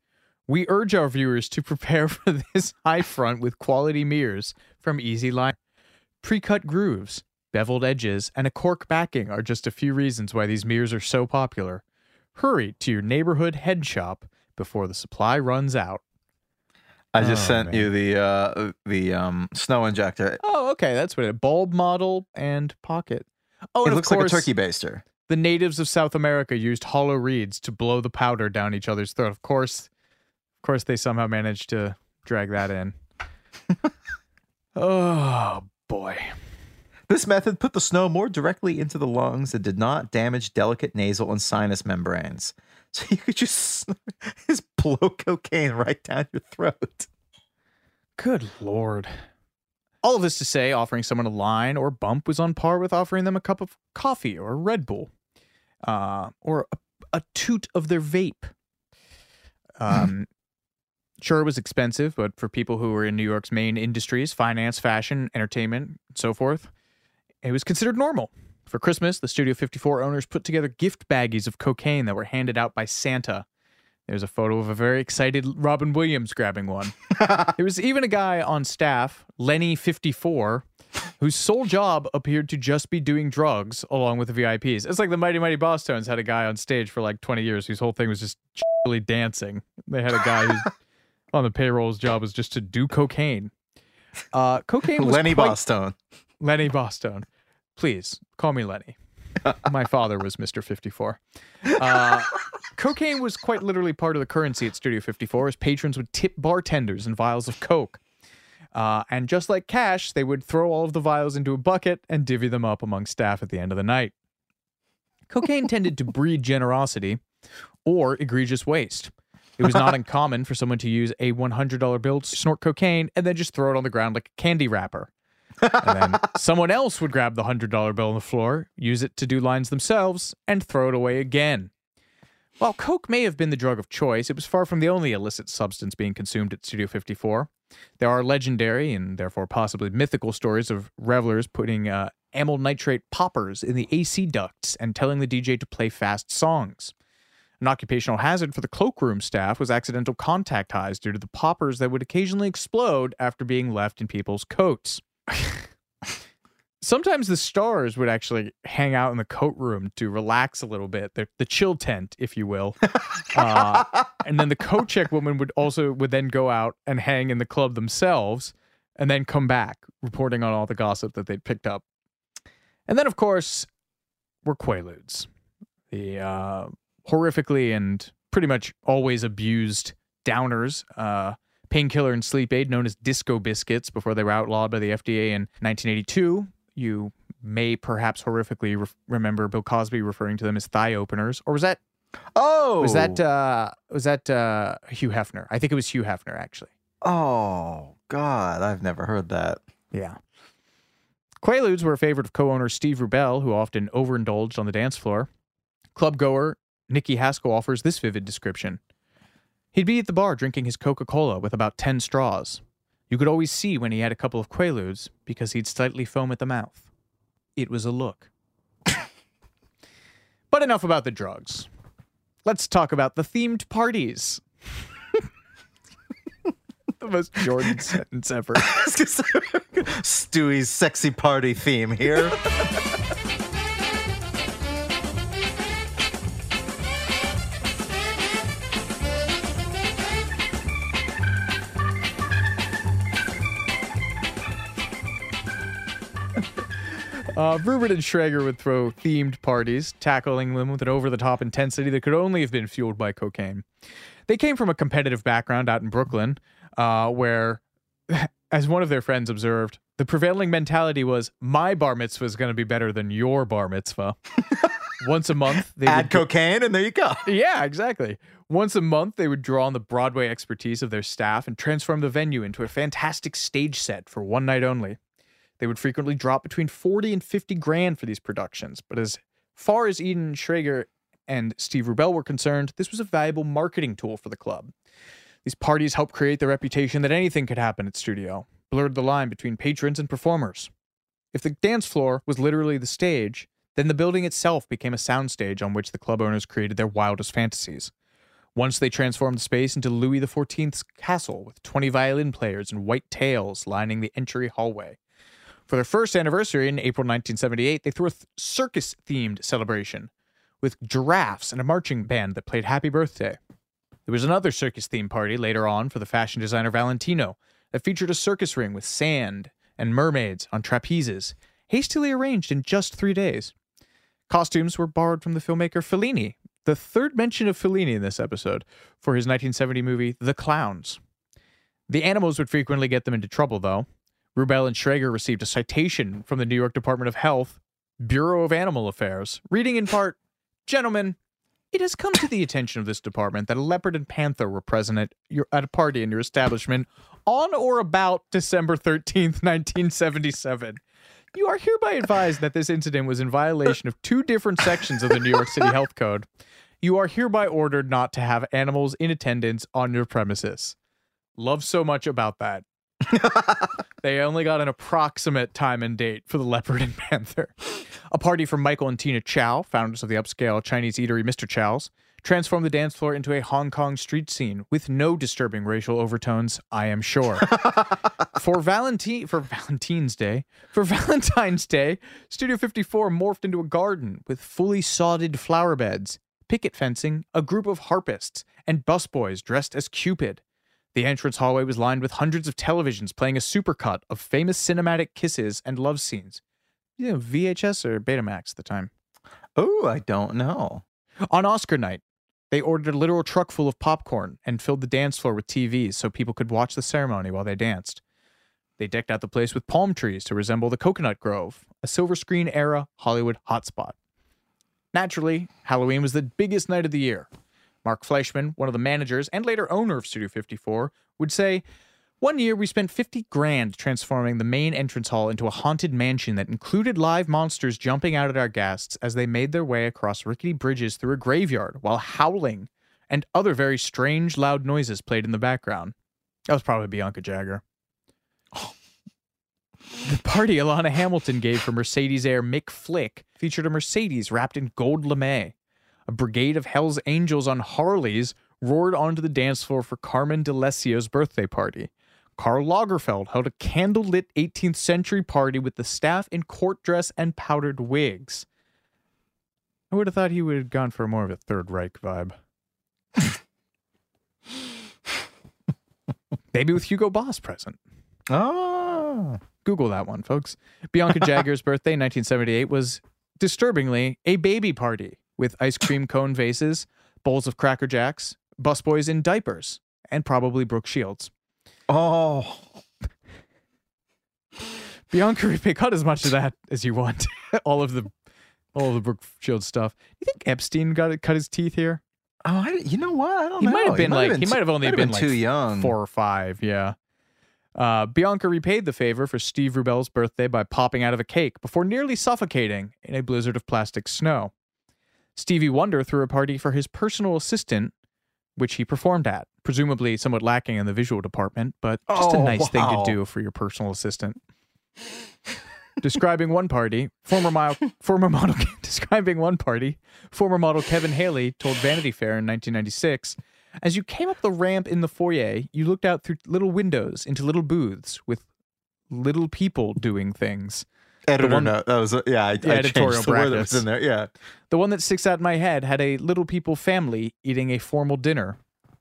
We urge our viewers to (laughs) prepare for this high front with quality mirrors from Easy Line. Pre cut grooves, beveled edges, and a cork backing are just a few reasons why these mirrors are so popular. Hurry to your neighborhood head shop before the supply runs out. I just Oh, sent man. you the uh the um snow injector. Oh, okay. That's what it bulb model and pocket. Oh, it looks course, like a turkey baster. the natives of South America used hollow reeds to blow the powder down each other's throat. Of course, of course, they somehow managed to drag that in. (laughs) oh boy. This method put the snow more directly into the lungs and did not damage delicate nasal and sinus membranes. So (laughs) you could just, (laughs) just blow cocaine right down your throat. Good lord. All of this to say, offering someone a line or bump was on par with offering them a cup of coffee or a Red Bull, uh, or a, a toot of their vape. Um, (laughs) sure, it was expensive, but for people who were in New York's main industries finance, fashion, entertainment, and so forth it was considered normal. For Christmas, the Studio 54 owners put together gift baggies of cocaine that were handed out by Santa. There's a photo of a very excited Robin Williams grabbing one. (laughs) there was even a guy on staff, Lenny54, whose sole job appeared to just be doing drugs along with the VIPs. It's like the Mighty Mighty Bosstones had a guy on stage for like 20 years whose whole thing was just really dancing. They had a guy who's (laughs) on the payroll's job was just to do cocaine. Uh, cocaine was Lenny quite- Bostone. Lenny Bostone. Please call me Lenny. (laughs) My father was Mr. 54. Uh, (laughs) Cocaine was quite literally part of the currency at Studio 54 as patrons would tip bartenders in vials of Coke. Uh, and just like cash, they would throw all of the vials into a bucket and divvy them up among staff at the end of the night. Cocaine tended to breed generosity or egregious waste. It was not (laughs) uncommon for someone to use a $100 bill to snort cocaine and then just throw it on the ground like a candy wrapper. And then someone else would grab the $100 bill on the floor, use it to do lines themselves, and throw it away again. While coke may have been the drug of choice, it was far from the only illicit substance being consumed at Studio 54. There are legendary and therefore possibly mythical stories of revelers putting uh, amyl nitrate poppers in the AC ducts and telling the DJ to play fast songs. An occupational hazard for the cloakroom staff was accidental contact highs due to the poppers that would occasionally explode after being left in people's coats. Sometimes the stars would actually hang out in the coat room to relax a little bit, the, the chill tent, if you will. (laughs) Uh, and then the coat check woman would also would then go out and hang in the club themselves, and then come back reporting on all the gossip that they'd picked up. And then, of course, were Quaaludes, the uh, horrifically and pretty much always abused downers, uh, painkiller and sleep aid known as disco biscuits before they were outlawed by the FDA in 1982. You may perhaps horrifically re- remember Bill Cosby referring to them as thigh openers, or was that Oh, was that uh, was that uh, Hugh Hefner? I think it was Hugh Hefner actually. Oh God, I've never heard that. Yeah. Quaaludes were a favorite of co-owner Steve Rubell, who often overindulged on the dance floor. Club goer Nicky Haskell offers this vivid description. He'd be at the bar drinking his Coca-Cola with about 10 straws. You could always see when he had a couple of Quaaludes because he'd slightly foam at the mouth. It was a look. (laughs) but enough about the drugs. Let's talk about the themed parties. (laughs) the most Jordan sentence ever. (laughs) Stewie's sexy party theme here. Uh, Rubell and Schrager would throw themed parties, tackling them with an over the top intensity that could only have been fueled by cocaine. They came from a competitive background out in Brooklyn, uh, where, (laughs) as one of their friends observed, the prevailing mentality was my bar mitzvah is going to be better than your bar mitzvah. (laughs) Once a month, they Add cocaine, and there you go. yeah, exactly. Once a month, they would draw on the Broadway expertise of their staff and transform the venue into a fantastic stage set for one night only. They would frequently drop between 40 and 50 grand for these productions, but as far as Ian Schrager and Steve Rubell were concerned, this was a valuable marketing tool for the club. These parties helped create the reputation that anything could happen at studio, blurred the line between patrons and performers. If the dance floor was literally the stage, then the building itself became a soundstage on which the club owners created their wildest fantasies. Once they transformed the space into Louis XIV's castle with 20 violin players and white tails lining the entry hallway. For their first anniversary in April 1978, they threw a th- circus themed celebration with giraffes and a marching band that played Happy Birthday. There was another circus themed party later on for the fashion designer Valentino that featured a circus ring with sand and mermaids on trapezes, hastily arranged in just three days. Costumes were borrowed from the filmmaker Fellini, the third mention of Fellini in this episode, for his 1970 movie The Clowns. The animals would frequently get them into trouble, though. Rubell and Schrager received a citation from the New York Department of Health, Bureau of Animal Affairs, reading in part Gentlemen, it has come to the attention of this department that a leopard and panther were present at, your, at a party in your establishment on or about December 13th, 1977. You are hereby advised that this incident was in violation of two different sections of the New York City Health Code. You are hereby ordered not to have animals in attendance on your premises. Love so much about that. (laughs) they only got an approximate time and date for the leopard and panther. A party from Michael and Tina Chow, founders of the upscale Chinese eatery Mr. Chow's, transformed the dance floor into a Hong Kong street scene with no disturbing racial overtones, I am sure. (laughs) for Valentine for Valentine's Day, for Valentine's Day, Studio 54 morphed into a garden with fully sodded flower beds, picket fencing, a group of harpists, and busboys dressed as Cupid. The entrance hallway was lined with hundreds of televisions playing a supercut of famous cinematic kisses and love scenes. You know, VHS or Betamax at the time. Oh, I don't know. On Oscar night, They ordered a literal truck full of popcorn and filled the dance floor with TVs so people could watch the ceremony while they danced. They decked out the place with palm trees to resemble the Coconut Grove, a silver screen era Hollywood hotspot. Naturally, Halloween was the biggest night of the year. Mark Fleischman, one of the managers and later owner of Studio 54, would say, One year we spent 50 grand transforming the main entrance hall into a haunted mansion that included live monsters jumping out at our guests as they made their way across rickety bridges through a graveyard while howling and other very strange, loud noises played in the background. That was probably Bianca Jagger. (laughs) The party Alana Hamilton gave for Mercedes heir Mick Flick featured a Mercedes wrapped in gold lame. A brigade of Hell's Angels on Harleys roared onto the dance floor for Carmen D'Alessio's birthday party. Karl Lagerfeld held a candlelit 18th century party with the staff in court dress and powdered wigs. I would have thought he would have gone for more of a Third Reich vibe. (laughs) Maybe with Hugo Boss present. Oh. Google that one, folks. Bianca (laughs) Jagger's birthday, 1978, was disturbingly a baby party with ice cream cone vases, bowls of Cracker Jacks, busboys in diapers, and probably Brooke Shields. Oh. (laughs) Bianca may cut as much of that as you want. (laughs) all of the all of the Brooke Shields stuff. You think Epstein got it, cut his teeth here? Oh, I, you know what? I don't He know. might have been like he too- might have only might been, been like too young. four or five. Yeah. Uh, Bianca repaid the favor for Steve Rubell's birthday by popping out of a cake before nearly suffocating in a blizzard of plastic snow. Stevie Wonder threw a party for his personal assistant, which he performed at, presumably somewhat lacking in the visual department, but just a Oh, nice thing to do for your personal assistant. describing one party, former mile, former model (laughs) describing one party, former model Kevin Haley told Vanity Fair in 1996, as you came up the ramp in the foyer, you looked out through little windows into little booths with little people doing things. Editor one- note. That was a- yeah. I, I editorial the word that was in there. Yeah. The one that sticks out in my head had a little people family eating a formal dinner,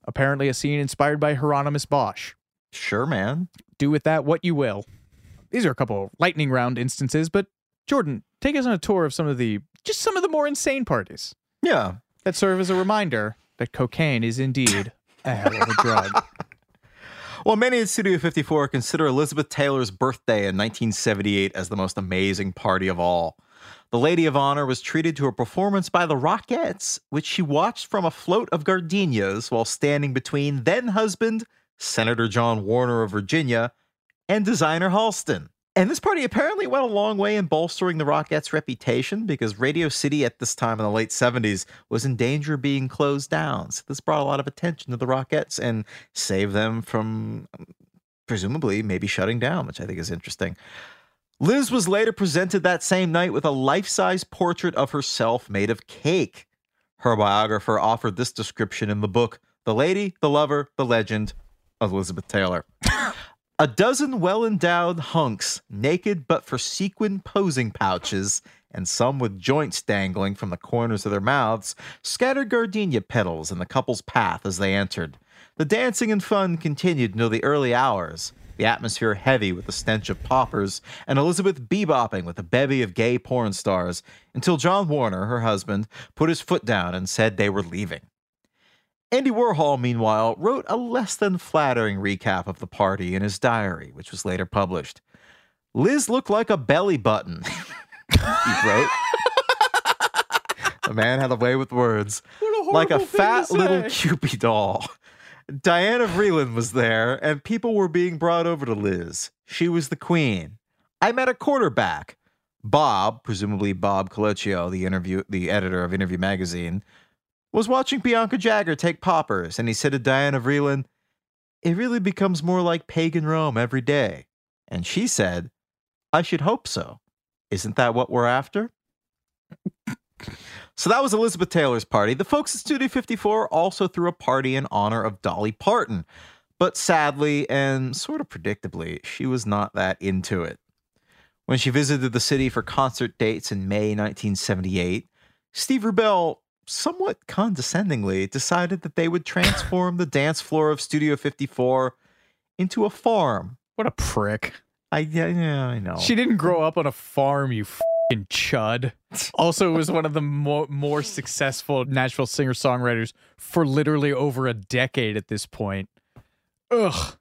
apparently a scene inspired by Hieronymus Bosch. Sure, man. Do with that what you will. These are a couple of lightning round instances, but Jordan, take us on a tour of some of the just some of the more insane parties Yeah. that serve as a reminder that cocaine is indeed a hell of a drug. (laughs) Well, many at Studio 54 consider Elizabeth Taylor's birthday in 1978 as the most amazing party of all. The Lady of Honor was treated to a performance by the Rockettes, which she watched from a float of gardenias while standing between then husband, Senator John Warner of Virginia, and designer Halston. And this party apparently went a long way in bolstering the Rockettes' reputation because Radio City at this time in the late 70s was in danger of being closed down. So this brought a lot of attention to the Rockettes and saved them from um, presumably maybe shutting down, which I think is interesting. Liz was later presented that same night with a life size portrait of herself made of cake. Her biographer offered this description in the book The Lady, the Lover, the Legend Elizabeth Taylor. (laughs) A dozen well endowed hunks, naked but for sequin posing pouches, and some with joints dangling from the corners of their mouths, scattered gardenia petals in the couple's path as they entered. The dancing and fun continued until the early hours, the atmosphere heavy with the stench of poppers, and Elizabeth bebopping with a bevy of gay porn stars, until John Warner, her husband, put his foot down and said they were leaving. Andy Warhol, meanwhile, wrote a less than flattering recap of the party in his diary, which was later published. Liz looked like a belly button, (laughs) he wrote. the man had a way with words. like a thing to fat little. Cupid doll. Diana Vreeland was there, and people were being brought over to Liz. She was the queen. I met a quarterback. Bob, presumably Bob Colacello, the interview, the editor of Interview Magazine, was watching Bianca Jagger take poppers, and he said to Diana Vreeland, "It really becomes more like pagan Rome every day." And she said, "I should hope so. Isn't that what we're after?" (laughs) So that was Elizabeth Taylor's party. The folks at Studio 54 also threw a party in honor of Dolly Parton. But sadly and sort of predictably, she was not that into it. When she visited the city for concert dates in May 1978, Steve Rubell somewhat condescendingly decided that they would transform the dance floor of Studio 54 into a farm. What a prick. I yeah, yeah I know. She didn't grow up on a farm, you f- fing chud. (laughs) Also, was one of the more, more successful Nashville singer songwriters for literally over a decade at this point. Ugh.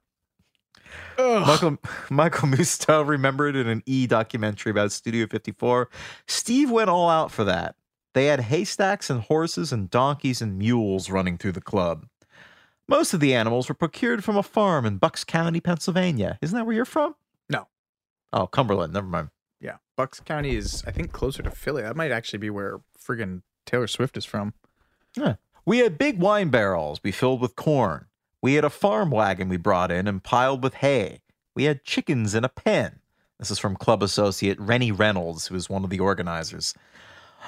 Ugh. Michael Michael Musto remembered in an E documentary about Studio 54. Steve went all out for that. They had haystacks and horses and donkeys and mules running through the club. Most of the animals were procured from a farm in Bucks County, Pennsylvania. Isn't that where you're from? No. Oh, Cumberland. Never mind. Yeah. Bucks County is, I think, closer to Philly. That might actually be where friggin' Taylor Swift is from. Yeah. We had big wine barrels we filled with corn. We had a farm wagon we brought in and piled with hay. We had chickens in a pen. This is from club associate Rennie Reynolds, who is one of the organizers.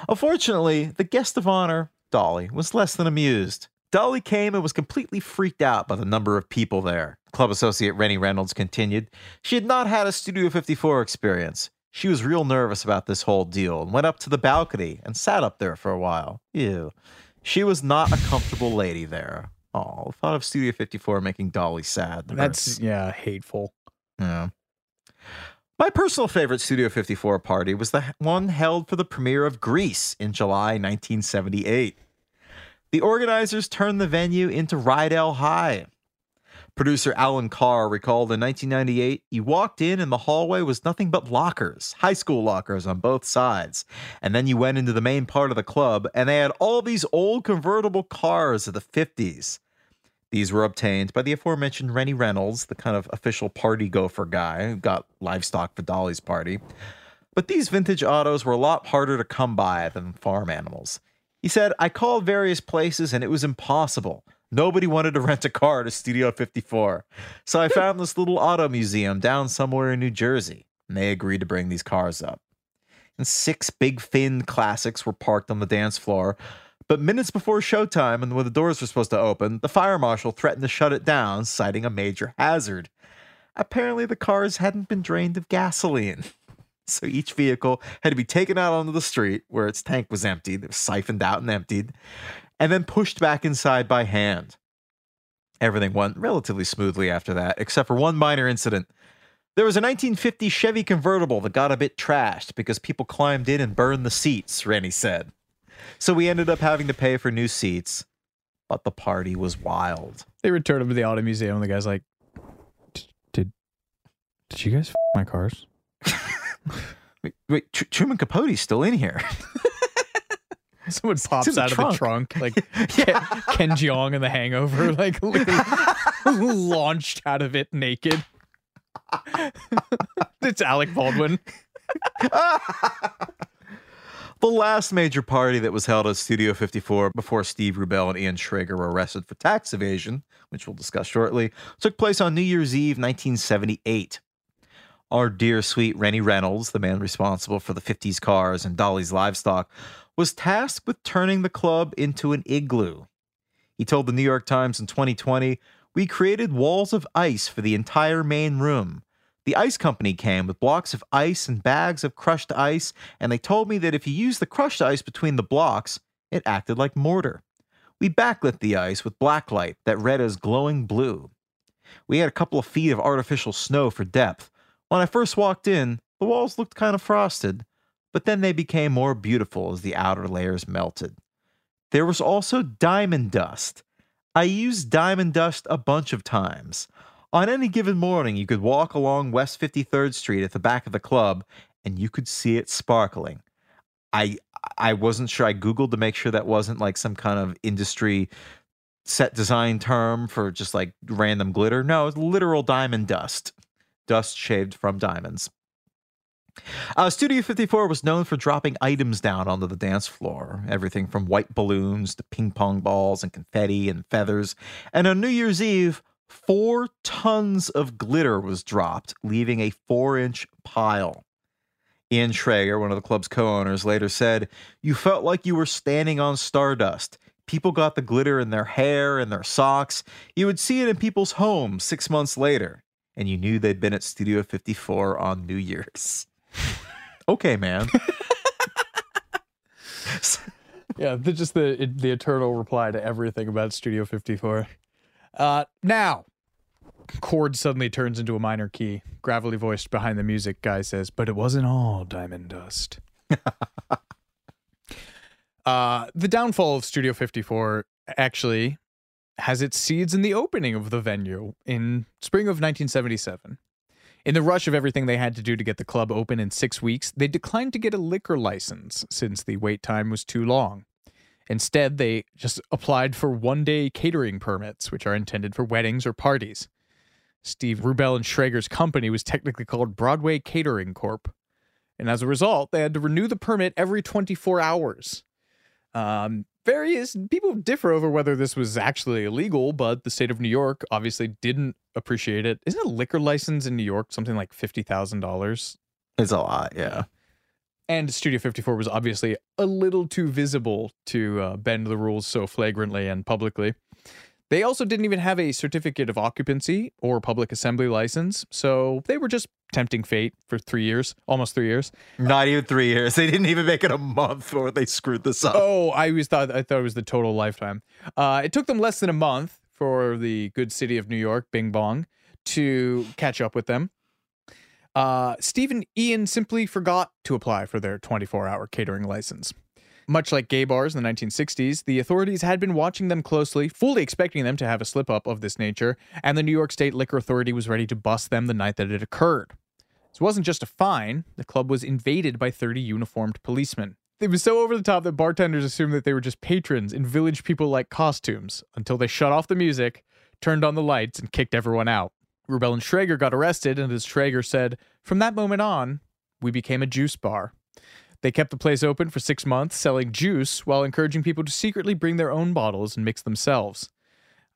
Unfortunately, the guest of honor, Dolly, was less than amused. Dolly came and was completely freaked out by the number of people there. Club associate Rennie Reynolds continued. She had not had a Studio 54 experience. She was real nervous about this whole deal and went up to the balcony and sat up there for a while. Ew. She was not a comfortable lady there. Oh, thought of Studio 54 making Dolly sad. That's, yeah, hateful. Yeah. My personal favorite Studio 54 party was the one held for the premiere of Grease in July 1978. The organizers turned the venue into Rydell High. Producer Allan Carr recalled in 1998, you walked in and the hallway was nothing but lockers, high school lockers on both sides. And then you went into the main part of the club and they had all these old convertible cars of the 50s. These were obtained by the aforementioned Renny Reynolds, the kind of official party gopher guy who got livestock for Dolly's party. But these vintage autos were a lot harder to come by than farm animals. He said, I called various places and it was impossible. Nobody wanted to rent a car to Studio 54. So I found this little auto museum down somewhere in New Jersey, and they agreed to bring these cars up. And six big fin classics were parked on the dance floor. But minutes before showtime and when the doors were supposed to open, the fire marshal threatened to shut it down, citing a major hazard. Apparently, the cars hadn't been drained of gasoline. (laughs) So each vehicle had to be taken out onto the street where its tank was emptied, it was siphoned out and emptied, and then pushed back inside by hand. Everything went relatively smoothly after that, except for one minor incident. There was a 1950 Chevy convertible that got a bit trashed because people climbed in and burned the seats, Renny said. So we ended up having to pay for new seats, but the party was wild. They returned him to the auto museum, and the guy's like, "Did did you guys f- my cars?" (laughs) Wait, wait Tr- Truman Capote's still in here. (laughs) Someone pops out of the trunk, like (laughs) Ken, Ken Jeong in The Hangover, like launched out of it naked. it's Alec Baldwin. The last major party that was held at Studio 54 before Steve Rubell and Ian Schrager were arrested for tax evasion, which we'll discuss shortly, took place on New Year's Eve 1978. Our dear sweet Renny Reynolds, the man responsible for the 50s cars and Dolly's livestock, was tasked with turning the club into an igloo. He told the New York Times in 2020, We created walls of ice for the entire main room. The ice company came with blocks of ice and bags of crushed ice, and they told me that if you used the crushed ice between the blocks, it acted like mortar. We backlit the ice with blacklight that read as glowing blue. We had a couple of feet of artificial snow for depth. When I first walked in, the walls looked kind of frosted, but then they became more beautiful as the outer layers melted. There was also diamond dust. I used diamond dust a bunch of times. On any given morning, you could walk along West 53rd Street at the back of the club and you could see it sparkling. I I wasn't sure. I googled to make sure that wasn't like some kind of industry set design term for just like random glitter. No, it's literal diamond dust. Dust shaved from diamonds. Uh, Studio 54 was known for dropping items down onto the dance floor, everything from white balloons to ping pong balls and confetti and feathers. And on New Year's Eve, four tons of glitter was dropped, leaving a four inch pile. Ian Schrager, one of the club's co owners, later said, You felt like you were standing on stardust. People got the glitter in their hair and their socks. You would see it in people's homes six months later, and you knew they'd been at Studio 54 on New Year's. (laughs) okay, man. (laughs) Yeah, just the the eternal reply to everything about Studio 54. Uh, now, chord suddenly turns into a minor key. Gravelly voiced behind the music guy says, "But it wasn't all diamond dust." (laughs) uh, the downfall of Studio 54 actually has its seeds in the opening of the venue in spring of 1977. In the rush of everything they had to do to get the club open in six weeks, they declined to get a liquor license since the wait time was too long. Instead, they just applied for one day catering permits, which are intended for weddings or parties. Steve Rubell and Schrager's company was technically called Broadway Catering Corp. And as a result, they had to renew the permit every 24 hours. Um, various people differ over whether this was actually illegal, but the state of New York obviously didn't appreciate it. Isn't a liquor license in New York something like $50,000? It's a lot, yeah. And Studio 54 was obviously a little too visible to uh, bend the rules so flagrantly and publicly. They also didn't even have a certificate of occupancy or public assembly license, so they were just tempting fate for three years, almost three years. Not even three years. They didn't even make it a month before they screwed this up. Oh, I always thought I thought it was the total lifetime. Uh, it took them less than a month for the good city of New York, Bing Bong, to catch up with them. Uh, Steve and Ian simply forgot to apply for their 24-hour catering license. Much like gay bars in the 1960s, the authorities had been watching them closely, fully expecting them to have a slip up of this nature, and the New York State Liquor Authority was ready to bust them the night that it occurred. This wasn't just a fine, the club was invaded by 30 uniformed policemen. It was so over the top that bartenders assumed that they were just patrons in village people like costumes until they shut off the music, turned on the lights, and kicked everyone out. Rubell and Schrager got arrested, and as Schrager said, from that moment on, we became a juice bar. They kept the place open for six months, selling juice while encouraging people to secretly bring their own bottles and mix themselves.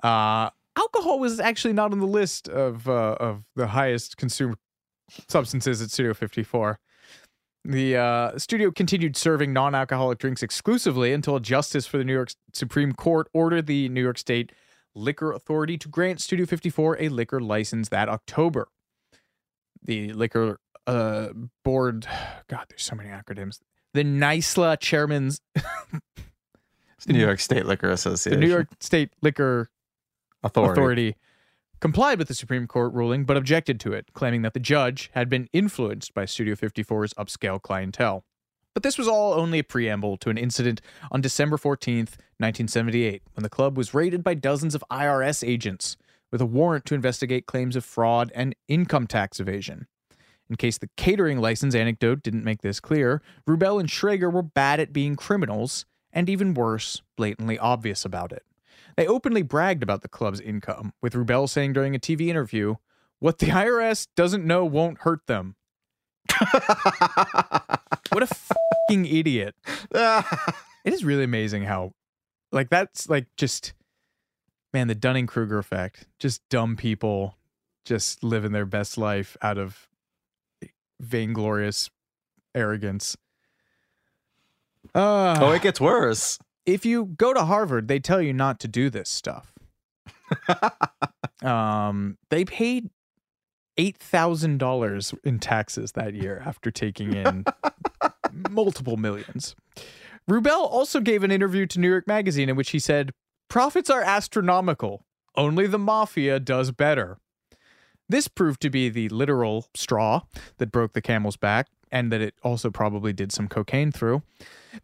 Uh, alcohol was actually not on the list of uh, of the highest consumed substances at Studio 54. The uh, studio continued serving non alcoholic drinks exclusively until a justice for the New York Supreme Court ordered the New York State Liquor Authority to grant Studio 54 a liquor license that October. The liquor uh, board, (sighs) God, there's so many acronyms. The NYSLA chairman's, (laughs) the New York State Liquor Association. the. New York State Liquor Authority. Authority complied with the Supreme Court ruling but objected to it, claiming that the judge had been influenced by Studio 54's upscale clientele. But this was all only a preamble to an incident on December 14th, 1978, when the club was raided by dozens of IRS agents with a warrant to investigate claims of fraud and income tax evasion. In case the catering license anecdote didn't make this clear, Rubell and Schrager were bad at being criminals, and even worse, blatantly obvious about it. They openly bragged about the club's income, with Rubell saying during a TV interview, What the IRS doesn't know won't hurt them. (laughs) what a fucking idiot. (laughs) It is really amazing how, like, that's like just, man, the Dunning Kruger effect. Just dumb people just living their best life out of vainglorious arrogance. Uh, oh, it gets worse. (sighs) if you go to Harvard, they tell you not to do this stuff. (laughs) um, they paid eight thousand dollars in taxes that year after taking in (laughs) multiple millions. Rubell also gave an interview to New York Magazine in which he said, "Profits are astronomical. Only the mafia does better." This proved to be the literal straw that broke the camel's back, and that it also probably did some cocaine through,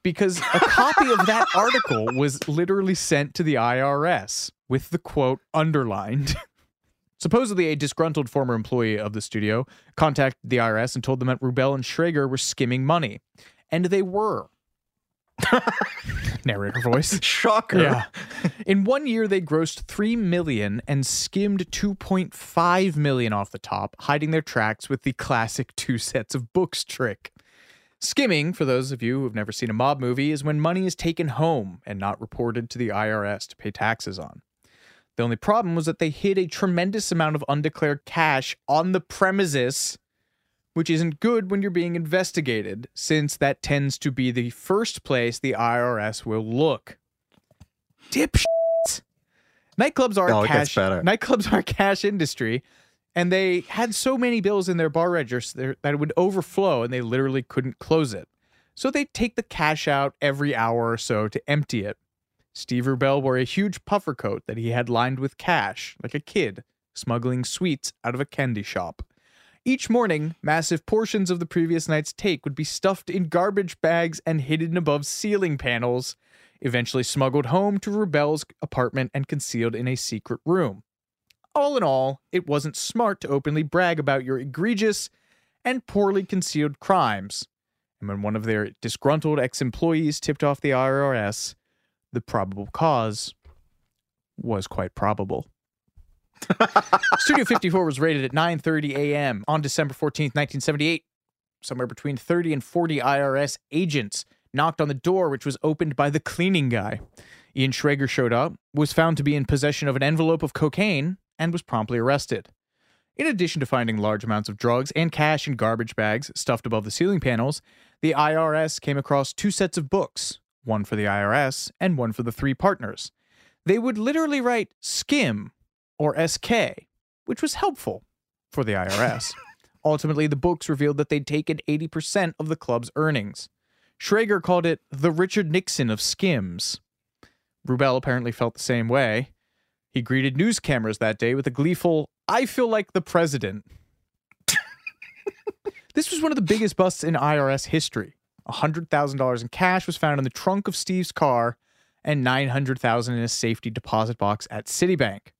because a copy of that (laughs) article was literally sent to the IRS with the quote underlined. Supposedly, a disgruntled former employee of the studio contacted the IRS and told them that Rubell and Schrager were skimming money. And they were. (laughs) Narrator voice. (laughs) Shocker. Yeah. (laughs) In one year, they grossed three million and skimmed two point five million off the top, hiding their tracks with the classic two sets of books trick. Skimming, for those of you who have never seen a mob movie, is when money is taken home and not reported to the IRS to pay taxes on. The only problem was that they hid a tremendous amount of undeclared cash on the premises, which isn't good when you're being investigated, since that tends to be the first place the IRS will look. Dipshits. Nightclubs are Oh, a it gets cash. Nightclubs are a cash industry, and they had so many bills in their bar register that it would overflow, and they literally couldn't close it. So they take the cash out every hour or so to empty it. Steve Rubell wore a huge puffer coat that he had lined with cash, like a kid smuggling sweets out of a candy shop. Each morning, massive portions of the previous night's take would be stuffed in garbage bags and hidden above ceiling panels, eventually smuggled home to Rubell's apartment and concealed in a secret room. All in all, it wasn't smart to openly brag about your egregious and poorly concealed crimes. And when one of their disgruntled ex employees tipped off the IRS, the probable cause was quite probable. (laughs) Studio 54 was raided at 9:30 a.m. on December 14th, 1978. Somewhere between 30 and 40 IRS agents knocked on the door which was opened by the cleaning guy. Ian Schrager showed up, was found to be in possession of an envelope of cocaine and was promptly arrested. In addition to finding large amounts of drugs and cash in garbage bags stuffed above the ceiling panels, the IRS came across two sets of books, one for the IRS and one for the three partners. They would literally write skim or SK, which was helpful for the IRS. (laughs) Ultimately, the books revealed that they'd taken 80% of the club's earnings. Schrager called it the Richard Nixon of skims. Rubell apparently felt the same way. He greeted news cameras that day with a gleeful, I feel like the president. (laughs) this was one of the biggest busts in IRS history. $100,000 in cash was found in the trunk of Steve's car and 900,000 in a safety deposit box at Citibank.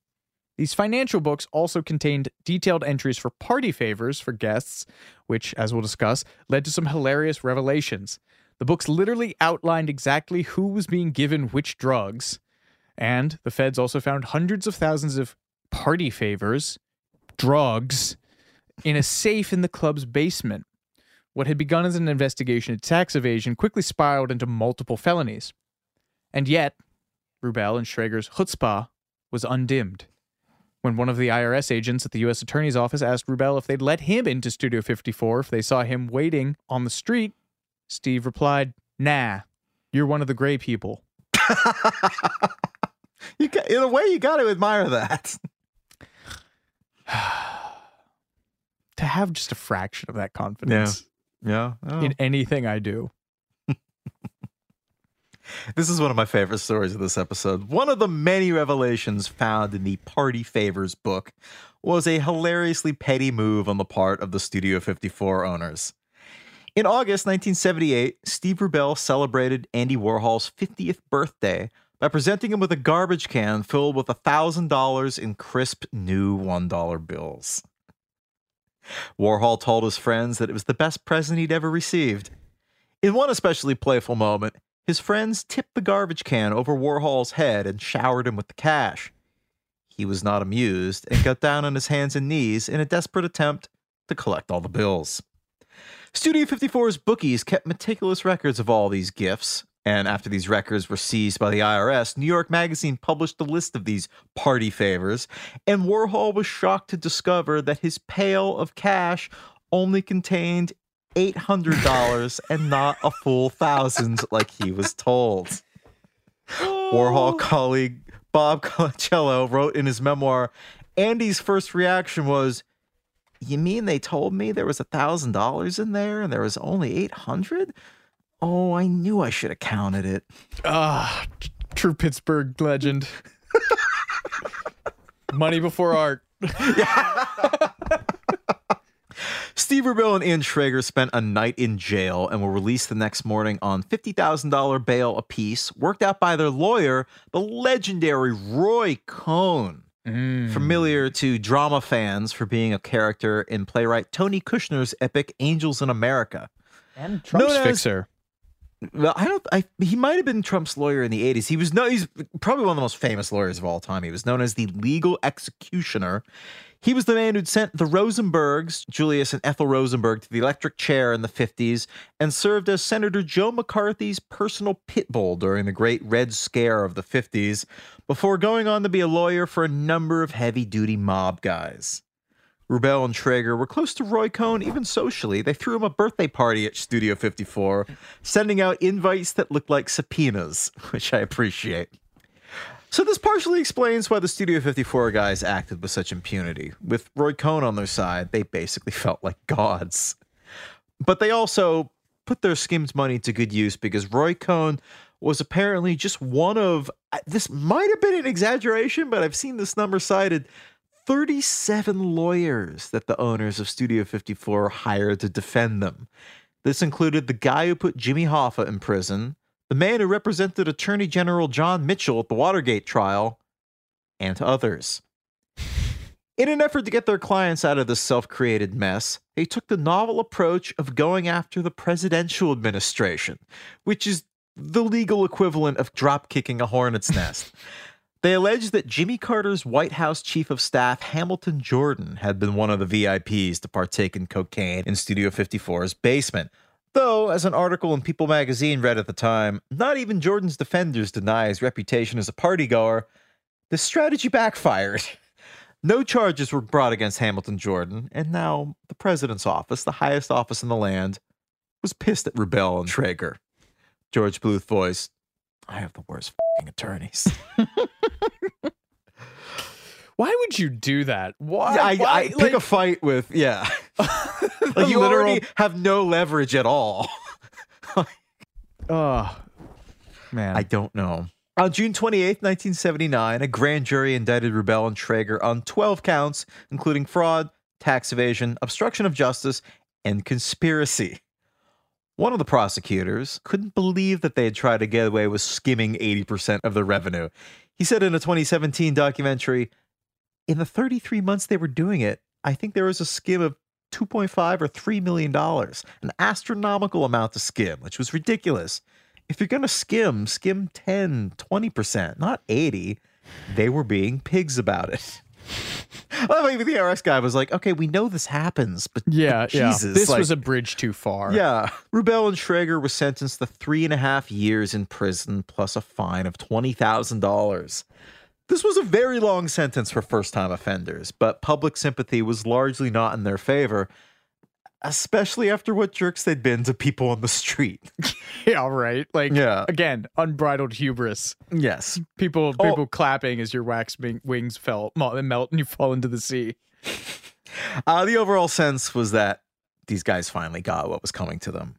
These financial books also contained detailed entries for party favors for guests, which, as we'll discuss, led to some hilarious revelations. The books literally outlined exactly who was being given which drugs, and the feds also found hundreds of thousands of party favors, drugs, in a safe in the club's basement. What had begun as an investigation into tax evasion quickly spiraled into multiple felonies. And yet, Rubell and Schrager's chutzpah was undimmed. When one of the IRS agents at the U.S. Attorney's Office asked Rubell if they'd let him into Studio 54 if they saw him waiting on the street, Steve replied, Nah, you're one of the gray people. (laughs) you got, in a way, you got to admire that. (sighs) to have just a fraction of that confidence Yeah. Oh. in anything I do. (laughs) This is one of my favorite stories of this episode. One of the many revelations found in the Party Favors book was a hilariously petty move on the part of the Studio 54 owners. In August 1978, Steve Rubell celebrated Andy Warhol's 50th birthday by presenting him with a garbage can filled with $1,000 in crisp new $1 bills. Warhol told his friends that it was the best present he'd ever received. In one especially playful moment, his friends tipped the garbage can over Warhol's head and showered him with the cash. He was not amused and got down on his hands and knees in a desperate attempt to collect all the bills. Studio 54's bookies kept meticulous records of all these gifts, and after these records were seized by the IRS, New York Magazine published a list of these party favors, and Warhol was shocked to discover that his pail of cash only contained $800 (laughs) and not a full thousand like he was told. Warhol oh. colleague Bob Colacello wrote in his memoir Andy's first reaction was, You mean they told me there was a thousand dollars in there and there was only 800? Oh, I knew I should have counted it. Ah, true Pittsburgh legend. Money before art. (laughs) Steve Rubell and Ian Schrager spent a night in jail and were released the next morning on $50,000 bail apiece, worked out by their lawyer, the legendary Roy Cohn. Familiar to drama fans for being a character in playwright Tony Kushner's epic Angels in America. And Trump's fixer. Well, I don't. I he might have been Trump's lawyer in the '80s. He was no. He's probably one of the most famous lawyers of all time. He was known as the legal executioner. He was the man who'd sent the Rosenbergs, Julius and Ethel Rosenberg, to the electric chair in the 50s and served as Senator Joe McCarthy's personal pit bull during the Great Red Scare of the 50s, before going on to be a lawyer for a number of heavy duty mob guys. Rubell and Schrager were close to Roy Cohn, even socially. They threw him a birthday party at Studio 54, sending out invites that looked like subpoenas, (laughs) which I appreciate. So, this partially explains why the Studio 54 guys acted with such impunity. With Roy Cohn on their side, they basically (laughs) felt like gods. But they also put their skimmed money to good use because Roy Cohn was apparently just one of this might have been an exaggeration, but I've seen this number cited 37 lawyers that the owners of Studio 54 hired to defend them. This included the guy who put Jimmy Hoffa in prison, the man who represented Attorney General John Mitchell at the Watergate trial, and others. In an effort to get their clients out of this self created mess, they took the novel approach of going after the presidential administration, which is the legal equivalent of drop kicking a hornet's nest. (laughs) They alleged that Jimmy Carter's White House chief of staff, Hamilton Jordan, had been one of the VIPs to partake in cocaine in Studio 54's basement. Though, as an article in People magazine read at the time, not even Jordan's defenders deny his reputation as a partygoer. The strategy backfired. No charges were brought against Hamilton Jordan, and now the president's office, the highest office in the land, was pissed at Rubell and Schrager. George Bluth voiced, I have the worst attorneys. (laughs) Why would you do that? Why? I, why? I pick a fight with, yeah. (laughs) like you literal- already have no leverage at all. (laughs) Oh, man. I don't know. On June 28th, 1979, a grand jury indicted Rubell and Schrager on 12 counts, including fraud, tax evasion, obstruction of justice, and conspiracy. One of the prosecutors couldn't believe that they had tried to get away with skimming 80% of the revenue. He said in a 2017 documentary, in the 33 months they were doing it, I think there was a skim of 2.5 or 3 million dollars, an astronomical amount to skim, which was ridiculous. If you're going to skim, skim 10, 20%, not 80. They were being pigs about it. (laughs) Love even the IRS guy was like, okay, we know this happens, but yeah, but yeah. Jesus, This like- was a bridge too far. yeah. Rubell and Schrager were sentenced to three and a half years in prison plus a fine of $20,000. This was a very long sentence for first time offenders, but public sympathy was largely not in their favor, especially after what jerks they'd been to people on the street. (laughs) (laughs) yeah, right. Like, Yeah. again, unbridled hubris. yes. People, Oh. people clapping as your wax wing- wings fell melt, melt and you fall into the sea. (laughs) Uh, the overall sense was that these guys finally got what was coming to them.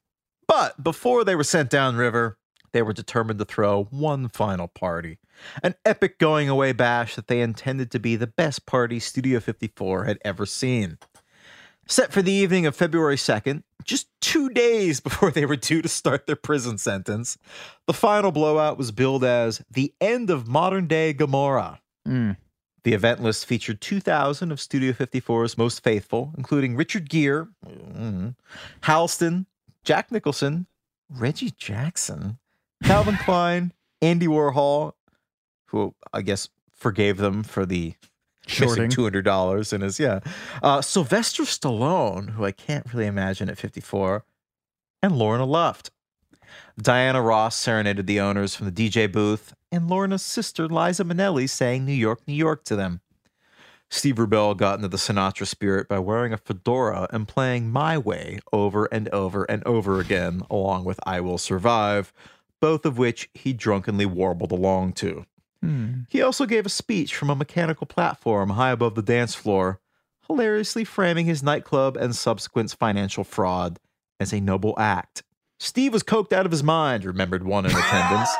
But before they were sent downriver, they were determined to throw one final party. An epic going away bash that they intended to be the best party Studio 54 had ever seen. Set for the evening of February 2nd, just two days (laughs) before they were due to start their prison sentence, the final blowout was billed as the end of modern day Gomorrah. Mm. The event list featured 2,000 of Studio 54's most faithful, including Richard Gere, mm, Halston, Jack Nicholson, Reggie Jackson, Calvin (laughs) Klein, Andy Warhol, who I guess forgave them for the Shorting. missing $200 in his, yeah. Uh, Sylvester Stallone, who I can't really imagine at 54, and Lorna Luft. Diana Ross serenaded the owners from the DJ booth, and Lorna's sister Liza Minnelli sang New York, New York to them. Steve Rubell got into the Sinatra spirit by wearing a fedora and playing My Way over and over and over again, along with I Will Survive, both of which he drunkenly warbled along to. Hmm. He also gave a speech from a mechanical platform high above the dance floor, hilariously framing his nightclub and subsequent financial fraud as a noble act. Steve was coked out of his mind, remembered one in attendance. (laughs)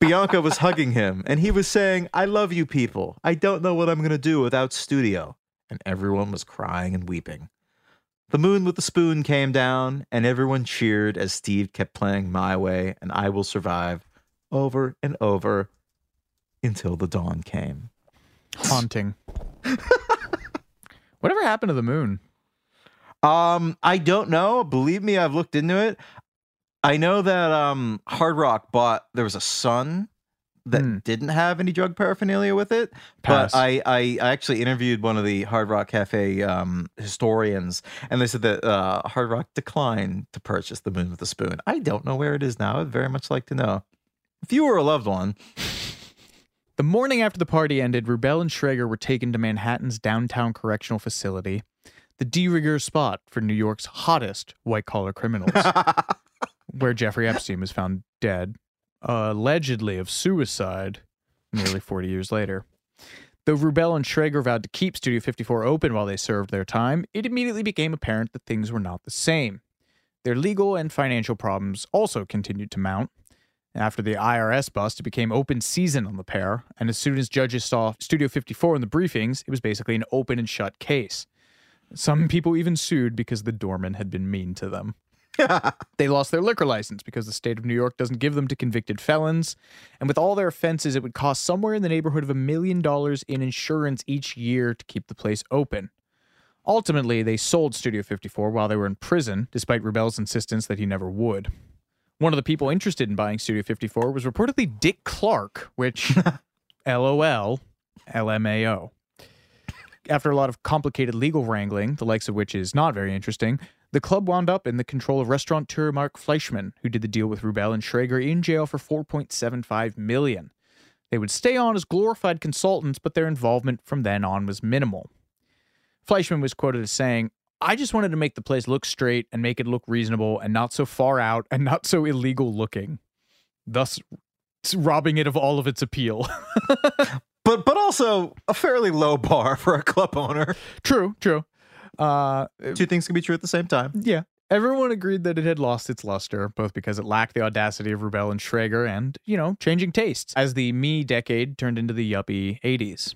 Bianca was hugging him, and he was saying, I love you people. I don't know what I'm going to do without studio. And everyone was crying and weeping. The moon with the spoon came down, and everyone cheered as Steve kept playing My Way and I Will Survive over and over until the dawn came. Haunting. (laughs) Whatever happened to the moon? Um, I don't know. Believe me, I've looked into it. I know that um Hard Rock bought there was a Sun that Hmm. didn't have any drug paraphernalia with it. Pass. But I, I I actually interviewed one of the Hard Rock Cafe um historians and they said that uh Hard Rock declined to purchase the moon with the spoon. I don't know where it is now. I'd very much like to know. If you were a loved one, The morning after the party ended, Rubell and Schrager were taken to Manhattan's downtown correctional facility, the de rigueur spot for New York's hottest white collar criminals, (laughs) where Jeffrey Epstein was found dead, allegedly of suicide, nearly 40 years later. Though Rubell and Schrager vowed to keep Studio 54 open while they served their time, it immediately became apparent that things were not the same. Their legal and financial problems also continued to mount, After the IRS bust, it became open season on the pair, and as soon as judges saw Studio 54 in the briefings, it was basically an open and shut case. Some people even sued because the doorman had been mean to them. (laughs) they lost their liquor license because the state of New York doesn't give them to convicted felons. And with all their offenses, it would cost somewhere in the neighborhood of a million dollars in insurance each year to keep the place open. Ultimately, they sold Studio 54 while they were in prison, despite Rubell's insistence that he never would. One of the people interested in buying Studio 54 was reportedly Dick Clark, which, (laughs) LOL, LMAO. After a lot of complicated legal wrangling, the likes of which is not very interesting, the club wound up in the control of restaurateur Mark Fleischman, who did the deal with Rubell and Schrager in jail for 4.75 million. They would stay on as glorified consultants, but their involvement from then on was minimal. Fleischman was quoted as saying, I just wanted to make the place look straight and make it look reasonable and not so far out and not so illegal looking, thus robbing it of all of its appeal. (laughs) but but also a fairly low bar for a club owner. True, true. Uh, Two things can be true at the same time. yeah. Everyone agreed that it had lost its luster, both because it lacked the audacity of Rubell and Schrager and, you know, changing tastes, as the me decade turned into the yuppie 80s.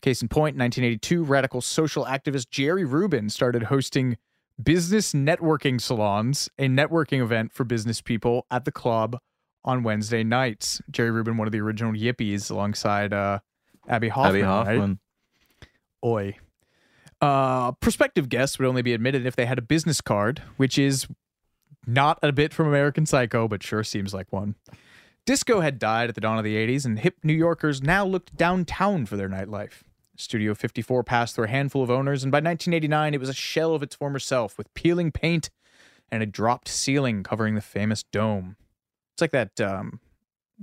Case in point, 1982, radical social activist Jerry Rubin started hosting business networking salons, a networking event for business people at the club on Wednesday nights. Jerry Rubin, one of the original yippies, alongside uh, Abbie Hoffman. Abbie right? Hoffman. Oi. Uh, prospective guests would only be admitted if they had a business card, which is not a bit from American Psycho, but sure seems like one. Disco had died at the dawn of the 80s, and hip New Yorkers now looked downtown for their nightlife. Studio 54 passed through a handful of owners, and by 1989, it was a shell of its former self with peeling paint and a dropped ceiling covering the famous dome. It's like that um,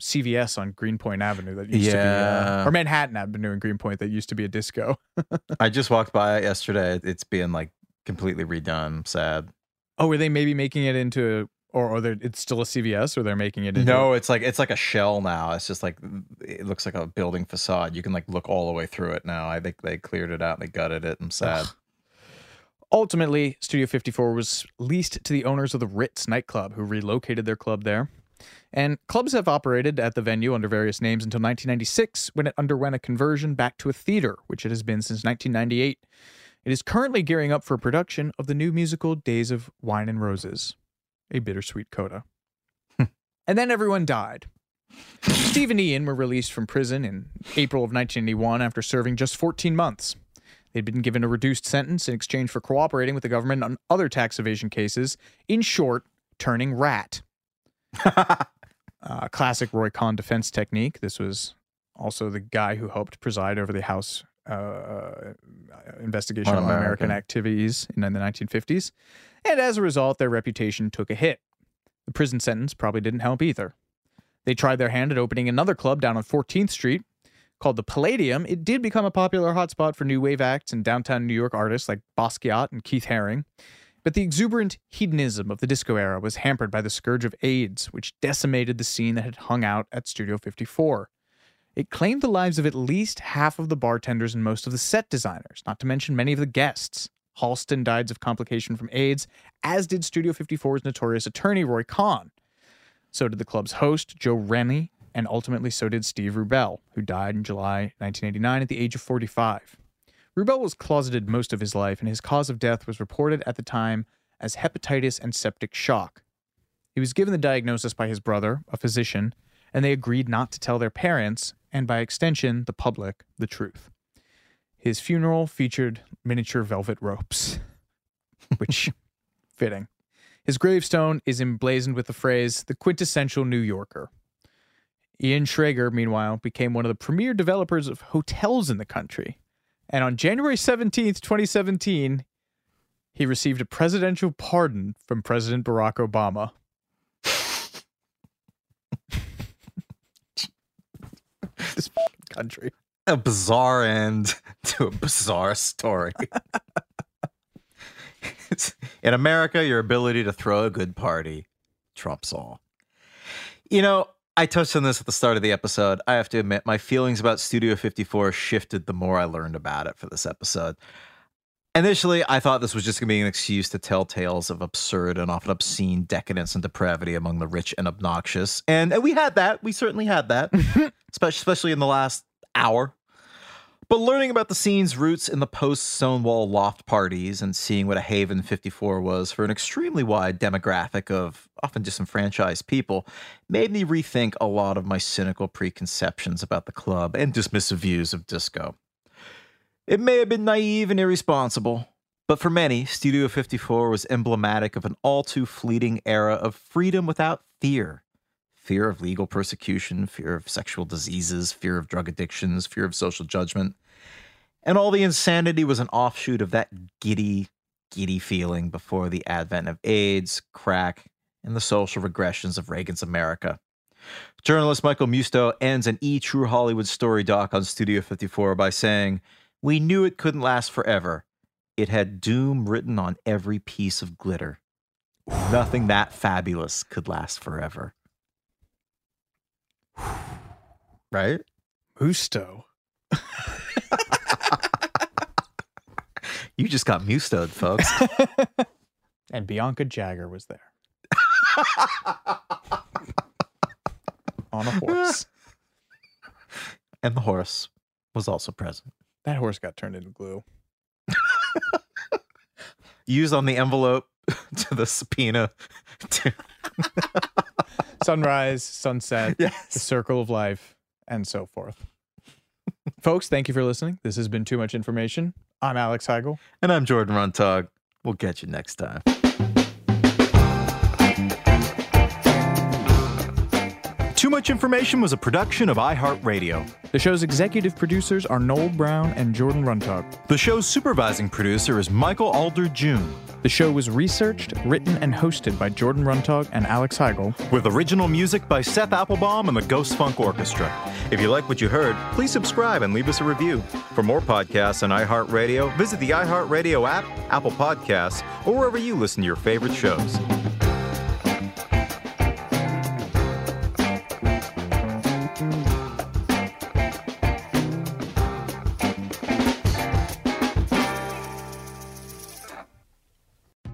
CVS on Greenpoint Avenue that used to be, Yeah. uh, or Manhattan Avenue in Greenpoint that used to be a disco. (laughs) I just walked by it yesterday. It's being like completely redone. Sad. Oh, were they maybe making it into, or, or it's still a CVS, or they're making it into? No, it's like it's like a shell now. It's just like it looks like a building facade. You can like look all the way through it now. I think they cleared it out and they gutted it. I'm sad. Ultimately, Studio 54 was leased to the owners of the Ritz nightclub, who relocated their club there. And clubs have operated at the venue under various names until 1996, when it underwent a conversion back to a theater, which it has been since 1998. It is currently gearing up for production of the new musical Days of Wine and Roses, a bittersweet coda. and then everyone died. Steve and Ian were released from prison in April of 1981 after serving just 14 months. They'd been given a reduced sentence in exchange for cooperating with the government on other tax evasion cases. In short, turning rat. (laughs) uh, classic Roy Cohn defense technique. This was also the guy who helped preside over the House uh, investigation On American. activities in the 1950s. And as a result, their reputation took a hit. The prison sentence probably didn't help either. They tried their hand at opening another club down on 14th Street called the Palladium. It did become a popular hotspot for new wave acts and downtown New York artists like Basquiat and Keith Haring. But the exuberant hedonism of the disco era was hampered by the scourge of AIDS, which decimated the scene that had hung out at Studio 54. It claimed the lives of at least half of the bartenders and most of the set designers, not to mention many of the guests. Halston died of complication from AIDS, as did Studio 54's notorious attorney, Roy Cohn. So did the club's host, Joe Rennie, and ultimately so did Steve Rubell, who died in July 1989 at the age of 45. Rubell was closeted most of his life, and his cause of death was reported at the time as hepatitis and septic shock. He was given the diagnosis by his brother, a physician, and they agreed not to tell their parents, and by extension, the public, the truth. His funeral featured miniature velvet ropes, (laughs) which fitting. His gravestone is emblazoned with the phrase, the quintessential New Yorker. Ian Schrager, meanwhile, became one of the premier developers of hotels in the country. And on January 17th, 2017, he received a presidential pardon from President Barack Obama. (laughs) this country. A bizarre end (laughs) to a bizarre story. (laughs) In America, your ability to throw a good party trumps all. You know, I touched on this at the start of the episode. I have to admit, my feelings about Studio 54 shifted the more I learned about it for this episode. Initially, I thought this was just going to be an excuse to tell tales of absurd and often obscene decadence and depravity among the rich and obnoxious. And, and we had that. We certainly had that, (laughs) especially, especially in the last hour. But learning about the scene's roots in the post Stonewall loft parties and seeing what a haven 54 was for an extremely wide demographic of often disenfranchised people made me rethink a lot of my cynical preconceptions about the club and dismissive views of disco. It may have been naive and irresponsible, but for many, Studio 54 was emblematic of an all too fleeting era of freedom without fear fear of legal persecution, fear of sexual diseases, fear of drug addictions, fear of social judgment. And all the insanity was an offshoot of that giddy, giddy feeling before the advent of AIDS, crack, and the social regressions of Reagan's America. Journalist Michael Musto ends an E True Hollywood story doc on Studio 54 by saying, We knew it couldn't last forever. It had doom written on every piece of glitter. Nothing that fabulous could last forever. right? Musto. (laughs) You just got mustoed, folks. (laughs) And Bianca Jagger was there. (laughs) On a horse. and the horse was also present. That horse got turned into glue. Used on the envelope (laughs) to the subpoena. to- (laughs) Sunrise, sunset, the circle of life, and so forth. Folks, thank you for listening. This has been Too Much Information. I'm Alex Heigl. And I'm Jordan Runtagh. We'll catch you next time. Too Much Information was a production of iHeartRadio. The show's executive producers are Noel Brown and Jordan Runtagh. The show's supervising producer is Michael Alder June, The show was researched, written, and hosted by Jordan Runtagh and Alex Heigl. with original music by Seth Applebaum and the Ghost Funk Orchestra. If you like what you heard, please subscribe and leave us a review. For more podcasts on iHeartRadio, visit the iHeartRadio app, Apple Podcasts, or wherever you listen to your favorite shows.